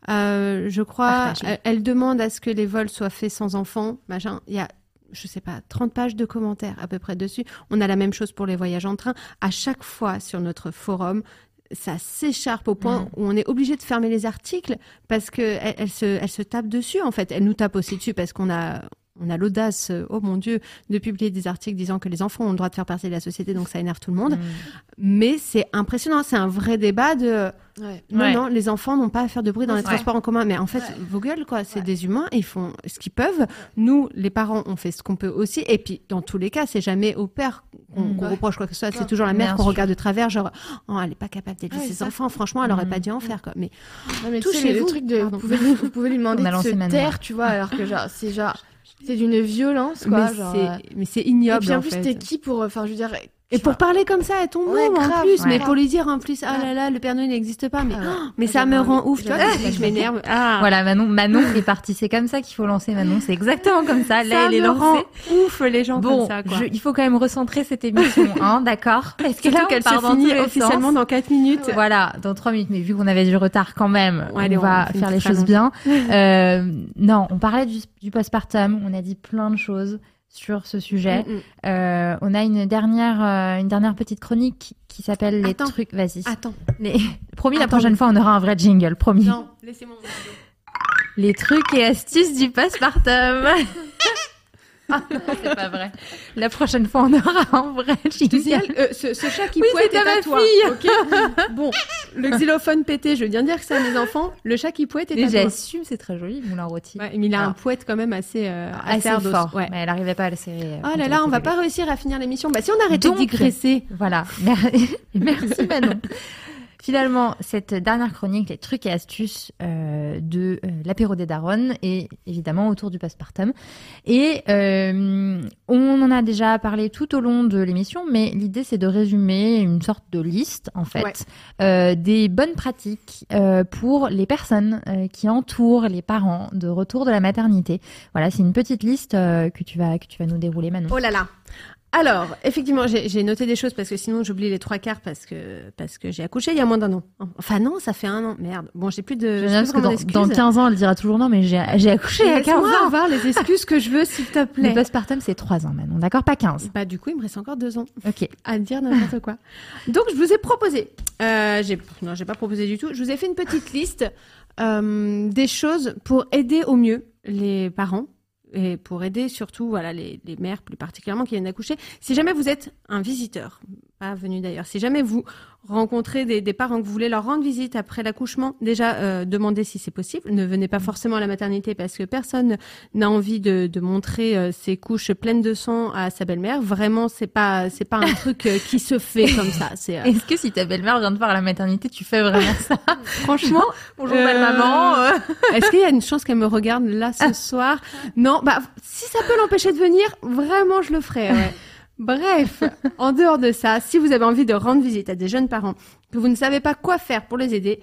euh, je crois, elle, elle demande à ce que les vols soient faits sans enfants, machin. Il y a, je sais pas, 30 pages de commentaires à peu près dessus. On a la même chose pour les voyages en train. À chaque fois sur notre forum, ça s'écharpe au point où on est obligé de fermer les articles parce que elle, elle se, elle se tape dessus en fait. Elle nous tape aussi dessus parce qu'on a, on a l'audace, euh, oh mon dieu, de publier des articles disant que les enfants ont le droit de faire partie de la société, donc ça énerve tout le monde. Mm. Mais c'est impressionnant, c'est un vrai débat de Ouais. non, Ouais. non, les enfants n'ont pas à faire de bruit dans les Ouais. transports en commun. Mais en fait, Ouais. vos gueules, quoi, c'est Ouais. des humains, ils font ce qu'ils peuvent. Nous, les parents, on fait ce qu'on peut aussi. Et puis, dans tous les cas, c'est jamais au père qu'on Mm. reproche quoi que ce soit. C'est toujours la mère qu'on regarde de travers, genre, oh, elle est pas capable d'élever Ouais, ses ça. enfants. Franchement, elle aurait Mm. pas dû en faire, quoi. Mais Non, Touchez-vous. Vous pouvez, vous pouvez lui demander de se taire, tu vois, alors que genre, c'est genre. C'est d'une violence, quoi. mais genre, c'est, euh, mais c'est Et ignoble, puis en en plus, t'es qui pour. Enfin, je veux dire. Et pour parler comme ça à ton Ouais, môme, en plus, ouais. mais pour lui dire en plus, ah là là, le Père Noël n'existe pas, mais, Ah ouais. oh, mais ça me rend ouf, tu vois, je m'énerve. Ah. Voilà, Manon, Manon est partie. C'est comme ça qu'il faut lancer Manon. C'est exactement comme ça. Là, ça elle est me lancée. rend ouf les gens Bon, comme ça, quoi. je- il faut quand même recentrer cette émission, hein, d'accord Parce que là, qu'elle se finit officiellement dans 4 minutes. Ouais. Voilà, dans trois minutes. Mais vu qu'on avait du retard quand même, Ouais, allez, on on va faire les choses bien. Euh, non, on parlait du, du postpartum. On a dit plein de choses sur ce sujet. Mm, mm. Euh, on a une dernière, euh, une dernière petite chronique qui s'appelle les trucs. Vas-y. Attends. Les... Promis, la Attends. prochaine fois, on aura un vrai jingle. Promis. Non, laissez-moi. Les trucs et astuces du postpartum. Ah c'est pas vrai. La prochaine fois, on aura un vrai euh, ce, ce chat qui Oui, poète est à ma toi. fille. ok bon, le xylophone pété, je viens de dire que c'est à mes enfants. Le chat qui poète est Et à toi. j'assume, c'est très joli, moulin rôti. Ouais, mais il a Alors. un poète quand même assez, euh, assez ardos. fort. Ouais. Mais elle n'arrivait pas à le serrer. euh, Oh là là, on va pas réussir à finir l'émission. Bah si on arrêtait de digresser. Voilà. Mer- Merci Manon. Finalement, cette dernière chronique, les trucs et astuces euh, de euh, l'apéro des darons et évidemment autour du postpartum. Et euh, on en a déjà parlé tout au long de l'émission, mais l'idée c'est de résumer une sorte de liste en fait Ouais. euh, des bonnes pratiques euh, pour les personnes euh, qui entourent les parents de retour de la maternité. Voilà, c'est une petite liste euh, que tu vas que tu vas nous dérouler Manon. Oh là là. Alors, effectivement, j'ai noté des choses parce que sinon j'oublie les trois quarts parce que parce que j'ai accouché il y a moins d'un an. Enfin non, ça fait un an. Merde. Bon, j'ai plus de. Parce que dans, dans 15 ans, elle dira toujours non, mais j'ai j'ai accouché à 15 Laisse-moi ans. avoir les excuses que je veux, s'il te Le plaît. postpartum, c'est 3 ans, Manon, d'accord? Pas 15. Bah du coup, il me reste encore deux ans Ok. à dire n'importe quoi. Donc je vous ai proposé. Euh, j'ai non, j'ai pas proposé du tout. Je vous ai fait une petite liste euh, des choses pour aider au mieux les parents et pour aider surtout voilà les, les mères plus particulièrement qui viennent d'accoucher. Si jamais vous êtes un visiteur, pas venu d'ailleurs, si jamais vous rencontrez des, des parents que vous voulez leur rendre visite après l'accouchement, déjà euh, demandez si c'est possible. Ne venez pas forcément à la maternité parce que personne n'a envie de, de montrer euh, ses couches pleines de sang à sa belle-mère. Vraiment, c'est pas c'est pas un truc euh, qui se fait comme ça. C'est euh, Est-ce que si ta belle-mère vient te voir à la maternité, tu fais vraiment ça? Franchement. Bonjour belle-maman. euh. Est-ce qu'il y a une chance qu'elle me regarde là ce soir? Non, bah si ça peut l'empêcher de venir, vraiment je le ferai. ouais. Bref, en dehors de ça, si vous avez envie de rendre visite à des jeunes parents que vous ne savez pas quoi faire pour les aider,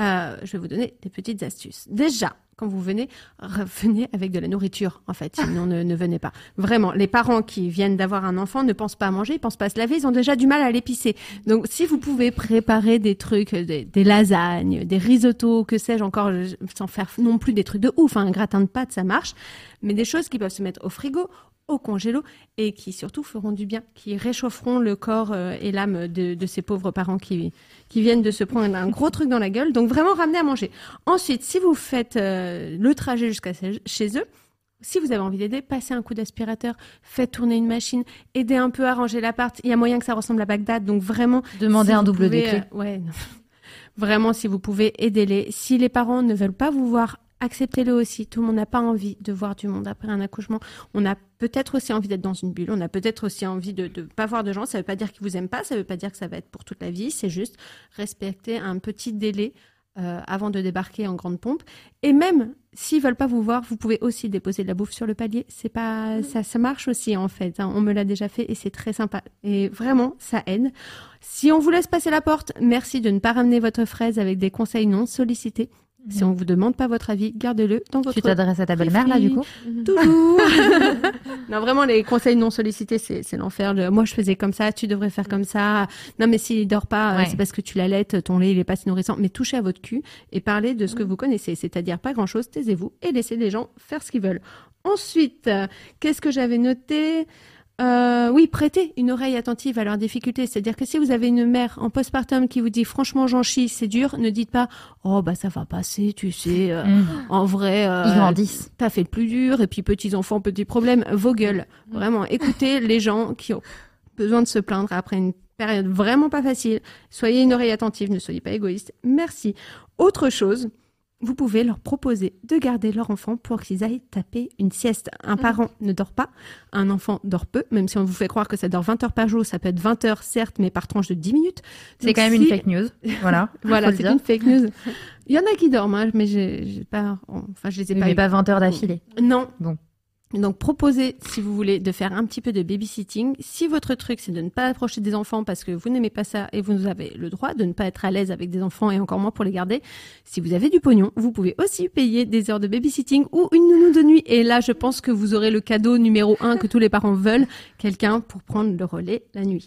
euh, je vais vous donner des petites astuces. Déjà, quand vous venez, revenez avec de la nourriture, en fait. Sinon, ne, ne venez pas. Vraiment, les parents qui viennent d'avoir un enfant ne pensent pas à manger, ils pensent pas à se laver, ils ont déjà du mal à l'épicer. Donc, si vous pouvez préparer des trucs, des, des lasagnes, des risottos, que sais-je encore, sans faire non plus des trucs de ouf, hein, un gratin de pâtes, ça marche, mais des choses qui peuvent se mettre au frigo, au congélo et qui surtout feront du bien, qui réchaufferont le corps euh, et l'âme de, de ces pauvres parents qui, qui viennent de se prendre un gros truc dans la gueule. Donc vraiment ramener à manger. Ensuite, si vous faites euh, le trajet jusqu'à chez- eux, si vous avez envie d'aider, passez un coup d'aspirateur, faites tourner une machine, aidez un peu à ranger l'appart. Il y a moyen que ça ressemble à Bagdad, donc vraiment. Demandez si un double pouvez, des clés. euh, ouais. non. Vraiment, si vous pouvez, aidez-les. Si les parents ne veulent pas vous voir, acceptez-le aussi. Tout le monde n'a pas envie de voir du monde après un accouchement. On a peut-être aussi envie d'être dans une bulle. On a peut-être aussi envie de ne pas voir de gens. Ça ne veut pas dire qu'ils vous aiment pas. Ça ne veut pas dire que ça va être pour toute la vie. C'est juste respecter un petit délai euh, avant de débarquer en grande pompe. Et même s'ils veulent pas vous voir, vous pouvez aussi déposer de la bouffe sur le palier. C'est pas ça, ça marche aussi en fait. hein. On me l'a déjà fait et c'est très sympa. Et vraiment, ça aide. Si on vous laisse passer la porte, merci de ne pas ramener votre fraise avec des conseils non sollicités. Si on vous demande pas votre avis, gardez-le dans votre Tu t'adresses à ta belle-mère là, du coup Toujours. non, vraiment, les conseils non sollicités, c'est, l'enfer. Le, Moi, je faisais comme ça, tu devrais faire comme ça. Non, mais s'il dort pas, euh, Ouais. c'est parce que tu l'allaites, ton lait, il est pas si nourrissant. Mais touchez à votre cul et parlez de ce que vous connaissez. C'est-à-dire pas grand chose, taisez-vous et laissez les gens faire ce qu'ils veulent. Ensuite, euh, qu'est-ce que j'avais noté? Euh, oui, prêtez une oreille attentive à leurs difficultés. C'est-à-dire que si vous avez une mère en postpartum qui vous dit franchement j'en chie, c'est dur, ne dites pas oh bah ça va passer, tu sais. euh, Mmh. En vrai, euh, Ils grandissent. t'as fait le plus dur, et puis petits enfants, petits problèmes, vos gueules. Vraiment, écoutez les gens qui ont besoin de se plaindre après une période vraiment pas facile. Soyez une oreille attentive, ne soyez pas égoïste. Merci. Autre chose, vous pouvez leur proposer de garder leur enfant pour qu'ils aillent taper une sieste. Un parent ne dort pas, un enfant dort peu, même si on vous fait croire que ça dort 20 heures par jour, ça peut être 20 heures certes, mais par tranche de 10 minutes. C'est quand même une fake news. Voilà. Voilà, c'est une fake news. Il y en a qui dorment, hein, mais j'ai pas, enfin je les ai pas mais eu. pas 20 heures d'affilée. Non. Bon. Donc proposez, si vous voulez, de faire un petit peu de babysitting. Si votre truc, c'est de ne pas approcher des enfants parce que vous n'aimez pas ça et vous avez le droit de ne pas être à l'aise avec des enfants et encore moins pour les garder, si vous avez du pognon, vous pouvez aussi payer des heures de babysitting ou une nounou de nuit. Et là, je pense que vous aurez le cadeau numéro un que tous les parents veulent, quelqu'un pour prendre le relais la nuit.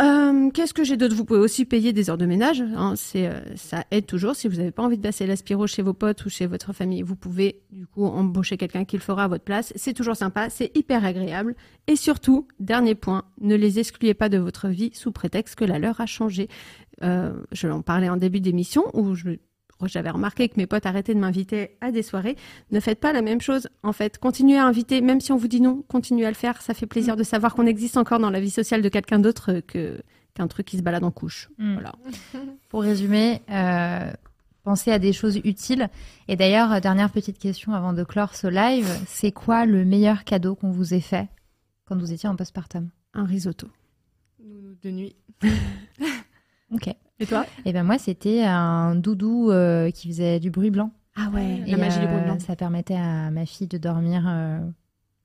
Euh, Qu'est-ce que j'ai d'autre? Vous pouvez aussi payer des heures de ménage. Hein, c'est euh, ça aide toujours. Si vous n'avez pas envie de passer l'aspiro chez vos potes ou chez votre famille, vous pouvez du coup embaucher quelqu'un qui le fera à votre place. C'est toujours sympa, c'est hyper agréable. Et surtout, dernier point, ne les excluez pas de votre vie sous prétexte que la leur a changé. Euh, je en parlais en début d'émission où je j'avais remarqué que mes potes arrêtaient de m'inviter à des soirées. Ne faites pas la même chose. En fait, continuez à inviter, même si on vous dit non, continuez à le faire. Ça fait plaisir de savoir qu'on existe encore dans la vie sociale de quelqu'un d'autre euh, que qu'un truc qui se balade en couche. Mm. Voilà. Pour résumer, euh, pensez à des choses utiles. Et d'ailleurs, euh, dernière petite question avant de clore ce live, c'est quoi le meilleur cadeau qu'on vous ait fait quand vous étiez en postpartum? Un risotto. De nuit. Ok. Et toi Et ben moi, c'était un doudou euh, qui faisait du bruit blanc. Ah ouais, Et, la magie du bruit euh, blanc. ça permettait à ma fille de dormir euh,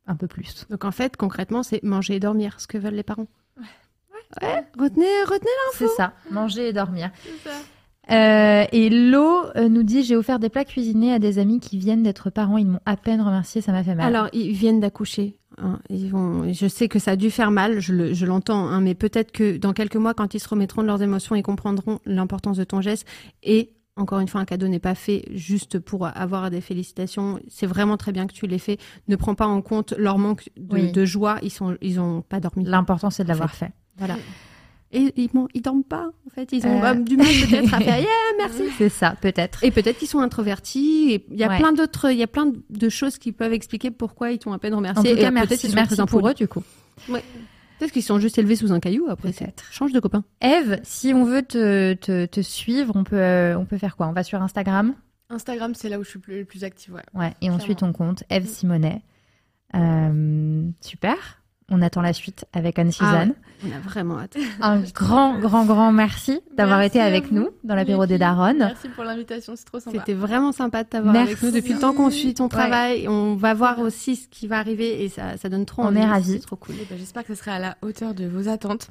un peu plus. Donc en fait, concrètement, c'est manger et dormir, ce que veulent les parents. Ouais. Retenez, retenez C'est ça, manger et dormir. C'est ça. Euh, et Lo euh, nous dit j'ai offert des plats cuisinés à des amis qui viennent d'être parents. Ils m'ont à peine remercié, ça m'a fait mal. Alors, ils viennent d'accoucher. hein. Ils vont... Je sais que ça a dû faire mal, je le- je l'entends, hein, mais peut-être que dans quelques mois, quand ils se remettront de leurs émotions, ils comprendront l'importance de ton geste. Et encore une fois, un cadeau n'est pas fait juste pour avoir des félicitations. C'est vraiment très bien que tu l'aies fait. Ne prends pas en compte leur manque de, Oui. de joie. Ils sont, ils ont pas dormi. L'important c'est de l'avoir fait. Voilà. Et ils, ils dorment pas, en fait. Ils ont Euh. du mal peut-être à faire. Yeah, merci. C'est ça, peut-être. Et peut-être qu'ils sont introvertis. Et il y a Ouais. plein d'autres, il y a plein de choses qui peuvent expliquer pourquoi ils t'ont à peine remercié. En tout Et cas, peut-être merci, qu'ils sont merci très pour eux du coup. Peut-être qu'ils sont juste élevés sous un caillou. Après, Peut-être. change de copain. Eve, si on veut te, te, te suivre, on peut, euh, on peut faire quoi? On va sur Instagram? Instagram, c'est là où je suis plus- le plus active. Ouais. Ouais, et on suit ton compte, Eve Mm. Simonet. Euh, super. On attend la suite avec Anne-Suzanne. On a vraiment hâte. Un grand, grand, grand merci d'avoir Merci été avec vous, nous dans l'apéro des. Daronnes. Merci pour l'invitation, c'est trop sympa. C'était vraiment sympa de t'avoir Merci. avec nous depuis le temps qu'on suit ton travail. On va voir aussi ce qui va arriver et ça, ça donne trop On envie. est ravis. C'est trop cool. Eh ben, J'espère que ce sera à la hauteur de vos attentes.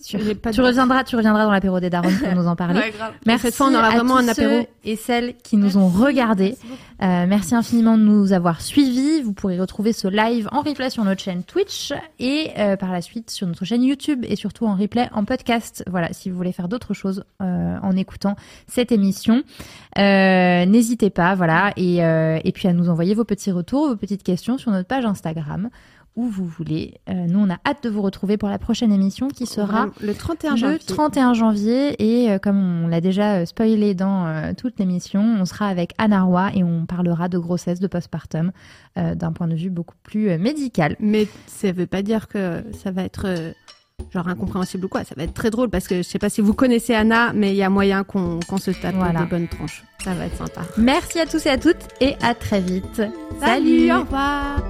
Sûr. J'ai pas Tu de- reviendras, tu reviendras dans l'apéro des Daronnes pour nous en parler. Ouais. Merci Cette fois, on aura à vraiment tous un apéro. ceux et celles qui nous ont regardés. Merci beaucoup. Euh, merci infiniment de nous avoir suivis. Vous pourrez retrouver ce live en replay sur notre chaîne Twitch et euh, par la suite sur notre chaîne YouTube et surtout en replay en podcast. Voilà, si vous voulez faire d'autres choses euh, en écoutant cette émission, euh, n'hésitez pas. Voilà, et, et puis à nous envoyer vos petits retours, vos petites questions sur notre page Instagram où vous voulez. Euh, nous, on a hâte de vous retrouver pour la prochaine émission qui sera le 31 le janvier. 31 janvier et euh, comme on l'a déjà euh, spoilé dans euh, toute l'émission, on sera avec Anna Roy et on parlera de grossesse, de postpartum d'un point de vue beaucoup plus médical. Mais ça veut pas dire que ça va être genre incompréhensible ou quoi. Ça va être très drôle parce que je sais pas si vous connaissez Anna, mais il y a moyen qu'on qu'on se tape Voilà. des bonnes tranches. Ça va être sympa. Merci à tous et à toutes et à très vite. Salut, au revoir.